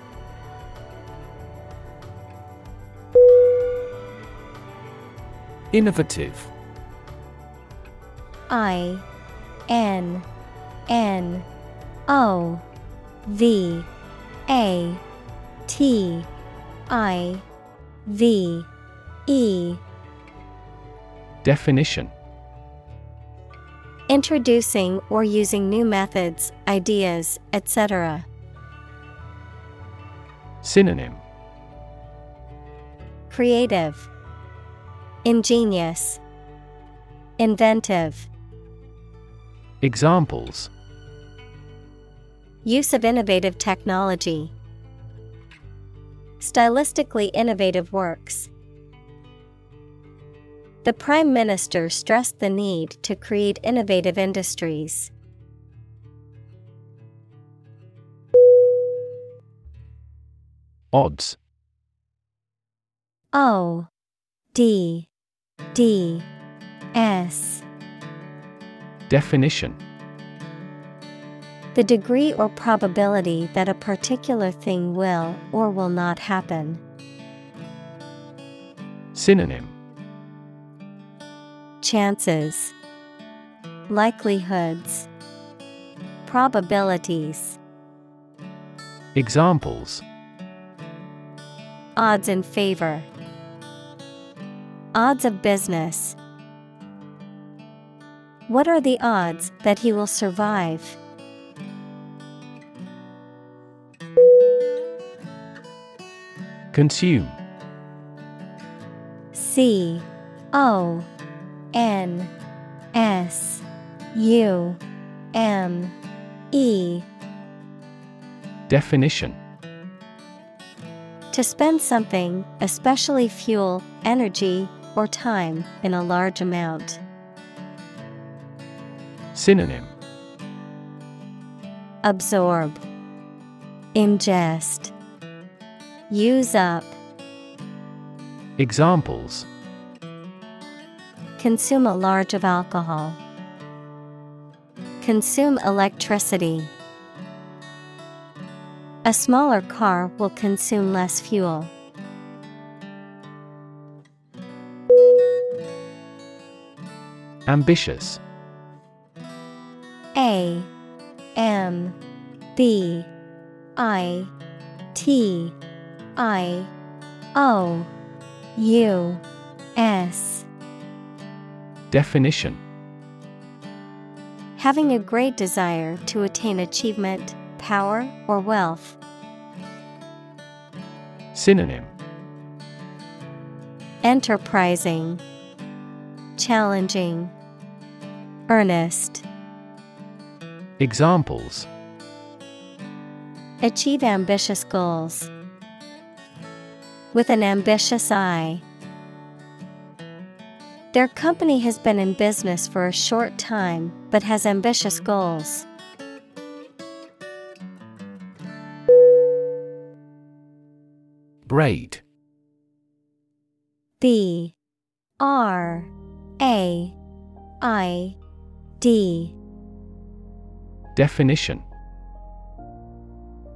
Innovative. I N N O V A T I V E Definition Introducing or using new methods, ideas, etc. Synonym Creative, Ingenious, Inventive. Examples Use of innovative technology. Stylistically innovative works. The Prime Minister stressed the need to create innovative industries. Odds O D D S Definition The degree or probability that a particular thing will or will not happen. Synonym Chances, Likelihoods, Probabilities. Examples Odds in favor. Odds of business. What are the odds that he will survive? Consume C O N S U M E. Definition. To spend something, especially fuel, energy, or time, in a large amount. Synonym. Absorb, Ingest, Use up. Examples Consume a large of alcohol. Consume electricity. A smaller car will consume less fuel. Ambitious A M B I T I O U S Definition Having a great desire to attain achievement, power, or wealth. Synonym Enterprising, Challenging, Earnest. Examples Achieve ambitious goals. With an ambitious eye. Their company has been in business for a short time but has ambitious goals. Braid. B. R. A. I. D. Definition.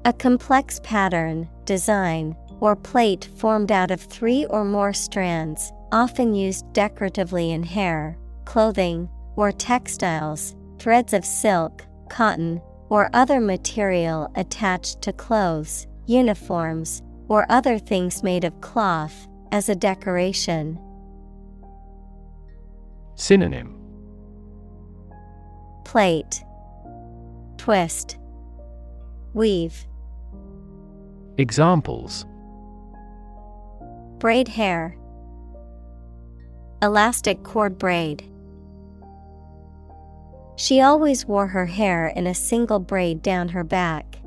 A complex pattern, design, or plate formed out of three or more strands, often used decoratively in hair, clothing, or textiles, threads of silk, cotton, or other material attached to clothes, uniforms, or other things made of cloth, as a decoration. Synonym Plate, Twist, Weave. Examples Braid hair. Elastic cord braid. She always wore her hair in a single braid down her back.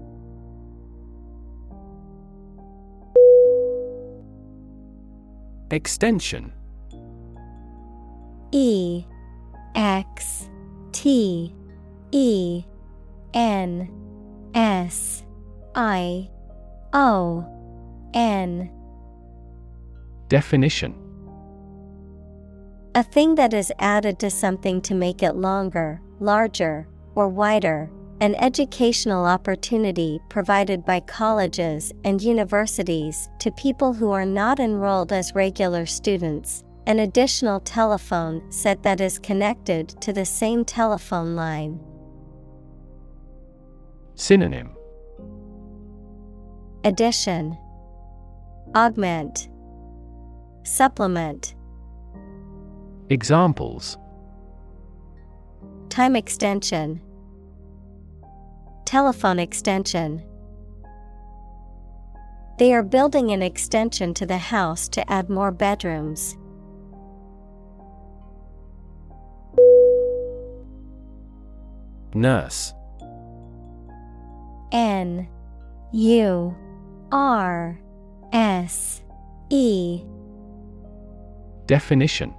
Extension E X T E N S I O N Definition A thing that is added to something to make it longer, larger, or wider. An educational opportunity provided by colleges and universities to people who are not enrolled as regular students. An additional telephone set that is connected to the same telephone line. Synonym Addition, Augment, Supplement. Examples. Time extension, Telephone extension. They are building an extension to the house to add more bedrooms. Nurse. N. U. R. S. E. Definition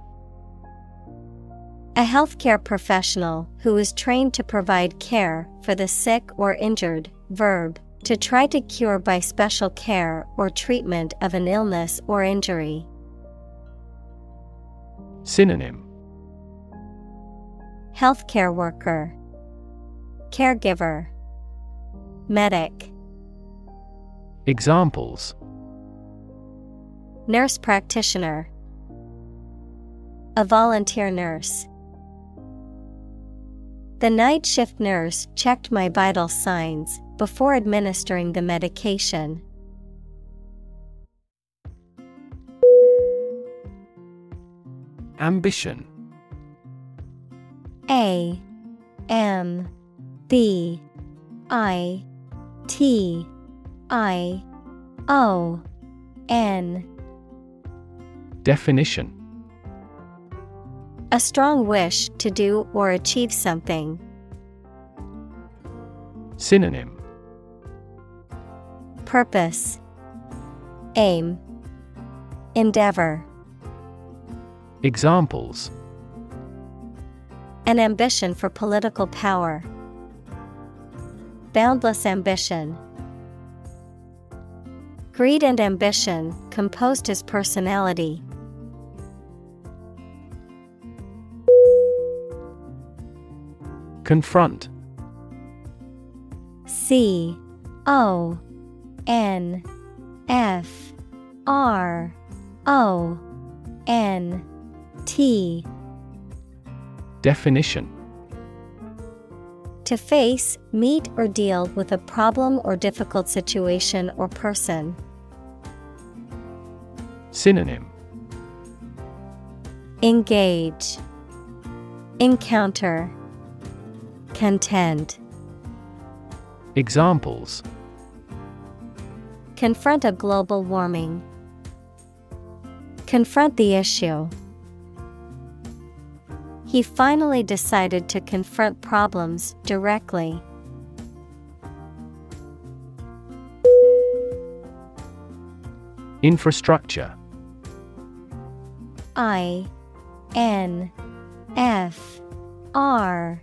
A healthcare professional who is trained to provide care for the sick or injured, verb, to try to cure by special care or treatment of an illness or injury. Synonym. Healthcare worker, Caregiver, Medic, Examples. Nurse practitioner, A volunteer nurse. The night shift nurse checked my vital signs before administering the medication. Ambition. A M B I T I O N. Definition A strong wish to do or achieve something. Synonym Purpose, Aim, Endeavor. Examples An ambition for political power. Boundless ambition. Greed and ambition composed his personality. Confront. C O N F R O N T. Definition. To face, meet, or deal with a problem or difficult situation or person. Synonym. Engage, Encounter, Contend. Examples Confront a global warming. Confront the issue. He finally decided to confront problems directly. Infrastructure I N F R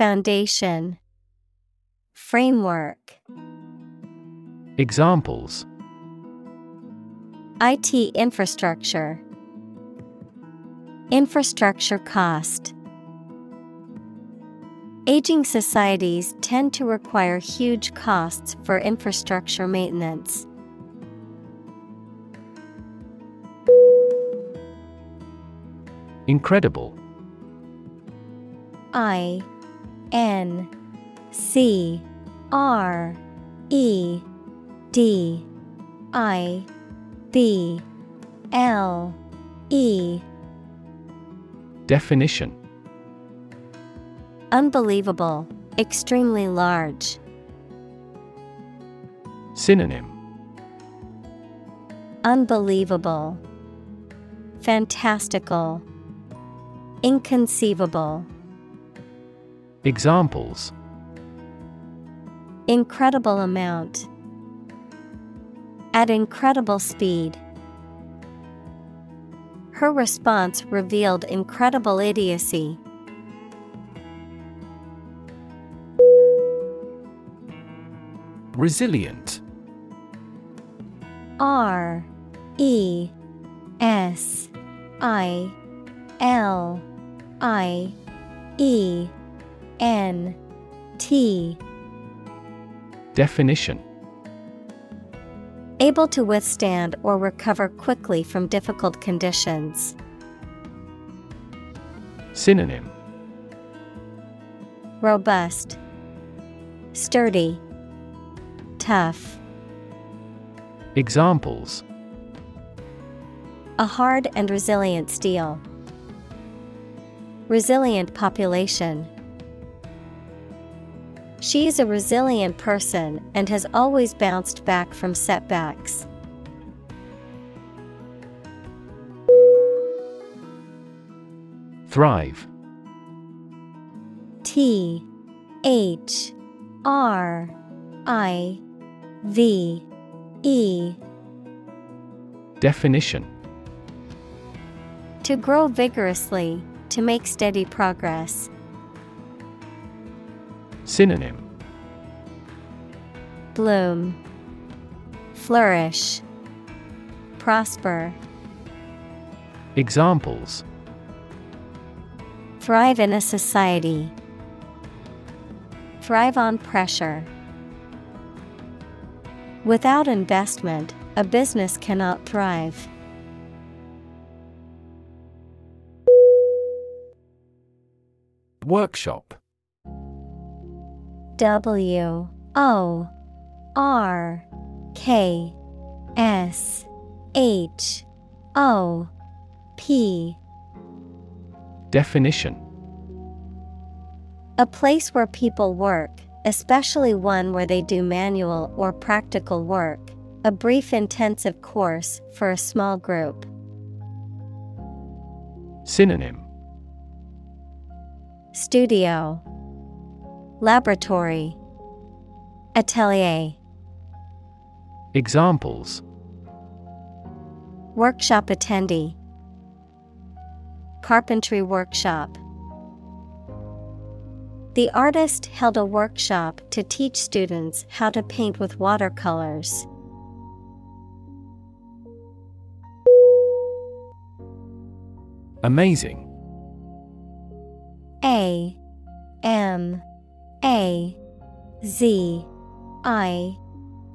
Foundation. Framework. Examples. IT infrastructure. Infrastructure cost. Aging societies tend to require huge costs for infrastructure maintenance. Incredible. I N C R E D I B L E. Definition. Unbelievable, extremely large. Synonym. Unbelievable, fantastical, inconceivable. Examples Incredible amount. At incredible speed. Her response revealed incredible idiocy. Resilient R E S I L I E N T Definition Able to withstand or recover quickly from difficult conditions. Synonym Robust, Sturdy, Tough. Examples A hard and resilient steel. Resilient population. She is a resilient person and has always bounced back from setbacks. Thrive T H R I V E Definition To grow vigorously, to make steady progress. Synonym Bloom, Flourish, Prosper. Examples Thrive in a society. Thrive on pressure. Without investment, a business cannot thrive. Workshop W O R K S H O P. Definition. A place where people work, especially one where they do manual or practical work, a brief intensive course for a small group. Synonym. Studio Laboratory. Atelier. Examples. Workshop attendee. Carpentry workshop. The artist held a workshop to teach students how to paint with watercolors. Amazing. A M A Z I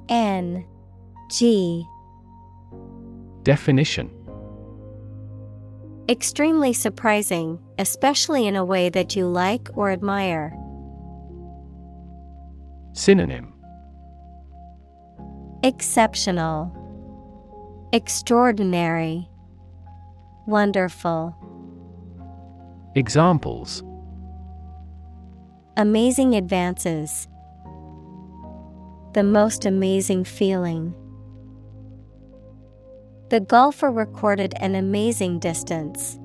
N G. Definition. Extremely surprising, especially in a way that you like or admire. Synonym. Exceptional, Extraordinary, Wonderful. Examples Amazing advances. The most amazing feeling. The golfer recorded an amazing distance.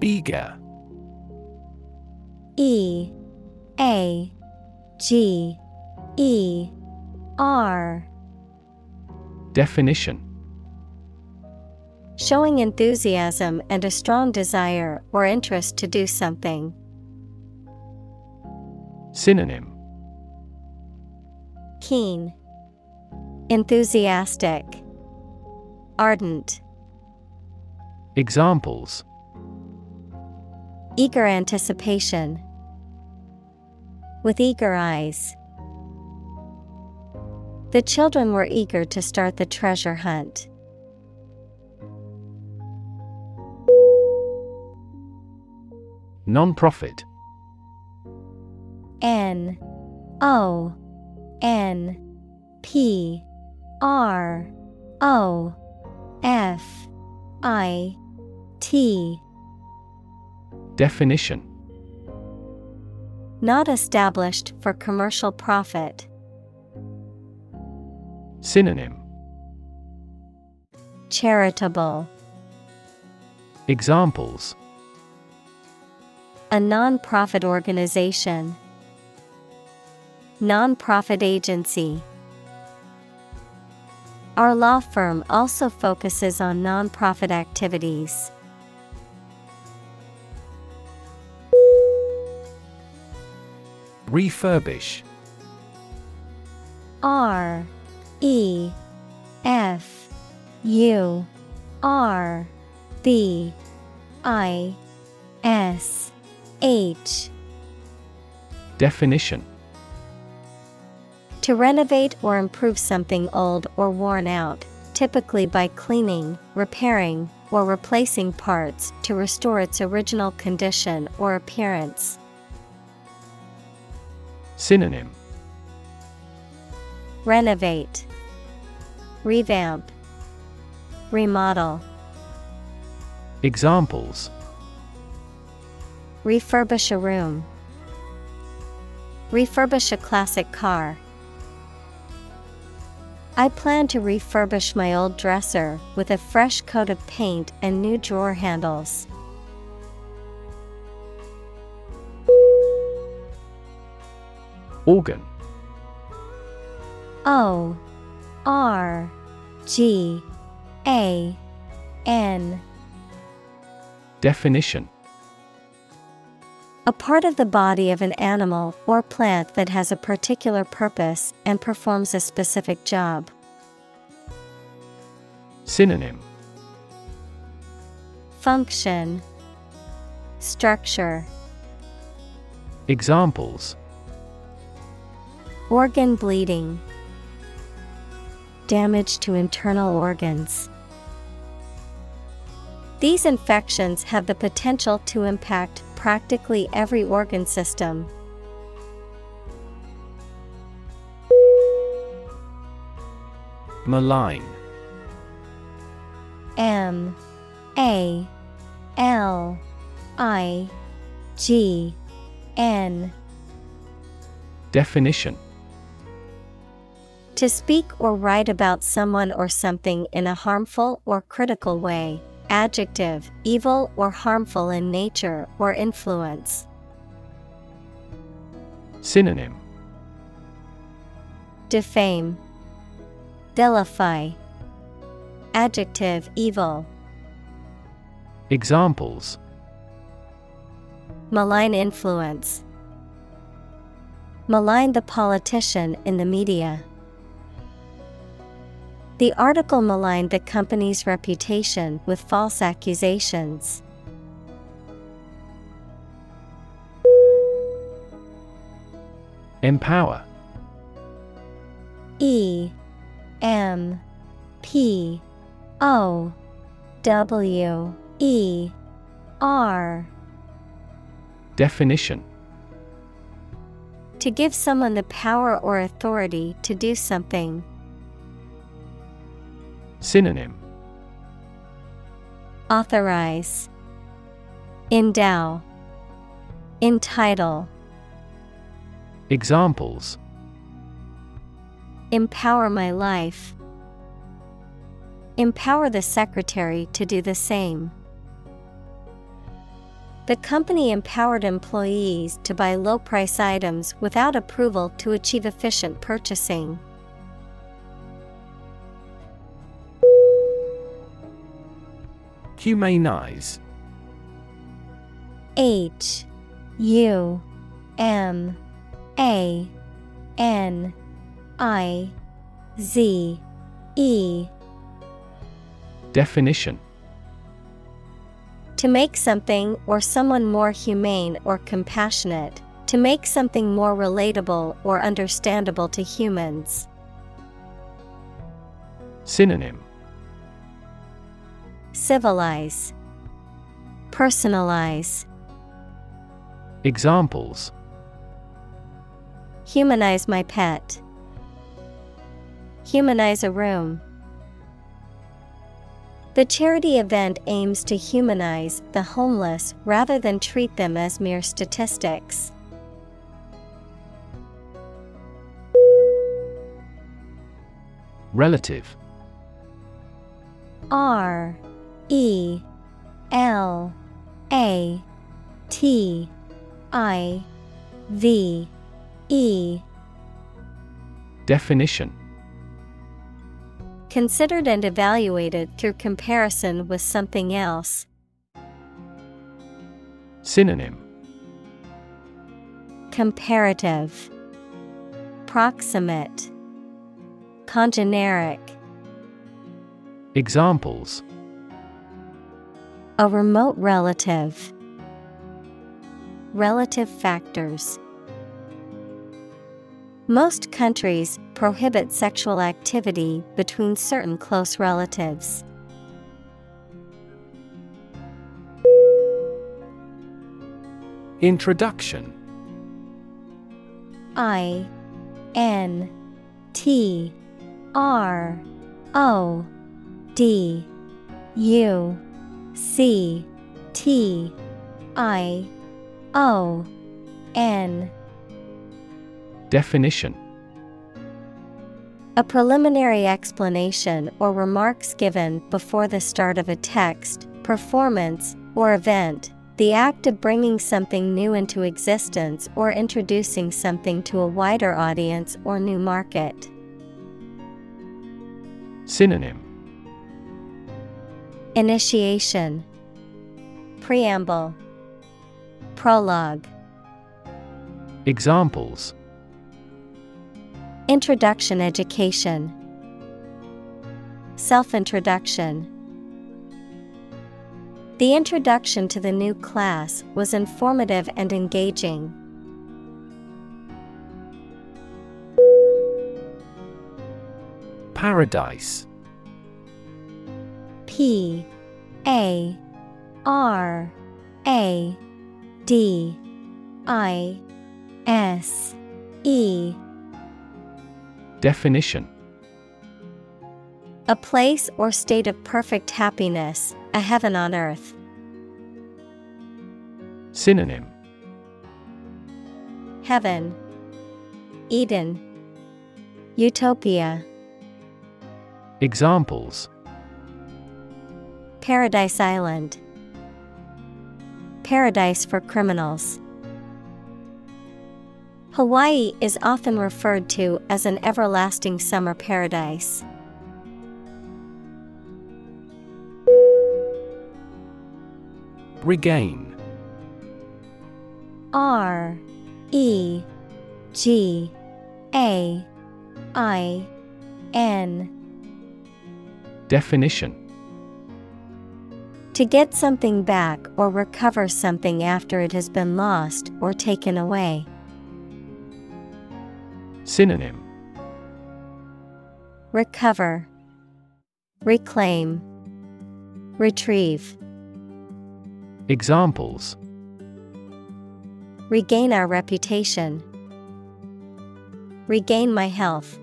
Eager E. A. G. E. R. Definition Showing enthusiasm and a strong desire or interest to do something. Synonym Keen, Enthusiastic, Ardent, Examples Eager anticipation. With eager eyes. The children were eager to start the treasure hunt. Non-profit. N O N P R O F I T. Definition. Not established for commercial profit. Synonym. Charitable. Examples A non-profit organization. Non-profit agency. Our law firm also focuses on non-profit activities. Refurbish R E F U R B I S H Definition. To renovate or improve something old or worn out, typically by cleaning, repairing, or replacing parts to restore its original condition or appearance. Synonym. Renovate, Revamp, Remodel, Examples Refurbish a room, Refurbish a classic car. I plan to refurbish my old dresser with a fresh coat of paint and new drawer handles. Organ O R G A N Definition A part of the body of an animal or plant that has a particular purpose and performs a specific job. Synonym. Function. Structure. Examples. Organ bleeding. Damage to internal organs. These infections have the potential to impact practically every organ system. Malign. M A L I G N Definition To speak or write about someone or something in a harmful or critical way. Adjective, evil or harmful in nature or influence. Synonym Defame, Vilify. Adjective, evil. Examples Malign influence. Malign the politician in the media. The article maligned the company's reputation with false accusations. Empower E M P O W E R Definition To give someone the power or authority to do something. Synonym Authorize, Endow, Entitle, Examples Empower my life. Empower the secretary to do the same. The company empowered employees to buy low price items without approval to achieve efficient purchasing. Humanize. H U M A N I Z E. Definition. To make something or someone more humane or compassionate, to make something more relatable or understandable to humans. Synonym Civilize, Personalize, Examples Humanize my pet. Humanize a room. The charity event aims to humanize the homeless rather than treat them as mere statistics. Relative R E L A T I V E. Definition. Considered and evaluated through comparison with something else. Synonym. Comparative. Proximate. Congeneric. Examples A remote relative. Relative factors. Most countries prohibit sexual activity between certain close relatives. Introduction I N T R O D U C T I O N. Definition. A preliminary explanation or remarks given before the start of a text, performance, or event, the act of bringing something new into existence or introducing something to a wider audience or new market. Synonym Initiation. Preamble. Prologue. Examples. Introduction Education. Self Introduction The introduction to the new class was informative and engaging. Paradise P A R A D I S E. Definition. A place or state of perfect happiness, a heaven on earth. Synonym. Heaven, Eden, Utopia. Examples Paradise Island, Paradise for criminals. Hawaii is often referred to as an everlasting summer paradise. Regain R E G A I N Definition To get something back or recover something after it has been lost or taken away. Synonym Recover, Reclaim, Retrieve. Examples Regain our reputation. Regain my health.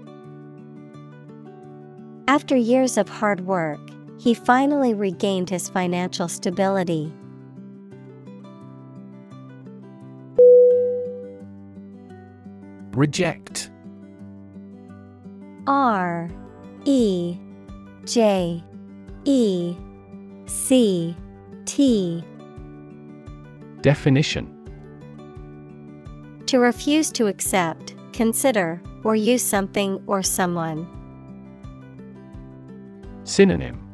After years of hard work, he finally regained his financial stability. Reject R E J E C T Definition To refuse to accept, consider, or use something or someone. Synonym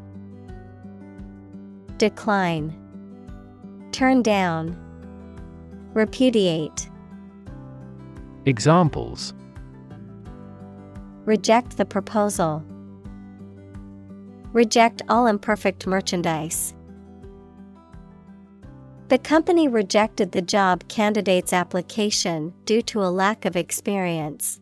Decline. Turn down. Repudiate. Examples Reject the proposal. Reject all imperfect merchandise. The company rejected the job candidate's application due to a lack of experience.